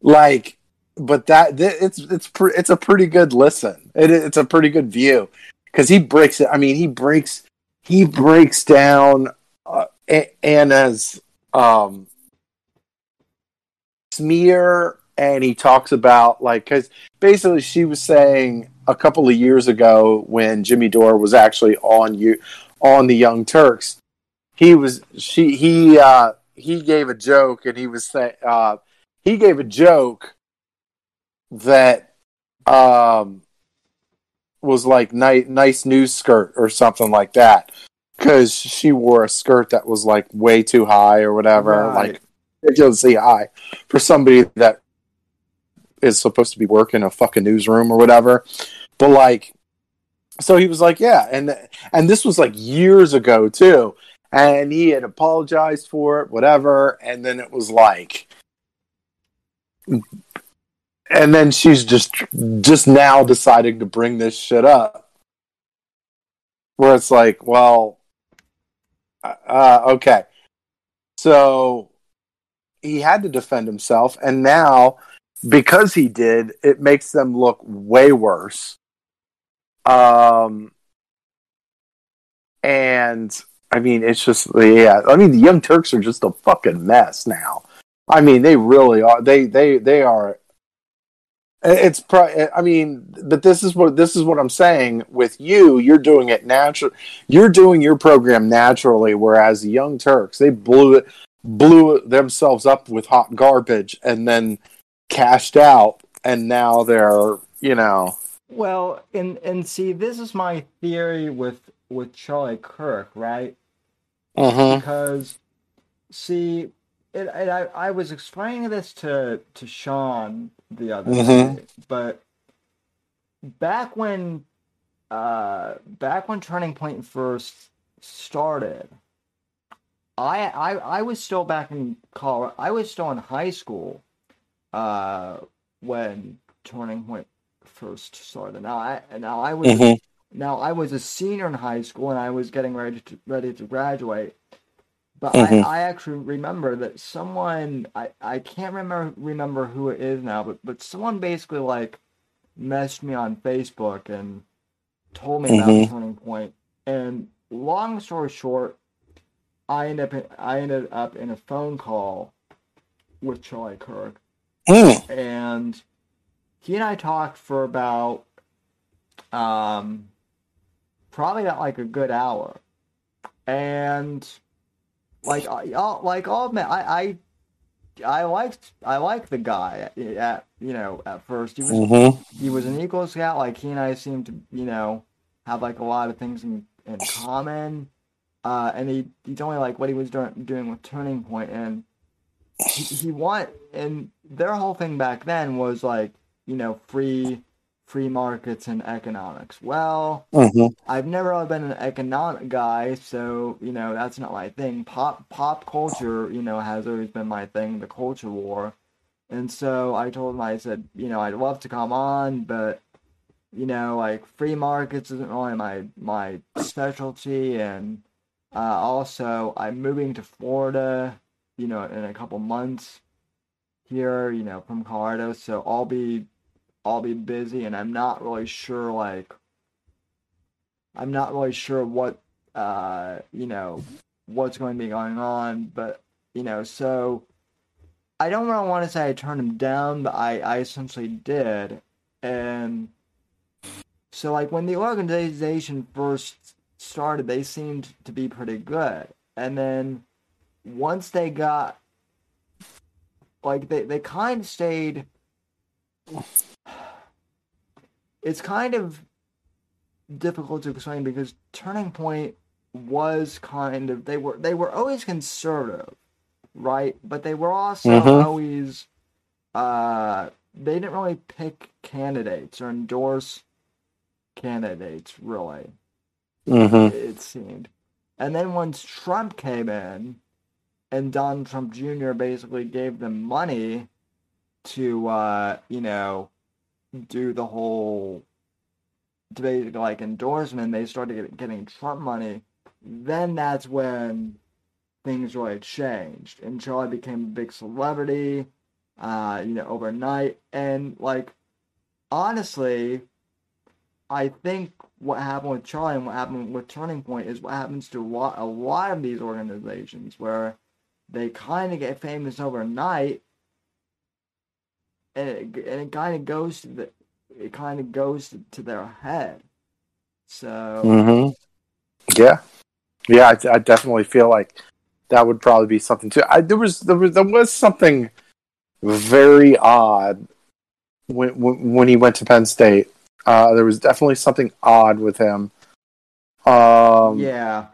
S4: like but that it's it's pre- it's a pretty good listen. It, it's a pretty good view because he breaks it. I mean, he breaks he breaks down uh, Ana's um, smear, and he talks about like because basically she was saying a couple of years ago when Jimmy Dore was actually on you on the Young Turks, he was she he uh, he gave a joke and he was saying uh, he gave a joke that um, was like nice, nice news skirt or something like that because she wore a skirt that was like way too high or whatever, right. like ridiculously high for somebody that is supposed to be working a fucking newsroom or whatever. But like, so he was like, yeah, and and this was like years ago too, and he had apologized for it, whatever, and then it was like and then she's just just now deciding to bring this shit up. Where it's like well uh, uh, okay. So he had to defend himself. And now because he did it makes them look way worse um and I mean, it's just yeah. I mean, the Young Turks are just a fucking mess now. I mean, they really are. They they they are. It's pro. I mean, but this is what this is what I'm saying. With you, you're doing it natural. You're doing your program naturally, whereas the Young Turks they blew it, blew themselves up with hot garbage, and then cashed out, and now they're you know.
S1: Well, and and see, this is my theory with with Charlie Kirk, right?
S4: Uh-huh.
S1: Because see, it, it, I I was explaining this to to Sean the other
S4: Mhm.
S1: day, but back when uh back when Turning Point first started, I I I was still back in Colorado. I was still in high school uh when Turning Point first started. Now I now I was
S4: Mhm.
S1: now I was a senior in high school and I was getting ready to ready to graduate. But
S4: Mhm.
S1: I, I actually remember that someone I, I can't remember remember who it is now, but but someone basically like messaged me on Facebook and told me
S4: Mhm.
S1: about Turning Point. And long story short, I ended up in, I ended up in a phone call with Charlie Kirk
S4: Mm.
S1: and he and I talked for about um probably about like a good hour. And like I I'll, like I'll admit I I I liked I liked the guy at, at you know at first he was
S4: Mhm.
S1: he was an Eagle Scout like he and I seemed to you know have like a lot of things in, in common uh and he he told me like what he was doing doing with Turning Point and he, he want and their whole thing back then was like you know free free markets and economics well
S4: Mhm.
S1: I've never really been an economic guy, so you know that's not my thing. Pop pop culture, you know, has always been my thing, the culture war. And so I told him, I said, you know, I'd love to come on, but you know, like free markets isn't really my my specialty, and uh, also I'm moving to Florida, you know, in a couple months here, you know, from Colorado, so I'll be I'll be busy, and I'm not really sure like. I'm not really sure what uh you know what's going to be going on, but you know, so I don't really want to say I turned him down, but I I essentially did, and so like when the organization first started, they seemed to be pretty good, and then once they got like they they kind of stayed. It's kind of difficult to explain because Turning Point was kind of they were they were always conservative, right? But they were also
S4: Mhm.
S1: always uh they didn't really pick candidates or endorse candidates really
S4: Mhm.
S1: it seemed. And then once Trump came in and Donald Trump Jr. basically gave them money to uh, you know, do the whole to basically like endorsement, they started getting Trump money, then that's when things really changed. And Charlie became a big celebrity, uh, you know, overnight. And like honestly, I think what happened with Charlie and what happened with Turning Point is what happens to a lot, a lot of these organizations where they kind of get famous overnight, and it, and it kind of goes to the, it kind of goes to, their head. So
S4: Mm-hmm. Yeah. Yeah, I, I definitely feel like that would probably be something too. I, there was there was there was something very odd when when, when he went to Penn State. Uh, there was definitely something odd with him. Um,
S1: yeah,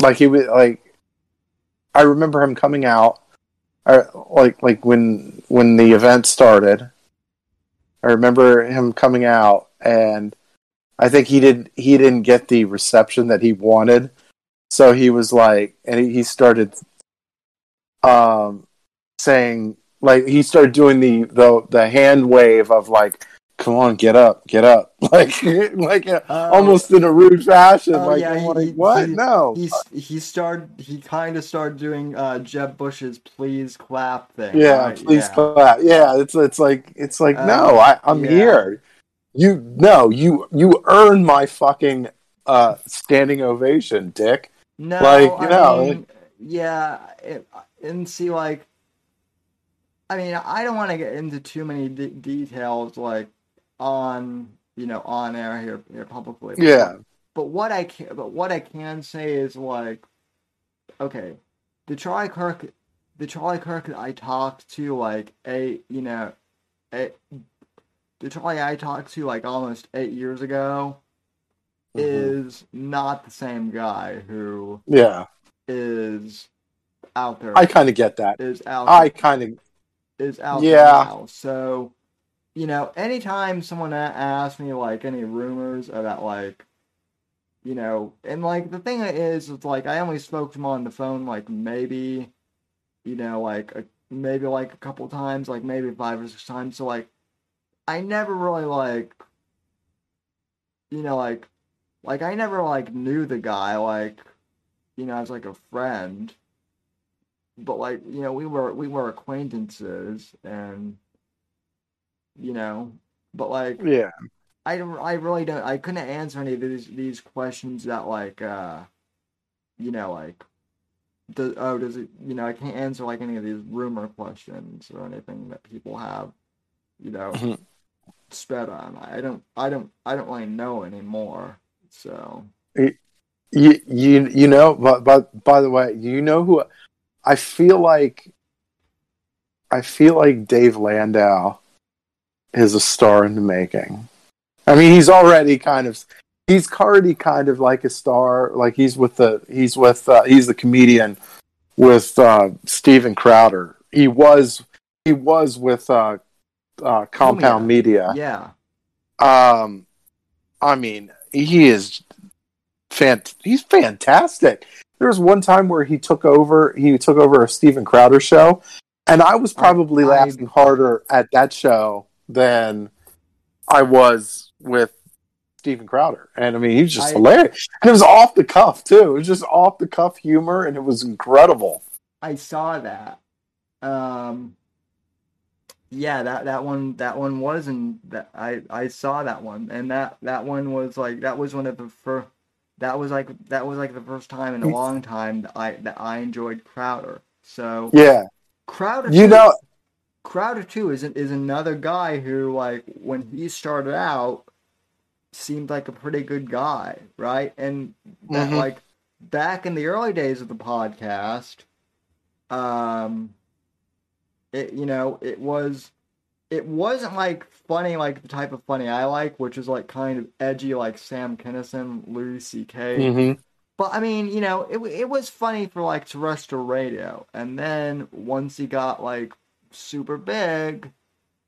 S4: like he was like I remember him coming out or like like when when the event started. I remember him coming out and I think he did he didn't get the reception that he wanted. So he was like and he, he started um saying like he started doing the the the hand wave of like come on get up get up like like uh,
S1: Oh.
S4: almost in a rude fashion
S1: Oh,
S4: like
S1: yeah, he-
S4: like
S1: he-
S4: what
S1: he-
S4: no
S1: he he started he kind of started doing uh, Jeb Bush's "Please Clap" thing.
S4: Yeah,
S1: right?
S4: please
S1: yeah.
S4: clap. Yeah, it's it's like it's like
S1: Uh,
S4: no, I, I'm
S1: yeah.
S4: here. You no, you you earn my fucking uh, standing ovation, Dick.
S1: No,
S4: Like, you
S1: I
S4: know,
S1: mean, yeah, it, and see, like, I mean, I don't want to get into too many de- details, like, on you know, on air here, here publicly.
S4: Yeah.
S1: But what I can, but what I can say is like, okay, the Charlie Kirk, the Charlie Kirk that I talked to, like eight, you know, eight, the Charlie I talked to like almost eight years ago,
S4: Mhm.
S1: is not the same guy who
S4: Yeah.
S1: is out there.
S4: I kind of get that.
S1: is out.
S4: I kind of
S1: is out
S4: Yeah.
S1: there now. So, you know, anytime someone asks me like any rumors about like, you know, and like the thing is, it's like I only spoke to him on the phone like maybe, you know, like a, maybe like a couple times, like maybe five or six times. So like, I never really like, you know, like, like I never like knew the guy like, you know, as like a friend but like you know we were we were acquaintances and you know but like
S4: yeah.
S1: i i really don't i couldn't answer any of these these questions that like uh you know like does oh does it you know i can't answer like any of these rumor questions or anything that people have you know
S4: Mhm.
S1: sped on i don't i don't i don't really know anymore so
S4: You you you know, but but by the way, you know who I feel like I feel like Dave Landau is a star in the making. I mean, he's already kind of he's already kind of like a star. Like he's with the he's with uh, he's the comedian with uh, Steven Crowder. He was he was with uh, uh, Compound Media.
S1: yeah
S4: Um, I mean, he is fant. He's fantastic. There was one time where he took over. He took over a Steven Crowder show, and I was probably
S1: I-
S4: laughing harder at that show than I was with Steven Crowder. And I mean, he was just
S1: I-
S4: hilarious, and it was off the cuff too. It was just off the cuff humor, and it was incredible.
S1: I saw that. Um, yeah, that that one that one was and that I I saw that one and that that one was like that was one of the first that was like that was like the first time in a long time that I that I enjoyed Crowder. So
S4: Yeah,
S1: Crowder,
S4: you know,
S1: Crowder too is is another guy who like when he started out seemed like a pretty good guy, right? And that,
S4: Mhm.
S1: like back in the early days of the podcast, um, it you know it was it wasn't like funny like the type of funny I like, which is like kind of edgy like Sam Kinison, Louis C.K.
S4: mhm.
S1: But I mean, you know, it it was funny for like terrestrial radio, and then once he got like super big,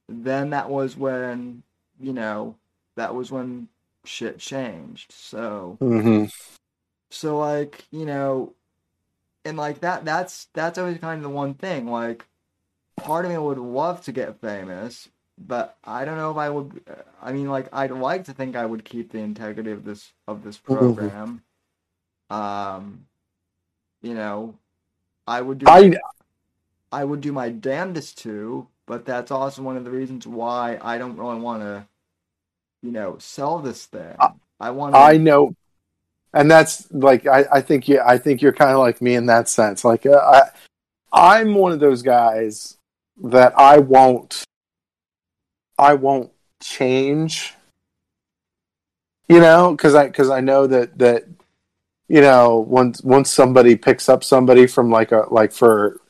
S1: then that was when you know that was when shit changed. So
S4: Mhm.
S1: so like you know, and like that that's that's always kind of the one thing. Like, part of me would love to get famous, but I don't know if I would. I mean, like I'd like to think I would keep the integrity of this of this program. Um, you know, I would do.
S4: I
S1: I would do my damnedest to, but that's also one of the reasons why I don't really want to, you know, sell this thing.
S4: I-
S1: I want.
S4: I know, and that's like I, I think you. I think you're kind of like me in that sense. Like uh, I, I'm one of those guys that I won't. I won't change. You know, because I because I know that that, you know, once once somebody picks up somebody from like a like for,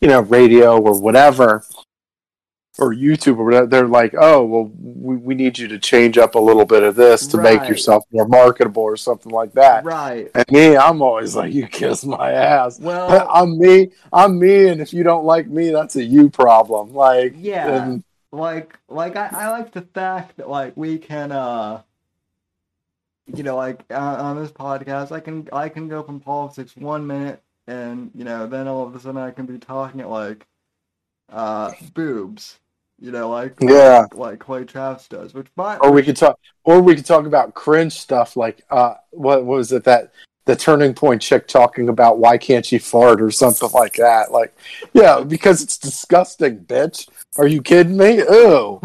S4: you know, radio or whatever, or YouTube or whatever, they're like, oh, well, we, we need you to change up a little bit of this to make yourself more marketable or something like that.
S1: right.
S4: And me, I'm always like, you kiss my ass.
S1: Well,
S4: I'm me. I'm me, and if you don't like me, that's a you problem. Like,
S1: yeah.
S4: and-
S1: like like I, I like the fact that like we can uh you know like uh, on this podcast i can i can go from politics one minute and you know then all of a sudden i can be talking at like uh boobs you know like
S4: Yeah.
S1: like clay travis does which by
S4: or we could talk, or we could talk about cringe stuff like, uh, what, what was it that the turning point chick talking about why can't she fart or something like that. Like, yeah, because it's disgusting, bitch. Are you kidding me? Ew.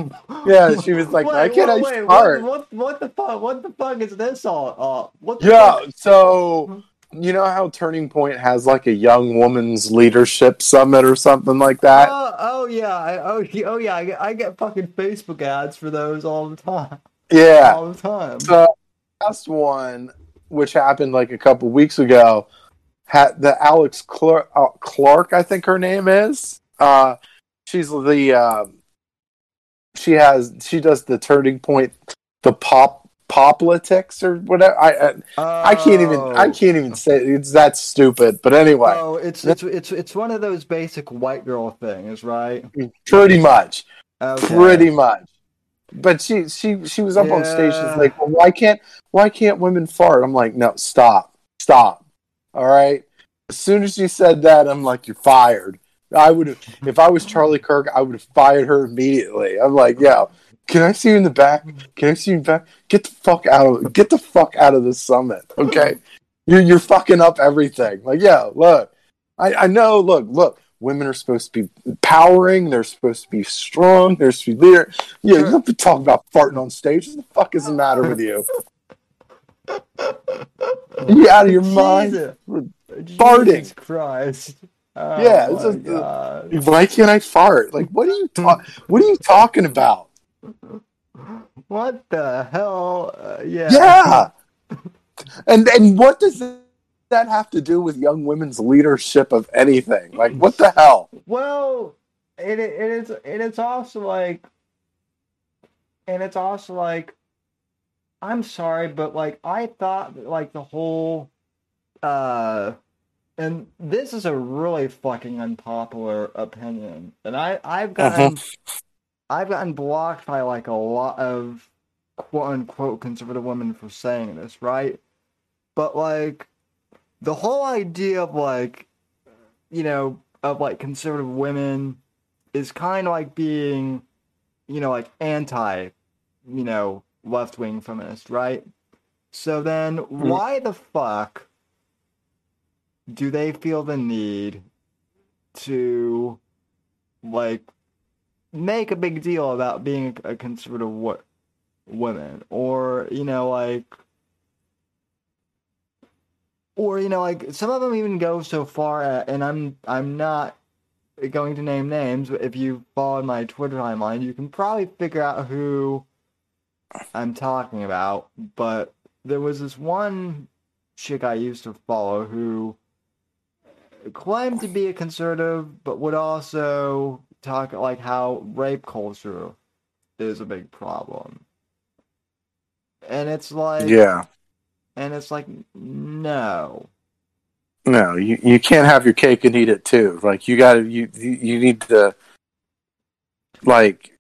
S4: Yeah, she was like, why can't I
S1: wait,
S4: fart?
S1: What, what, what the fuck? What the fuck is this all? Uh, what the
S4: Yeah,
S1: fuck?
S4: so you know how Turning Point has like a young woman's leadership summit or something like that?
S1: Oh, oh yeah, I, oh, yeah, oh yeah, I get, I get fucking Facebook ads for those all the time.
S4: yeah.
S1: All the time.
S4: So last one, which happened like a couple weeks ago, had the Alex Clark, uh, Clark, I think her name is. Uh, she's the um she has she does the Turning Point, the pop poplitics or whatever. I I, I can't even I oh, can't even say it's that stupid. But anyway,
S1: Oh, it's it's it's it's one of those basic white girl things, right?
S4: pretty much.
S1: Okay.
S4: pretty much. But she she she was up on stage. She's like, well, why can't why can't women fart? I'm like, no, stop, stop. All right. As soon as she said that, I'm like, you're fired. I would have if I was Charlie Kirk, I would have fired her immediately. I'm like, yeah. Can I see you in the back? Can I see you in the back? Get the fuck out of get the fuck out of this summit. Okay. You're you're fucking up everything. Like, yeah, look. I, I know, look, look, women are supposed to be empowering, they're supposed to be strong, they're supposed to be there. Yeah, you don't talking about farting on stage. What the fuck is the matter with you? you out of your mind?
S1: Jesus.
S4: Farting.
S1: Jesus Christ. Oh,
S4: Yeah, it's
S1: my
S4: just-
S1: God.
S4: Why can't I fart? Like, what are you ta- What are you talking about?
S1: What the hell? Uh, yeah.
S4: Yeah, and and what does that have to do with young women's leadership of anything? Like, what the hell?
S1: Well, it, it it is and it's also like, and it's also like, I'm sorry, but like I thought like the whole, uh, and this is a really fucking unpopular opinion, and I I've gotten I've gotten blocked by like a lot of quote unquote conservative women for saying this, right? But like the whole idea of like you know, of like conservative women is kind of like being, you know, like anti, you know, left wing feminist, right? So then hmm. why the fuck do they feel the need to like make a big deal about being a conservative wo- woman or you know like or you know like some of them even go so far at, and i'm i'm not going to name names but if you follow my twitter timeline you can probably figure out who i'm talking about but there was this one chick i used to follow who claimed to be a conservative but would also talk like how rape culture is a big problem and it's like
S4: Yeah,
S1: and it's like no
S4: no, you you can't have your cake and eat it too. Like, you got to you you you need to like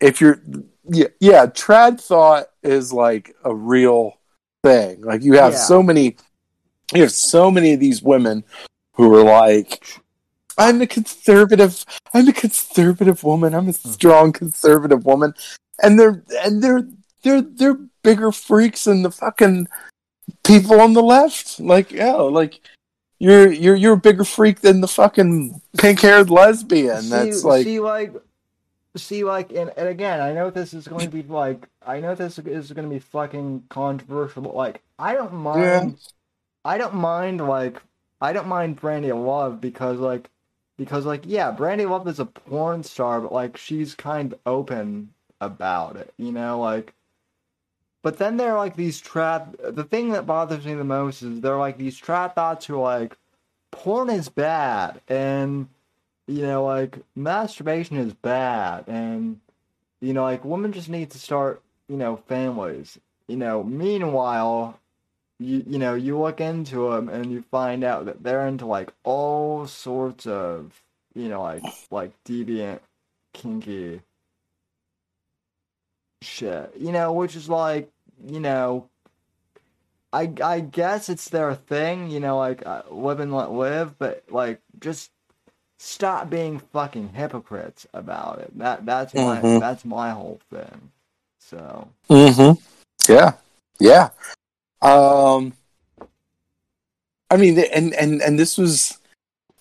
S4: if you're yeah yeah trad thought is like a real thing. Like, you have
S1: Yeah.
S4: so many you have so many of these women who are like I'm a conservative I'm a conservative woman. I'm a hmm. strong conservative woman. And they're and they're they're they're bigger freaks than the fucking people on the left. Like, yeah, like you're you're you're a bigger freak than the fucking pink haired lesbian.
S1: see,
S4: That's like
S1: see like see like and, and again i know this is going to be like i know this is going to be fucking controversial but like i don't mind
S4: Yeah.
S1: i don't mind like i don't mind brandi love because like because like yeah brandi love is a porn star but like she's kind of open about it you know like but then there are like these trap the thing that bothers me the most is there are like these trap thoughts who are like porn is bad and you know, like masturbation is bad, and you know, like women just need to start, you know, families. You know, meanwhile, you you know, you look into them and you find out that they're into like all sorts of, you know, like like deviant, kinky shit. You know, which is like, you know. I, I guess it's their thing, you know, like uh, live and let live, but like just stop being fucking hypocrites about it. That that's my
S4: Mhm.
S1: that's my whole thing. So
S4: Mm-hmm. Yeah. Yeah. Um I mean, and and and this was,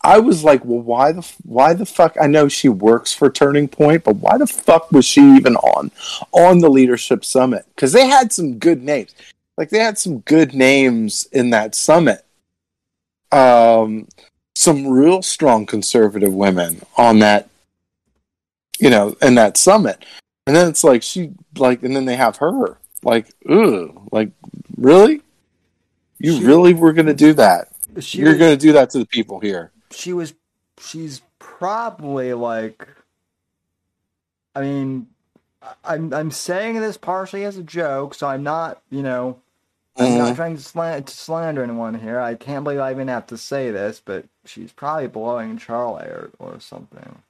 S4: I was like, well, why the why the fuck? I know she works for Turning Point, but why the fuck was she even on on the leadership summit? Because they had some good names, like they had some good names in that summit. Um, some real strong conservative women on that, you know, in that summit, and then it's like she like, and then they have her like, ooh, like really. You
S1: She-
S4: really were going to do that?
S1: She
S4: You're going to do that to the people here?
S1: she was she's probably like I mean I'm I'm saying this partially as a joke, so I'm not, you know, I'm
S4: Mhm.
S1: not trying to, slan- to slander anyone here. I can't believe I even have to say this, but she's probably blowing Charlie or, or something.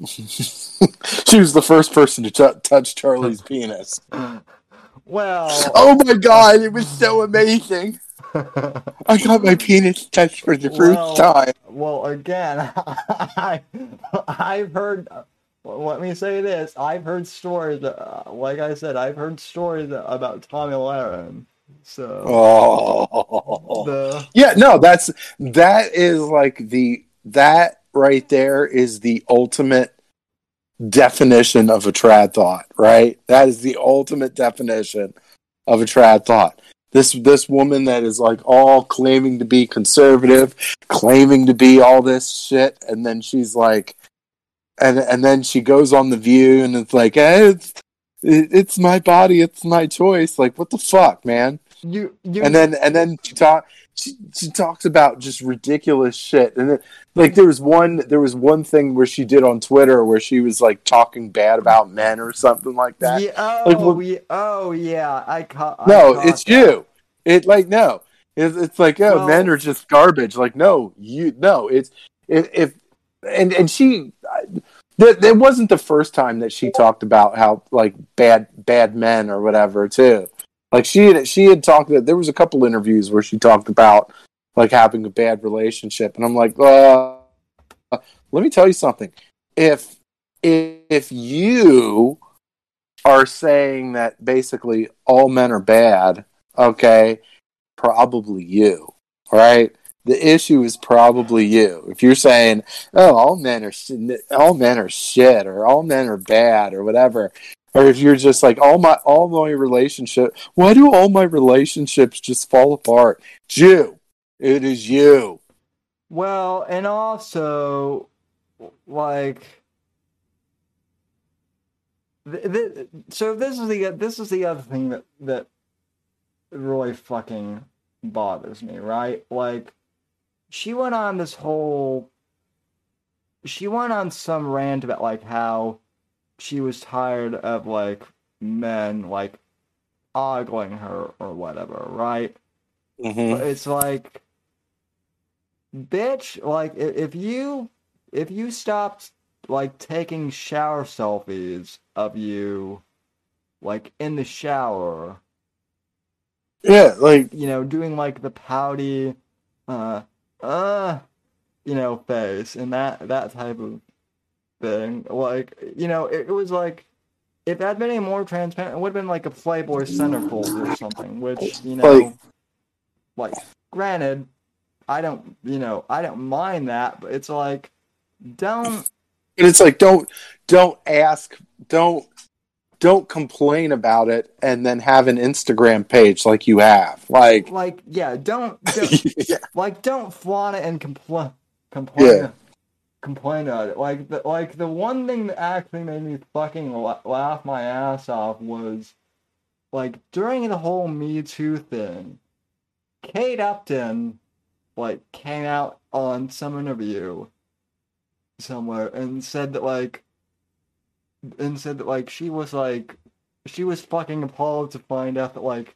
S4: she was the first person to t- touch Charlie's penis.
S1: Well,
S4: Oh my god, it was so amazing! I got my penis touched for the first
S1: Well-
S4: time.
S1: well, again, I, I've heard. Let me say this: I've heard stories. Uh, like I said, I've heard stories about Tomi Lahren. So
S4: Oh,
S1: the
S4: yeah, no, that's that is like the that right there is the ultimate definition of a trad thought, right? That is the ultimate definition of a trad thought. This this woman that is like all claiming to be conservative, claiming to be all this shit, and then she's like, and and then she goes on the View, and it's like, eh, it's it's my body, it's my choice. Like, what the fuck, man?
S1: you you
S4: and then and then she talk she, she talks about just ridiculous shit. And then, like there was one there was one thing where she did on twitter where she was like talking bad about men or something like that.
S1: Yeah, oh,
S4: like, what-
S1: we, oh yeah, I caught. I
S4: no
S1: caught
S4: it's
S1: that.
S4: you. It like no. It's, it's like oh
S1: Well-
S4: men are just garbage. Like no you no it's if, if and and she I- that that wasn't the first time that she talked about how like bad bad men or whatever too like she had she had talked that there was a couple interviews where she talked about like having a bad relationship and i'm like uh let me tell you something. If if, you are saying that basically all men are bad okay probably you right? The issue is probably you. If you're saying oh all men are sh- all men are shit or all men are bad or whatever or if you're just like all my all my relationship why do all my relationships just fall apart? It's you. It is you.
S1: Well, and also, like, so this is the this is the other thing that that really fucking bothers me, right? Like, she went on this whole, she went on some rant about like how she was tired of like men like ogling her or whatever, right?
S4: mm-hmm.
S1: It's like, bitch, like if you if you stopped like taking shower selfies of you, like in the shower,
S4: yeah like
S1: you know, doing like the pouty, uh, uh, you know, face and that that type of thing, like you know, it, it was like. If that had been any more transparent, it would have been like a Playboy centerfold or something, which, you know,
S4: Like-
S1: like granted i don't you know i don't mind that but it's like don't
S4: and it's like don't don't ask don't don't complain about it and then have an instagram page like you have like
S1: like yeah don't, don't
S4: yeah.
S1: like don't flaunt it and complain complain
S4: Yeah.
S1: Complain about it. Like the like the one thing that actually made me fucking la- laugh my ass off was like during the whole me too thing kate upton like came out on some interview somewhere and said that like and said that like she was like she was fucking appalled to find out that like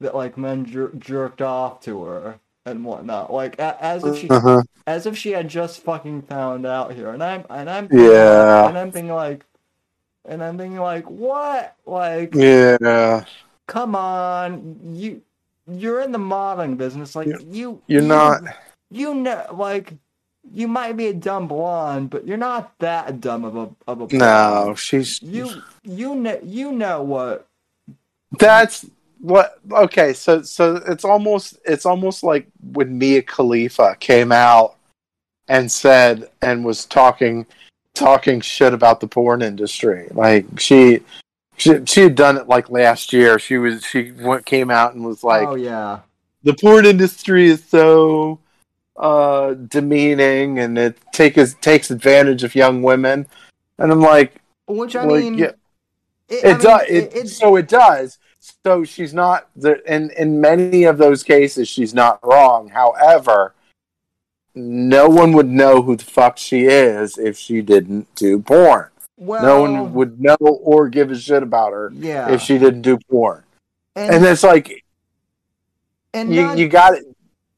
S1: that like men jer- jerked off to her and whatnot. Like a- as if she
S4: uh-huh.
S1: as if she had just fucking found out here. And i'm and i'm
S4: Yeah.
S1: and i'm thinking like and i'm thinking like what? Like
S4: yeah.
S1: come on. You you're in the modeling business. Like
S4: You're-
S1: you
S4: you're
S1: you-
S4: not.
S1: You know like you might be a dumb blonde but you're not that dumb of a of a
S4: no she's
S1: you you know you know what
S4: that's what? Okay, so so it's almost it's almost like when Mia Khalifa came out and said and was talking talking shit about the porn industry. Like she she she had done it like last year. She was she went, came out and was like,
S1: oh yeah,
S4: the porn industry is so uh demeaning and it takes takes advantage of young women. And I'm like,
S1: which I
S4: well,
S1: mean,
S4: yeah,
S1: it,
S4: it
S1: I mean,
S4: does. It-
S1: it-
S4: so it does. So she's not the in in many of those cases she's not wrong. However, no one would know who the fuck she is if she didn't do porn.
S1: well,
S4: no one would know or give a shit about her
S1: Yeah,
S4: if she didn't do porn.
S1: and,
S4: And it's like
S1: and
S4: you
S1: not,
S4: you got it.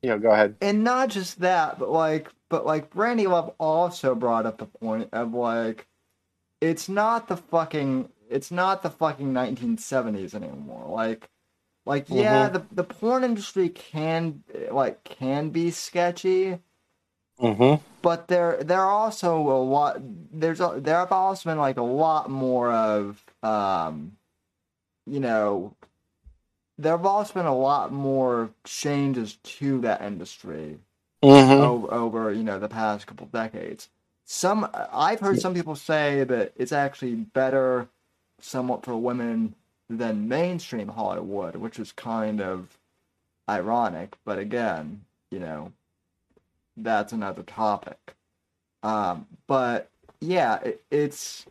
S4: You know, go ahead.
S1: and not just that, but like, but like, Brandi Love also brought up the point of like, it's not the fucking, it's not the fucking 1970s anymore. Like, like yeah, the the porn industry can like can be sketchy,
S4: Mm-hmm.
S1: but there there are also a lot. There's a, there have also been like a lot more of um, you know, there have also been a lot more changes to that industry
S4: Mm-hmm.
S1: over, over you know the past couple decades. Some I've heard some people say that it's actually better, somewhat for women than mainstream Hollywood, which is kind of ironic. But again, you know, that's another topic. Um, but yeah, it, it's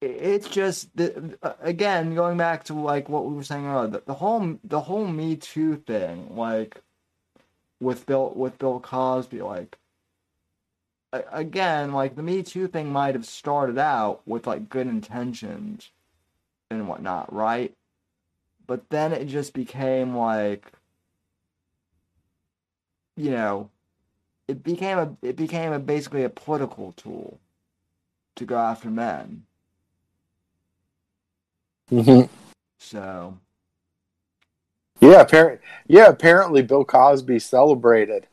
S1: it's just the, uh, again going back to like what we were saying earlier, the, the whole the whole Me Too thing, like with Bill with Bill Cosby, like again, like the Me Too thing might have started out with like good intentions and whatnot, right? But then it just became like, you know, it became a it became a basically a political tool to go after men.
S4: Mm-hmm.
S1: So
S4: Yeah, apparently, yeah, apparently Bill Cosby celebrated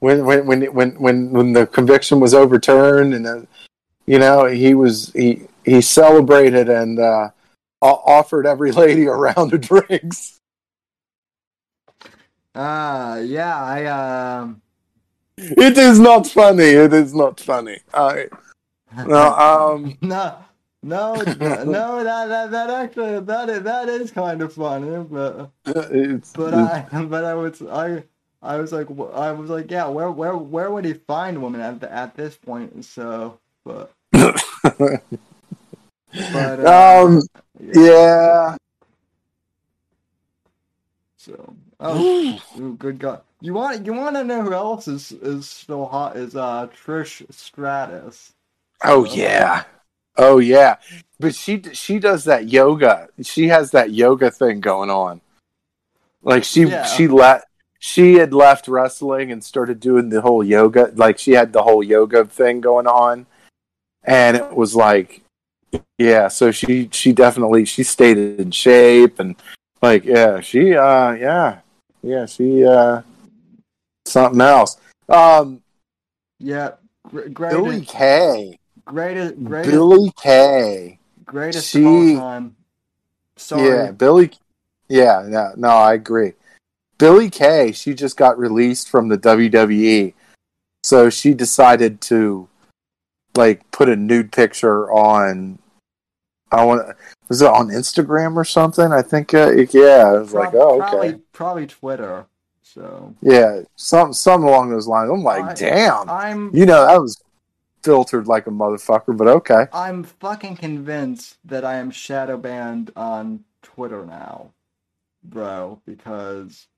S4: when when when when when, when the conviction was overturned, and uh, you know he was he he celebrated and uh, offered every lady a round of drinks.
S1: uh yeah, I um
S4: It is not funny. It is not funny. I no um
S1: no, no, no, that, that, that actually, that is, that is kind of funny, but,
S4: it's,
S1: but I, but I would I, I was like, I was like, yeah, where, where, where would he find women at, the, at this point? So, but, but, uh,
S4: um yeah.
S1: So, oh, ooh, good God, you want, you want to know who else is, is still hot? Is uh Trish Stratus?
S4: Oh yeah. Oh yeah. But she she does that yoga. She has that yoga thing going on. Like she
S1: Yeah.
S4: she let she had left wrestling and started doing the whole yoga. Like she had the whole yoga thing going on, and it was like, yeah. So she she definitely she stayed in shape and like yeah she uh yeah yeah she uh something else. Um,
S1: Yeah, gr- Billie
S4: Kay.
S1: greatest, greatest,
S4: Billie Kay.
S1: greatest
S4: she-
S1: of all time. Sorry,
S4: Yeah, Billie. Yeah, no, no, I agree. Billie Kay, she just got released from the WWE, so she decided to like put a nude picture on. I want. Was it on Instagram or something? I think. Uh, yeah, I was like, oh,
S1: probably,
S4: okay.
S1: probably Twitter. So
S4: Yeah, some something along those lines. I'm like,
S1: I-
S4: damn.
S1: I'm,
S4: You know, that was filtered like a motherfucker, but okay.
S1: I'm fucking convinced that I am shadow banned on Twitter now, bro. Because,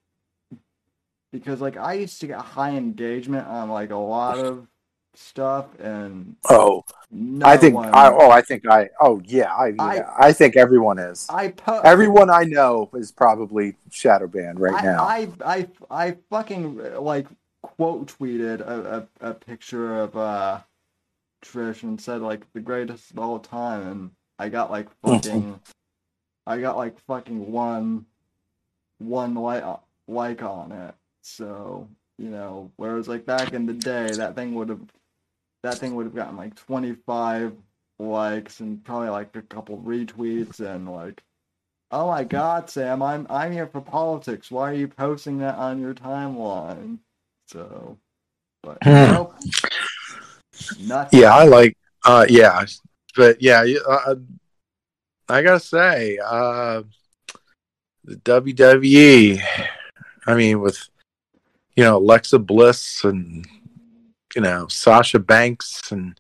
S1: because like I used to get high engagement on like a lot of stuff, and
S4: Oh,
S1: no
S4: I think. I oh, I think I. Oh, yeah. I.
S1: I-
S4: Yeah, I think everyone is.
S1: I po-
S4: Everyone I know is probably shadow banned right
S1: I,
S4: now.
S1: I, I, I fucking like quote tweeted a, a, a picture of uh Trish and said like the greatest of all time, and I got like fucking, I got like fucking one, one like like on it. So you know, whereas like back in the day, that thing would have, that thing would have gotten like twenty five likes and probably like a couple retweets and like "Oh my God, Sam, I'm I'm here for politics. Why are you posting that on your timeline?" So, but
S4: Hmm.
S1: nope, nothing.
S4: Yeah, I like. Uh, yeah, but yeah, uh, I gotta say, uh, the WWE. I mean, with you know Alexa Bliss and you know Sasha Banks, and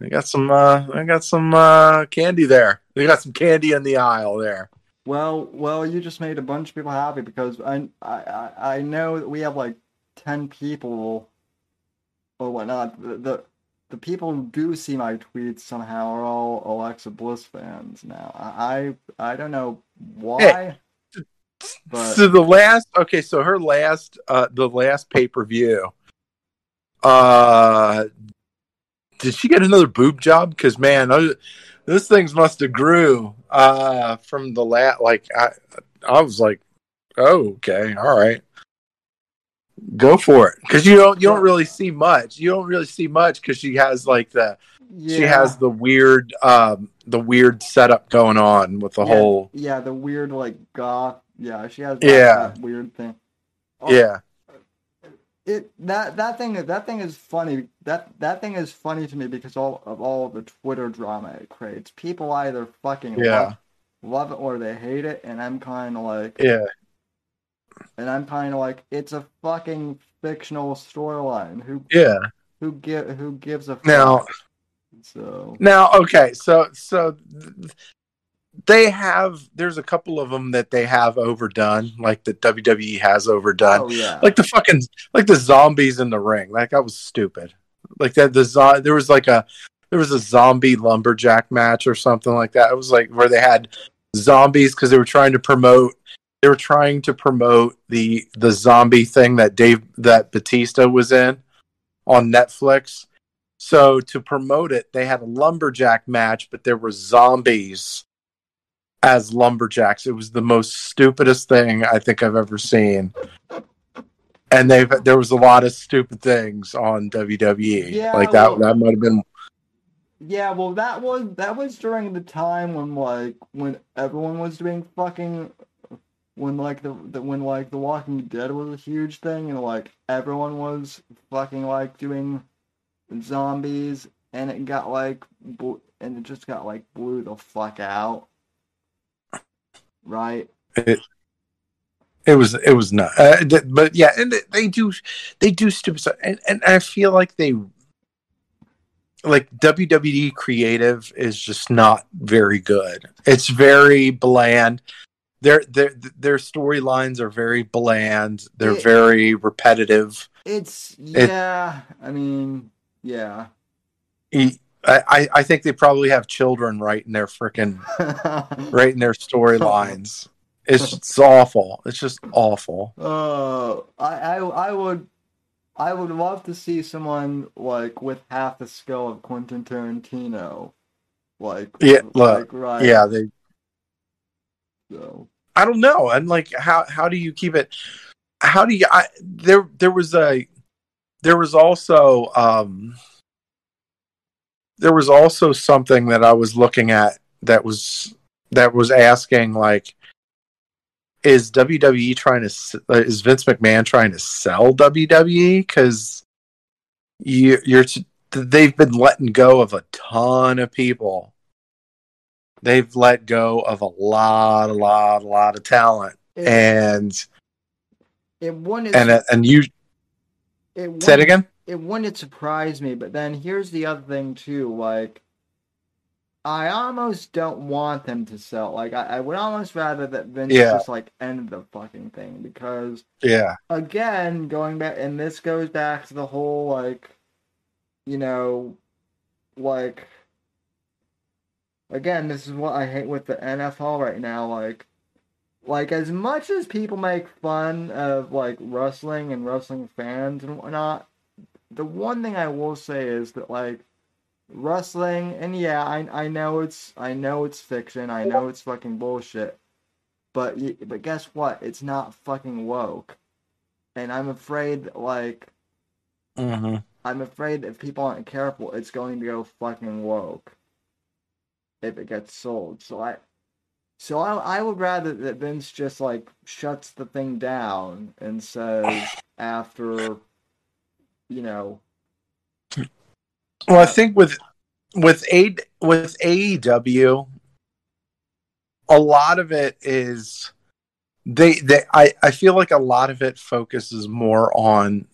S4: they got some. Uh, I got some uh, candy there. They got some candy in the aisle there.
S1: Well, well, you just made a bunch of people happy because I, I, I- I know that we have like ten people or whatnot. The, the, the people who do see my tweets somehow are all Alexa Bliss fans now. I, I, I don't know why, but
S4: so the last okay so her last uh the last pay-per-view uh did she get another boob job? Because man those, those things must have grew uh from the lat like i i was like oh okay all right. Go for it. Because you don't you don't really see much. You don't really see much because she has like the
S1: yeah,
S4: she has the weird um the weird setup going on with the
S1: yeah,
S4: whole
S1: yeah, the weird like goth. Yeah, she has that,
S4: Yeah.
S1: that weird thing. Oh,
S4: yeah
S1: it that that thing that thing is funny that that thing is funny to me because all of all the Twitter drama it creates. People either fucking
S4: Yeah.
S1: love, love it or they hate it, and I'm kind of like,
S4: yeah
S1: and I'm kind of like, it's a fucking fictional storyline. Who
S4: yeah
S1: who give who gives a fuck?
S4: Now-
S1: so
S4: Now, okay, so so they have. There's a couple of them that they have overdone, like the WWE has overdone,
S1: oh yeah,
S4: like the fucking like the zombies in the ring. Like that was stupid. Like that the zo- there was like a there was a zombie lumberjack match or something like that. It was like where they had zombies because they were trying to promote. They were trying to promote the the zombie thing that Dave that Batista was in on Netflix. So to promote it, they had a lumberjack match, but there were zombies as lumberjacks. It was the most stupidest thing I think I've ever seen. And they've there was a lot of stupid things on WWE.
S1: Yeah,
S4: like that
S1: well-
S4: that might have been
S1: Yeah, well, that was that was during the time when like when everyone was doing fucking when like the, the when like The Walking Dead was a huge thing and like everyone was fucking like doing zombies and it got like and it just got like blew the fuck out, right?
S4: it it was it was not uh, but yeah and they- do they do stupid stuff and, and i feel like they like wwe creative is just not very good it's very bland their their their storylines are very bland they're
S1: It-
S4: very repetitive
S1: It's yeah, I mean yeah.
S4: I, I think they probably have children writing their freaking writing their storylines it's it's awful it's just awful
S1: Uh, I, I, I would, I would love to see someone like with half the skill of Quentin Tarantino, like
S4: Yeah, look,
S1: like right.
S4: yeah they
S1: So
S4: I don't know. And like, how how do you keep it? How do you? I, there there was a there was also um there was also something that I was looking at that was that was asking like is WWE trying to uh, is Vince McMahon trying to sell WWE because you you're they've been letting go of a ton of people. They've let go of a lot a lot a lot of talent.
S1: It,
S4: and
S1: it wouldn't
S4: and and you
S1: it
S4: say it again
S1: It wouldn't surprise me, but then here's the other thing too. Like, I almost don't want them to sell. Like, I, I would almost rather that Vince
S4: Yeah.
S1: just like end the fucking thing because
S4: yeah
S1: again, going back, and this goes back to the whole like, you know, like, again, this is what I hate with the NFL right now. Like, like as much as people make fun of like wrestling and wrestling fans and whatnot, the one thing I will say is that like wrestling, and yeah, I I know it's I know it's fiction, I know it's fucking bullshit, but but guess what? It's not fucking woke, and I'm afraid that like
S4: mm-hmm.
S1: I'm afraid that if people aren't careful, it's going to go fucking woke if it gets sold. So I, So I I would rather that Vince just like shuts the thing down and says after you know
S4: Well, I think with with a with AEW, a lot of it is they they I, I feel like a lot of it focuses more on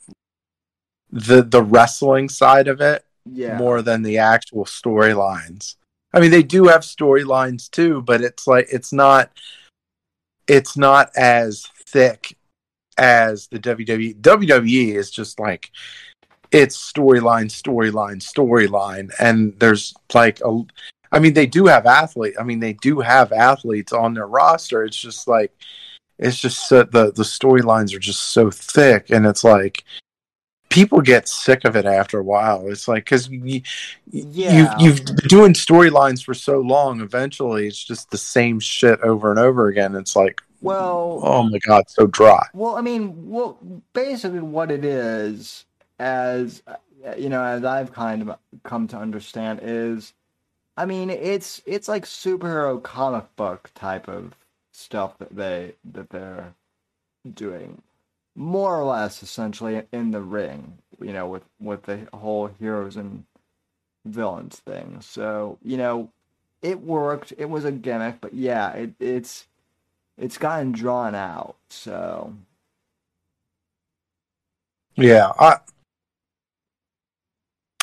S4: the the wrestling side of it
S1: yeah
S4: more than the actual storylines. I mean, they do have storylines too, but it's like it's not it's not as thick as the WWE. WWE is just like it's storyline, storyline, storyline, and there's like a. I mean, they do have athlete. I mean, they do have athletes on their roster. It's just like it's just so, the the storylines are just so thick, and it's like people get sick of it after a while. It's like because you,
S1: Yeah.
S4: you you've been doing storylines for so long. Eventually, it's just the same shit over and over again. It's like,
S1: well
S4: oh my god, so dry.
S1: Well, I mean, well, basically, what it is, as you know, as I've kind of come to understand, is, I mean, it's it's like superhero comic book type of stuff that they that they're doing, more or less, essentially in the ring. You know, with with the whole heroes and villains thing. So you know, it worked. It was a gimmick, but yeah, it, it's it's gotten drawn out. So.
S4: Yeah, I,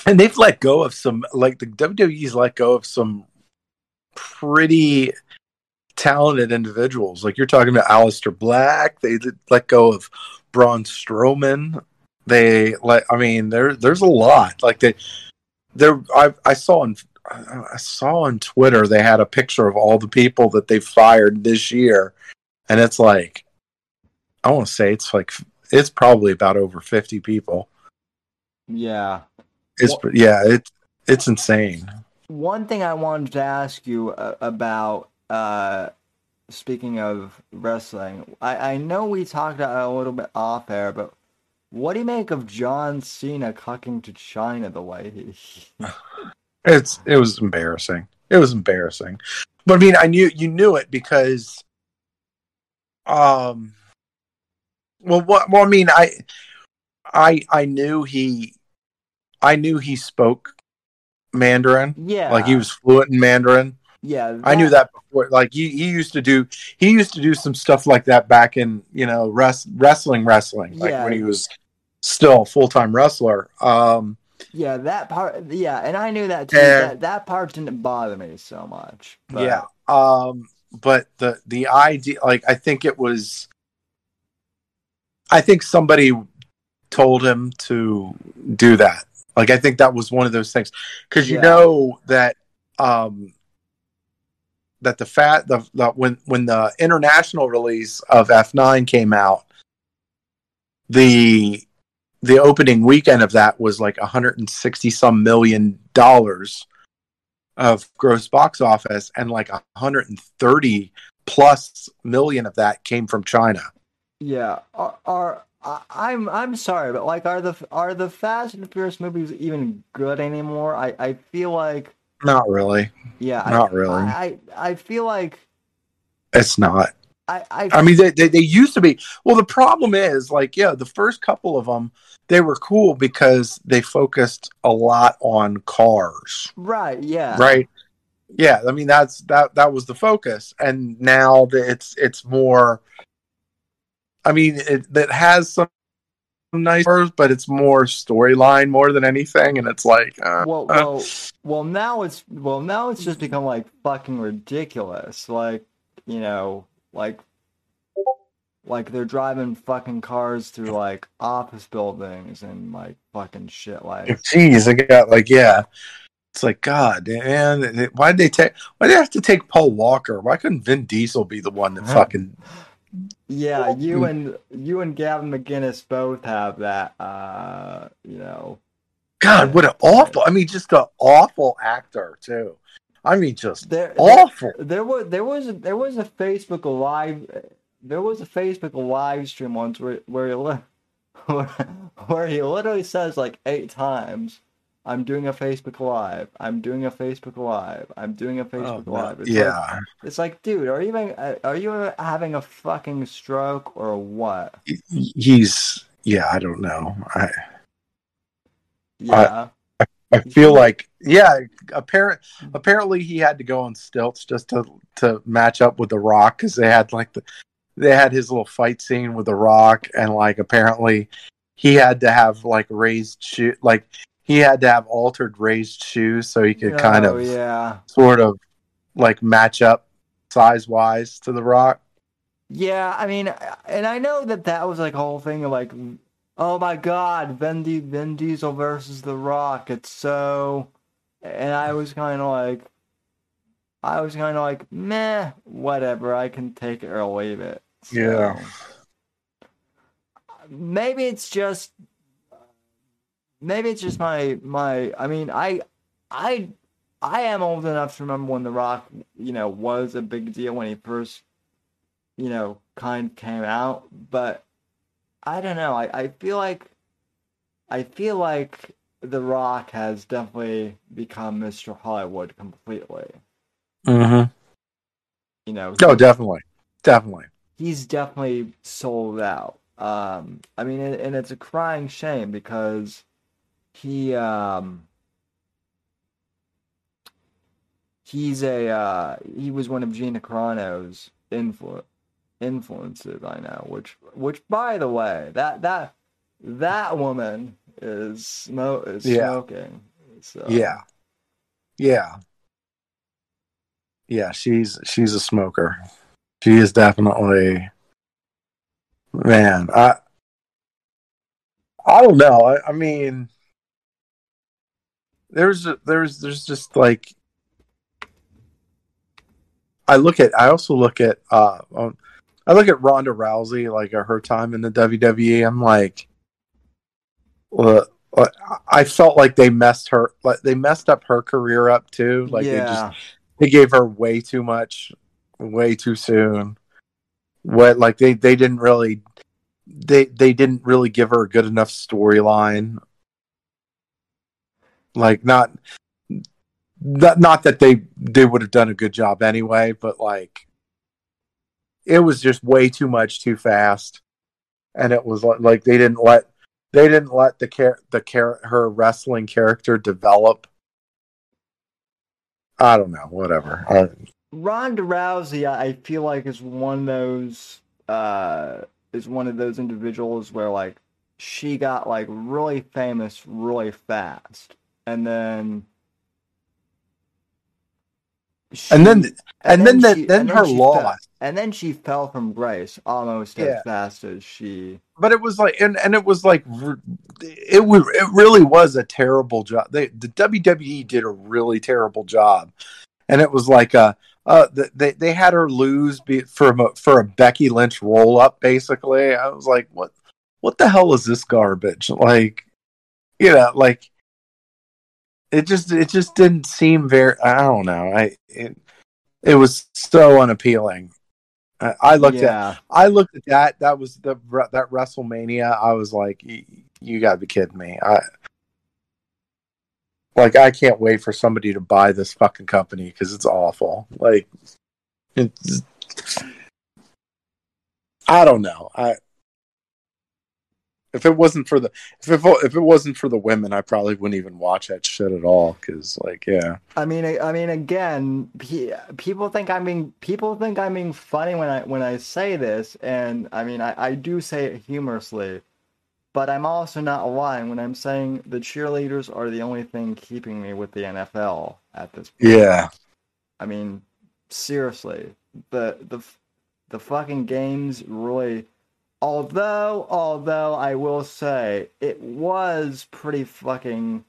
S4: and they've let go of some like the WWE's let go of some pretty talented individuals. Like you're talking about Aleister Black. They let- go of Braun Strowman. They let. I mean, there there's a lot. Like they there. I I saw on I saw on Twitter they had a picture of all the people that they fired this year, and it's like I want to say it's like it's probably about over 50 people.
S1: Yeah.
S4: It's yeah, it's it's insane.
S1: One thing I wanted to ask you uh, about, uh, speaking of wrestling, I, I know we talked a little bit off air, but what do you make of John Cena cucking to China the way he?
S4: It's it was embarrassing. It was embarrassing. But I mean, I knew you knew it because um well what well I mean, I I I knew he I knew he spoke Mandarin.
S1: yeah.
S4: Like he was fluent in Mandarin.
S1: Yeah.
S4: I knew that before. Like he, he used to do he used to do some stuff like that back in you know res- wrestling wrestling like
S1: Yeah.
S4: when he was still a full time wrestler. Um,
S1: Yeah, that part. Yeah, and I knew that too.
S4: Yeah.
S1: That that part didn't bother me so much. but-
S4: yeah. Um, but the the idea, like I think it was, I think somebody told him to do that. Like I think that was one of those things because you
S1: Yeah.
S4: know that um that the fat the, the when when the international release of F9 came out the the opening weekend of that was like 160 some million dollars of gross box office and like 130 plus million of that came from China.
S1: Yeah, are, are I- I'm I'm sorry, but like, are the are the Fast and Furious movies even good anymore? I I feel like
S4: Not really.
S1: yeah, I-
S4: Not really.
S1: I I, I feel like
S4: It's not.
S1: I I,
S4: I mean, they, they, they used to be. Well, the problem is, like, yeah, the first couple of them, they were cool because they focused a lot on cars,
S1: right, yeah,
S4: right? Yeah, I mean that's that that was the focus, and now that it's it's more. I mean, it that has some nice but it's more storyline more than anything, and it's like, uh,
S1: Well,
S4: uh,
S1: well, well. Now it's well. Now it's just become like fucking ridiculous. Like you know, like like they're driving fucking cars through like office buildings and like fucking shit. Like
S4: Jeez, I got like yeah. It's like God, man. why did they take? Why would they have to take Paul Walker? Why couldn't Vin Diesel be the one that fucking?
S1: Yeah, you and you and Gavin McInnes both have that. Uh, you know.
S4: God, what an awful! I mean, just an awful actor too. I mean, just
S1: There, there,
S4: awful.
S1: there was there was a, there was a Facebook live there was a Facebook live stream once where where he where, where he literally says like eight times I'm doing a Facebook Live. I'm doing a Facebook Live. I'm doing a oh, Facebook
S4: Oh,
S1: Live. It's
S4: yeah.
S1: Like, it's like, dude, are you even, uh, are you having a fucking stroke or what?
S4: he's yeah. I don't know. I
S1: Yeah.
S4: I feel like yeah. Apparent apparently he had to go on stilts just to to match up with the Rock because they had like the they had his little fight scene with the Rock and like apparently he had to have like raised shoe like he had to have altered raised shoes so he could kind
S1: Oh,
S4: of
S1: yeah.
S4: sort of like match up size wise to the Rock.
S1: Yeah, I mean, and I know that that was like a whole thing of like, oh my God, Vin, Di- Vin Diesel versus The Rock. It's so, and I was kind of like, I was kind of like, meh, whatever. I can take it or leave it. So,
S4: Yeah.
S1: Maybe it's just, maybe it's just my my. I mean, I, I, I am old enough to remember when The Rock, you know, was a big deal when he first you know, kind of came out, but I don't know. I, I feel like I feel like The Rock has definitely become Mr. Hollywood completely.
S4: Mm-hmm.
S1: You know,
S4: Oh, definitely, definitely.
S1: he's definitely sold out. Um, I mean, and, and it's a crying shame because he um he's a uh, he was one of Gina Carano's influ- influences. I know, which which by the way, that that that woman is smo- is
S4: Yeah.
S1: smoking. So,
S4: Yeah. Yeah. Yeah, she's she's a smoker. She is definitely man, I I don't know. I, I mean there's there's there's just like I look at I also look at uh um, I look at Ronda Rousey like uh, her time in the WWE. I'm like well, uh, I felt like they messed her like they messed up her career up too. Like they just they gave her way too much way too soon what like they they didn't really they they didn't really give her a good enough storyline like not not, not that they they would have done a good job anyway but like it was just way too much too fast. And it was like, like they didn't let they didn't let the care the care her wrestling character develop. I don't know, whatever. I,
S1: Ronda Rousey, I feel like is one of those uh is one of those individuals where like she got like really famous really fast, and then
S4: and then
S1: she-
S4: and then the-
S1: she-
S4: then
S1: and
S4: her
S1: she
S4: loss.
S1: fell- and then she fell from grace almost
S4: Yeah.
S1: as fast as she.
S4: but it was like and, and it was like it was it really was a terrible job they the wwe did a really terrible job and it was like uh uh they they had her lose be, for a, for a becky lynch roll up basically i was like what what the hell is this garbage like you know like it just it just didn't seem very i don't know i it, it was so unappealing I, I looked at I looked at that. That was the that WrestleMania. I was like, you got to be kidding me. I like I can't wait for somebody to buy this fucking company because it's awful. Like, it's, I don't know. I if it wasn't for the if it, if it wasn't for the women, I probably wouldn't even watch that shit at all. Because like, yeah,
S1: I mean, I, I mean, again, pe- people think I'm being people think I'm being funny when I when I say this, and I mean, I, I do say it humorously, but I'm also not lying when I'm saying the cheerleaders are the only thing keeping me with the NFL at this point.
S4: yeah,
S1: I mean, seriously, the the the fucking games really. Although, although I will say it was pretty fucking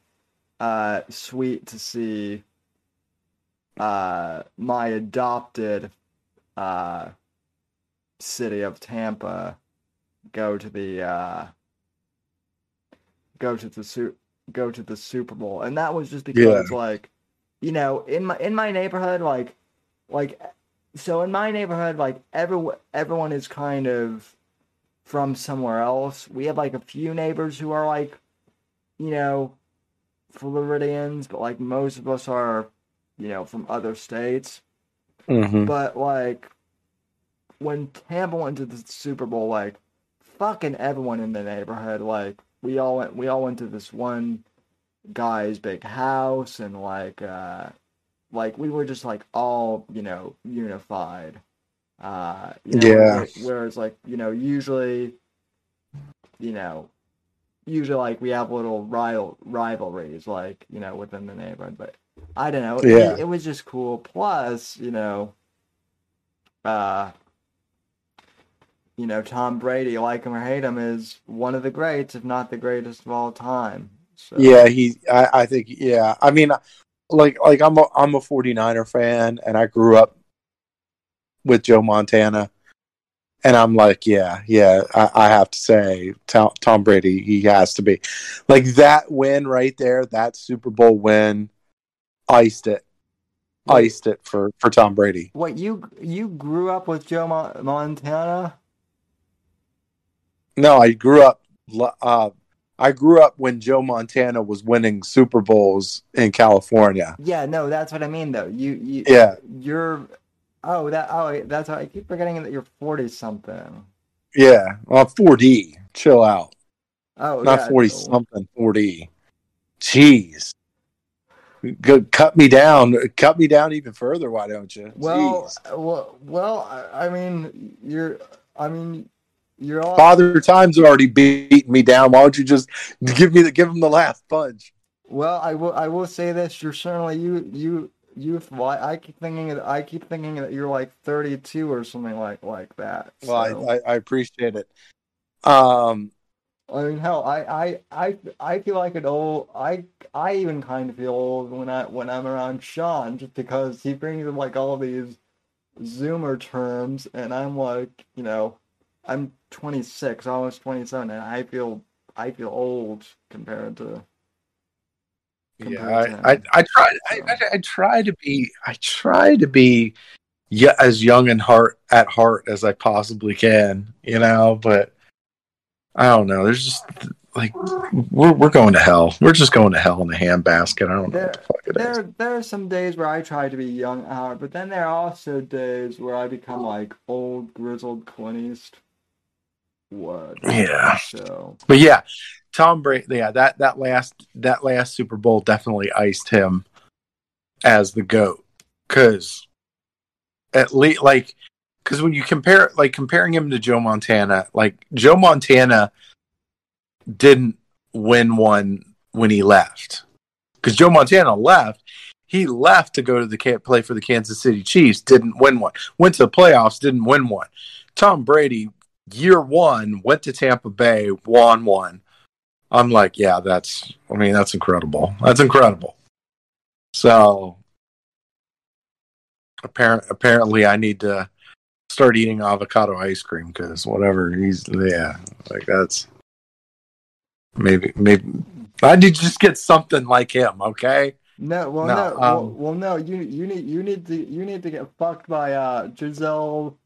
S1: uh, sweet to see uh, my adopted uh, city of Tampa go to the uh, go to the su- go to the Super Bowl, and that was just because like you know in my in my neighborhood like like so in my neighborhood like everyone everyone is kind of from somewhere else. We have like a few neighbors who are like you know Floridians, but like most of us are, you know, from other states.
S4: hmm
S1: But like when Tampa went to the Super Bowl, like fucking everyone in the neighborhood, like we all went we all went to this one guy's big house and like uh like we were just like all, you know, unified. Uh you know,
S4: Yeah.
S1: whereas, whereas like, you know, usually you know, usually like we have little rival rivalries like, you know, within the neighborhood, but I don't know.
S4: Yeah.
S1: It, it was just cool. Plus, you know, uh, you know, Tom Brady, like him or hate him, is one of the greats, if not the greatest of all time. So,
S4: Yeah, he. I, I think. Yeah, I mean, like, like I'm a I'm a 49er fan, and I grew up with Joe Montana, and I'm like, yeah, yeah. I, I have to say, Tom, Tom Brady, he has to be like that win right there. That Super Bowl win, iced it, iced it for for Tom Brady.
S1: What you you grew up with Joe Mon- Montana?
S4: No, I grew up. Uh, I grew up when Joe Montana was winning Super Bowls in California.
S1: Yeah, no, that's what I mean though. You you
S4: Yeah,
S1: you're oh that oh that's I keep forgetting that you're forty something.
S4: yeah. Well, 4D. Chill out.
S1: Oh
S4: Not
S1: yeah,
S4: 40
S1: no.
S4: something. 4D. Jeez. Go, cut me down. Cut me down even further. Why don't you?
S1: Well,
S4: Jeez.
S1: well, well. I, I mean, you're. I mean, you're all.
S4: Father Time's already beating me down. Why don't you just give me the give him the last punch?
S1: Well, I will. I will say this: you're certainly you. You. Youthful. I, I keep thinking. That, I keep thinking that you're like 32 or something like like that.
S4: Well. I, I, I appreciate it. Um,
S1: I mean, hell, I, I, I, I feel like an old. I, I even kind of feel old when I when I'm around Sean, just because he brings in like all these Zoomer terms, and I'm like, you know, I'm 26, almost 27, and I feel I feel old compared to.
S4: Yeah, I, I. I try. I, I, try to be. I try to be, yeah, as young and heart at heart as I possibly can. You know, but I don't know. There's just like we're we're going to hell. We're just going to hell in a handbasket. I don't know what the fuck it is.
S1: There, there are some days where I try to be young at heart, but then there are also days where I become like old, grizzled Clint East. What?
S4: Yeah.
S1: So.
S4: But yeah, Tom Brady. Yeah, that that last that last Super Bowl definitely iced him as the goat because at least like because when you compare like comparing him to Joe Montana, like Joe Montana didn't win one when he left because Joe Montana left. He left to go to the play for the Kansas City Chiefs. Didn't win one. Went to the playoffs. Didn't win one. Tom Brady year one went to Tampa Bay, won one. I'm like, yeah, that's. I mean, that's incredible. That's incredible. So, apparent apparently, I need to start eating avocado ice cream because whatever he's, yeah, like that's maybe maybe I need to just get something like him. Okay.
S1: No, well,
S4: No,
S1: no, well,
S4: um,
S1: well, no. You, you need, you need to, you need to get fucked by uh Gisele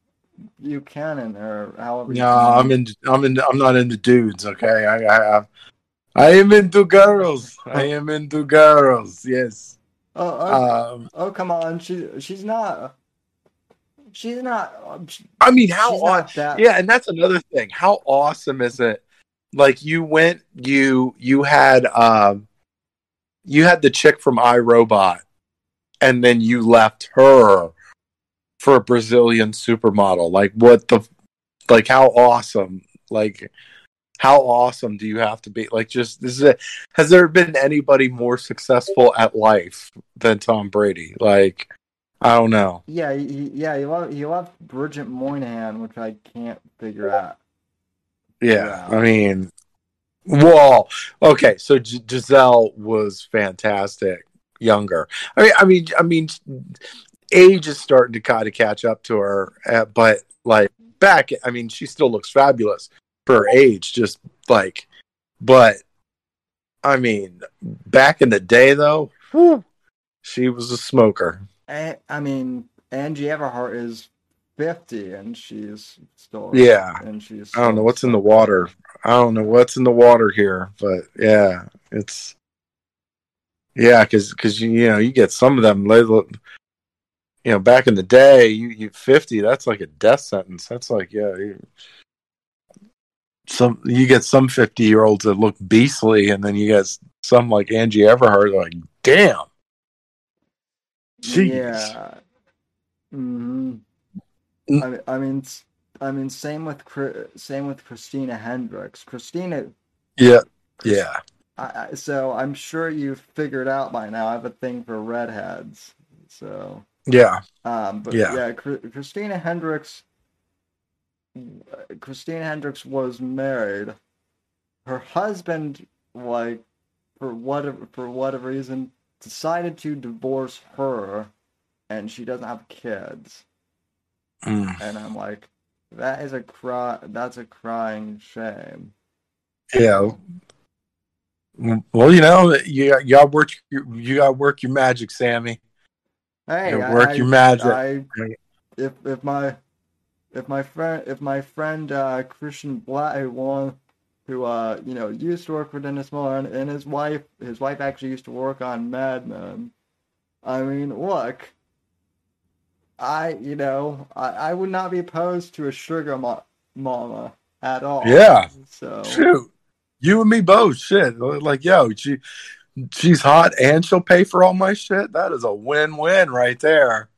S1: Buchanan or however. you
S4: No, I'm in. I'm in. I'm not into dudes. Okay. I I I, am into girls. I am into girls. Yes.
S1: Oh, oh,
S4: Um.
S1: oh, come on. She, she's not. She's not. she-
S4: I mean, how
S1: she's
S4: aw-
S1: not that.
S4: Yeah, and that's another thing. How awesome is it? Like you went, you you had um, you had the chick from iRobot, and then you left her for a Brazilian supermodel. Like what the, like how awesome? Like how awesome do you have to be? Like just this is it. Has there been anybody more successful at life than Tom Brady? Like I don't know.
S1: Yeah, he, yeah. He left, he left Bridget Moynahan, which I can't figure out.
S4: Yeah,
S1: Wow.
S4: I mean, well, okay. So G- Gisele was fantastic, younger. I mean, I mean, I mean, age is starting to kind of catch up to her, uh, but like back, I mean, she still looks fabulous her age. Just like, but I mean, back in the day though, whew, she was a smoker.
S1: I mean, Angie Everhart is fifty, and she's still.
S4: Yeah.
S1: And she's.
S4: I don't know what's in the water. I don't know what's in the water here, but yeah, it's Yeah, because because you, you know you get some of them. You know, back in the day, you, you fifty. That's like a death sentence. That's like yeah. You, some you get some fifty year olds that look beastly, and then you get some like Angie Everhart. Like, damn. Jeez.
S1: Yeah. hmm
S4: Mm.
S1: I mean, I mean, I mean, same with same with Christina Hendricks. Christina,
S4: Yeah. Yeah.
S1: I, I, so I'm sure you've figured out by now. I have a thing for redheads. So,
S4: Yeah.
S1: um, but
S4: Yeah.
S1: yeah, Chri- Christina Hendricks. Christina Hendricks was married. Her husband, like, for whatever for whatever reason, decided to divorce her, and she doesn't have kids.
S4: Mm.
S1: and I'm like, that is a cry. That's a crying shame.
S4: Yeah. Well, you know, you got, you got work your, you got work your magic, Sammy.
S1: Hey,
S4: You work
S1: I-
S4: your magic.
S1: I, if if my if my friend if my friend uh, Christian Black who won who uh you know used to work for Dennis Miller and, and his wife his wife actually used to work on Mad Men. I mean, look. I you know I, I would not be opposed to a sugar ma- mama at all.
S4: Yeah.
S1: So
S4: Shoot, you and me both. Shit, like yo, she she's hot and she'll pay for all my shit. That is a win-win right there.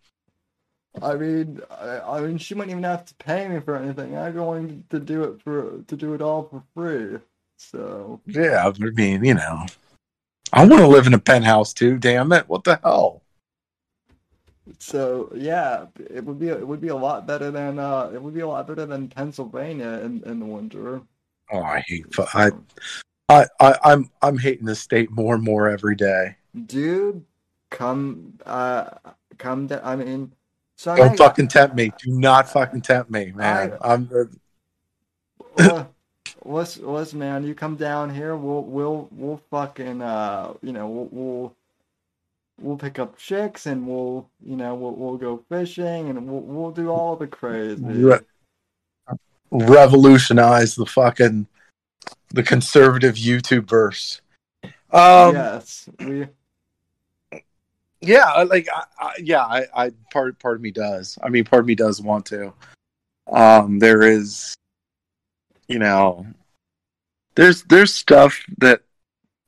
S1: I mean, I, I mean, she wouldn't even have to pay me for anything. I'm going to do it for to do it all for free. So
S4: Yeah, I mean, you know, I want to live in a penthouse too. Damn it, what the hell?
S1: so yeah, it would be it would be a lot better than uh it would be a lot better than Pennsylvania in, in the winter.
S4: Oh, I hate. I, I, I, I'm, I'm hating the state more and more every day.
S1: Dude, come uh come down. I mean, so
S4: Don't
S1: I-
S4: fucking tempt me. Do not fucking tempt me, man. I'm.
S1: uh, listen, listen, man. You come down here, we'll we'll we'll fucking uh you know we'll we'll we'll pick up chicks and we'll you know we'll we'll go fishing and we'll we'll do all the crazy.
S4: Re- revolutionize the fucking the conservative YouTube verse. Um,
S1: yes, we
S4: yeah, like, I, I, yeah, I, I, part, part of me does. I mean, part of me does want to. Um, there is, you know, there's, there's stuff that,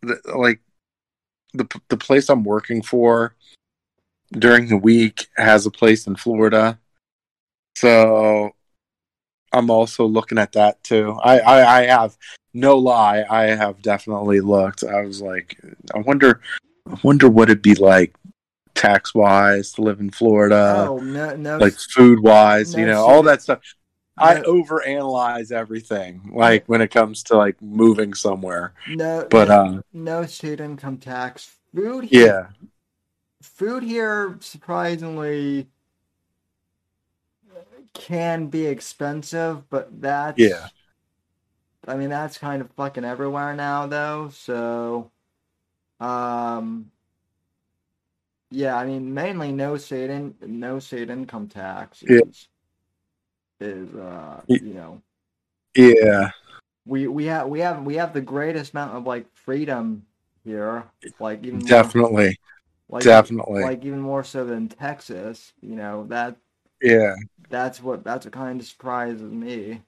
S4: that like, the the place I'm working for during the week has a place in Florida, so I'm also looking at that too. I, I, I have no lie, I have definitely looked. I was like, I wonder, I wonder what it'd be like tax wise to live in Florida,
S1: oh no no
S4: like food wise, you
S1: no
S4: know, all that stuff. I overanalyze everything, like when it comes to like moving somewhere.
S1: no
S4: But
S1: no,
S4: uh,
S1: no state income tax. Food here,
S4: yeah,
S1: food here surprisingly can be expensive, but that's
S4: Yeah.
S1: I mean that's kind of fucking everywhere now though, so um yeah, I mean mainly no state in no state income tax
S4: Yeah.
S1: is is uh
S4: Y-
S1: you know
S4: yeah,
S1: we we have we have we have the greatest amount of like freedom here, like even more,
S4: definitely,
S1: like,
S4: definitely,
S1: like even more so than Texas. You know that
S4: yeah.
S1: that's what that's what kind of surprises me.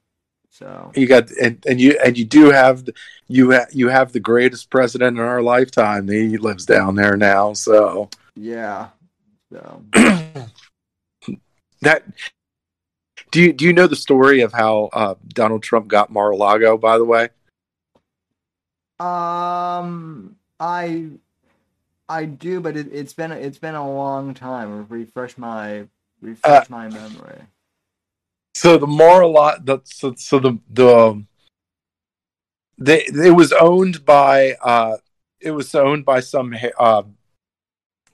S1: So
S4: You got and, and you and you do have the- you ha, you have the greatest president in our lifetime. He lives down there now, so
S1: yeah, so
S4: that. Do you do you know the story of how uh, Donald Trump got Mar-a-Lago? By the way,
S1: um, I I do, but it, it's been it's been a long time. Refresh my refresh my memory.
S4: so the Mar-a-Lago, so, so the the they it was owned by uh it was owned by some uh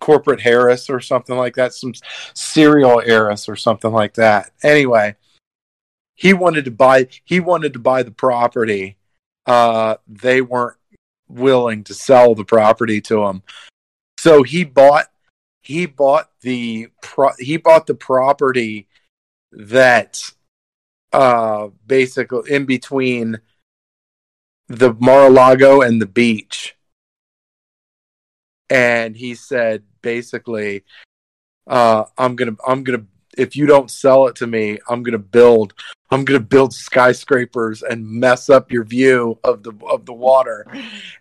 S4: corporate Harris or something like that, some cereal heiress or something like that. Anyway, he wanted to buy he wanted to buy the property. Uh they weren't willing to sell the property to him. So he bought he bought the pro- he bought the property that uh basically in between the Mar-a-Lago and the beach and he said basically, uh, "I'm gonna, I'm gonna, if you don't sell it to me, I'm gonna build, I'm gonna build skyscrapers and mess up your view of the of the water,"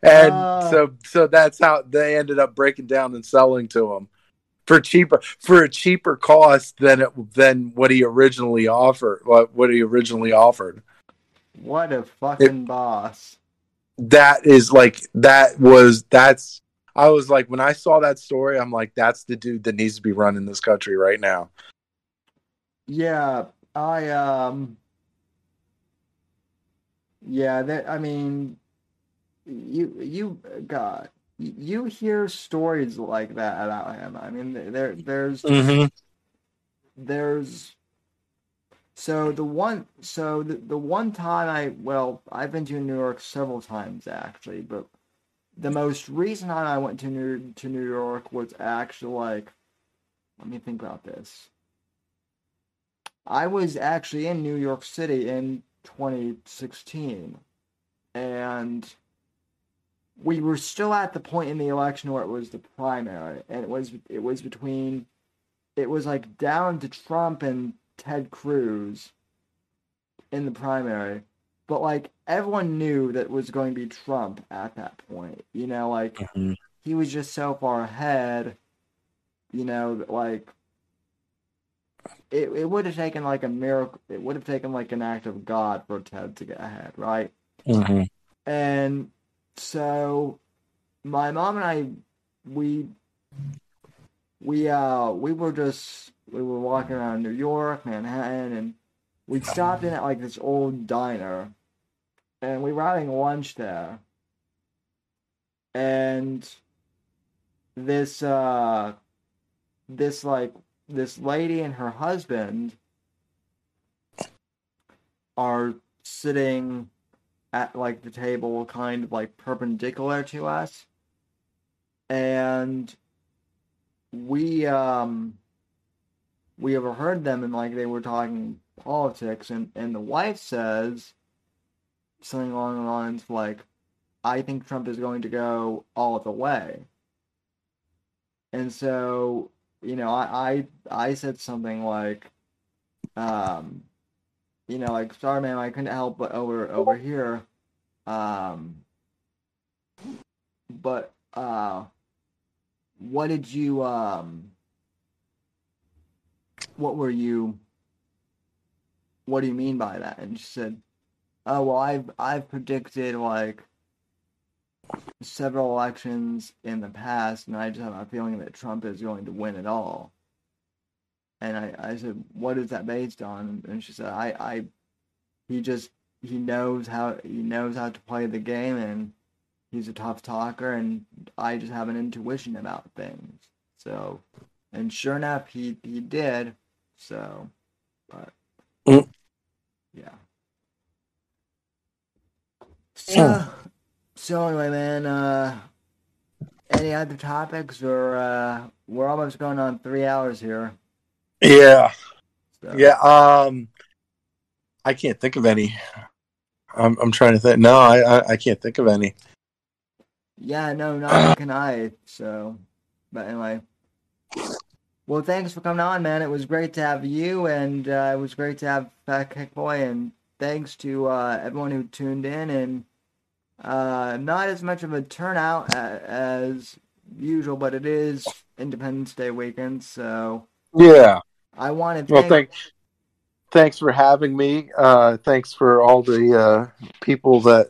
S4: and
S1: Ah.
S4: so so that's how they ended up breaking down and selling to him for cheaper for a cheaper cost than it, than what he originally offered what what he originally offered.
S1: What a fucking boss.
S4: that is like that was that's I was like when I saw that story, I'm like, that's the dude that needs to be running this country right now.
S1: Yeah, I um yeah, that I mean you you God, you hear stories like that about him. I mean there there's
S4: Mm-hmm.
S1: there's so the one so the, the one time I well I've been to New York several times actually but the most recent time I went to New to New York was actually like let me think about this I was actually in New York City in 2016 and we were still at the point in the election where it was the primary and it was it was between it was like down to Trump and Ted Cruz in the primary. But like everyone knew that it was going to be Trump at that point. You know, like
S4: Mhm.
S1: he was just so far ahead, you know, like it, it would have taken like a miracle it would have taken like an act of God for Ted to get ahead, right?
S4: Mm-hmm.
S1: And so my mom and I we we uh we were just we were walking around New York, Manhattan, and we stopped in at like this old diner and we were having lunch there. And this uh this like this lady and her husband are sitting at like the table kind of like perpendicular to us and we um we overheard them and like they were talking politics and and the wife says something along the lines like i think trump is going to go all the way. And so you know i i, I said something like um you know like sorry ma'am i couldn't help but over over here um but uh what did you um what were you what do you mean by that? And she said oh well i've i've predicted like several elections in the past and i just have a feeling that trump is going to win it all and i i said what is that based on and she said i i he just he knows how he knows how to play the game and he's a tough talker and I just have an intuition about things. So and sure enough he he did. So but
S4: Mm.
S1: Yeah. So so anyway man, uh any other topics or uh we're almost going on three hours here.
S4: Yeah,
S1: So.
S4: yeah. Um, I can't think of any. I'm I'm trying to think. No, I I, I can't think of any.
S1: Yeah, no, not can I. So, but anyway. Well, thanks for coming on, man. It was great to have you, and uh, it was great to have Fat Kek Boy, and thanks to uh, everyone who tuned in, and uh, not as much of a turnout as usual, but it is Independence Day weekend, so
S4: Yeah.
S1: I want to
S4: Well,
S1: thank.
S4: thank thanks for having me. Uh, thanks for all the uh, people that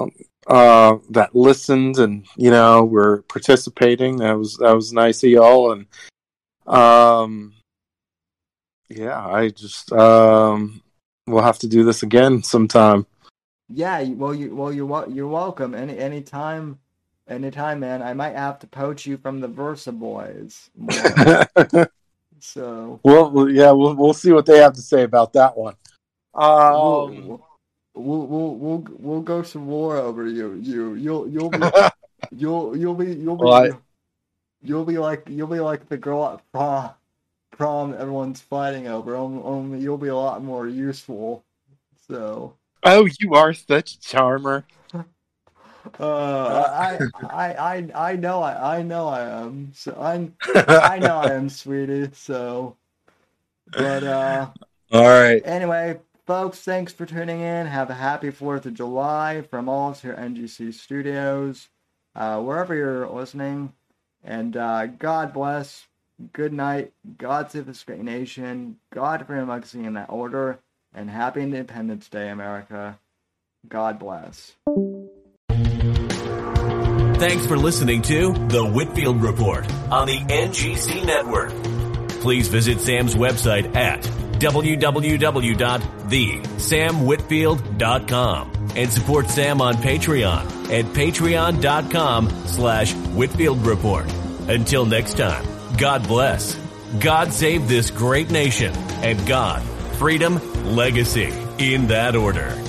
S4: um, uh, that listened and you know were participating. That was that was nice of y'all. And um, yeah, I just um, we'll have to do this again sometime.
S1: Yeah, well, you well you're you're welcome. Any anytime, anytime, man. I might have to poach you from the Versa Boys. So
S4: well, yeah, we'll we'll see what they have to say about that one. Um,
S1: we'll, we'll we'll we'll we'll go some war over you. You you'll you'll be you'll you'll be you'll be
S4: Well, I-
S1: you'll be like you'll be like the girl at prom that everyone's fighting over. Only, only you'll be a lot more useful. So
S4: oh, you are such a charmer.
S1: Uh, I, I, I, I know, I, I know, I am. So I'm, I know, I am, sweetie. So, but uh,
S4: All right.
S1: anyway, folks, thanks for tuning in. Have a happy Fourth of July from all of us here at NGC Studios, uh, wherever you're listening, and uh, God bless. Good night. God save this great nation. God freedom legacy in that order, and happy Independence Day, America. God bless.
S2: Thanks for listening to The Whitfield Report on the NGC Network. Please visit Sam's website at www.thesamwhitfield.com and support Sam on Patreon at patreon.com slash Whitfield Report. Until next time, God bless, God save this great nation, and God, freedom, legacy, in that order.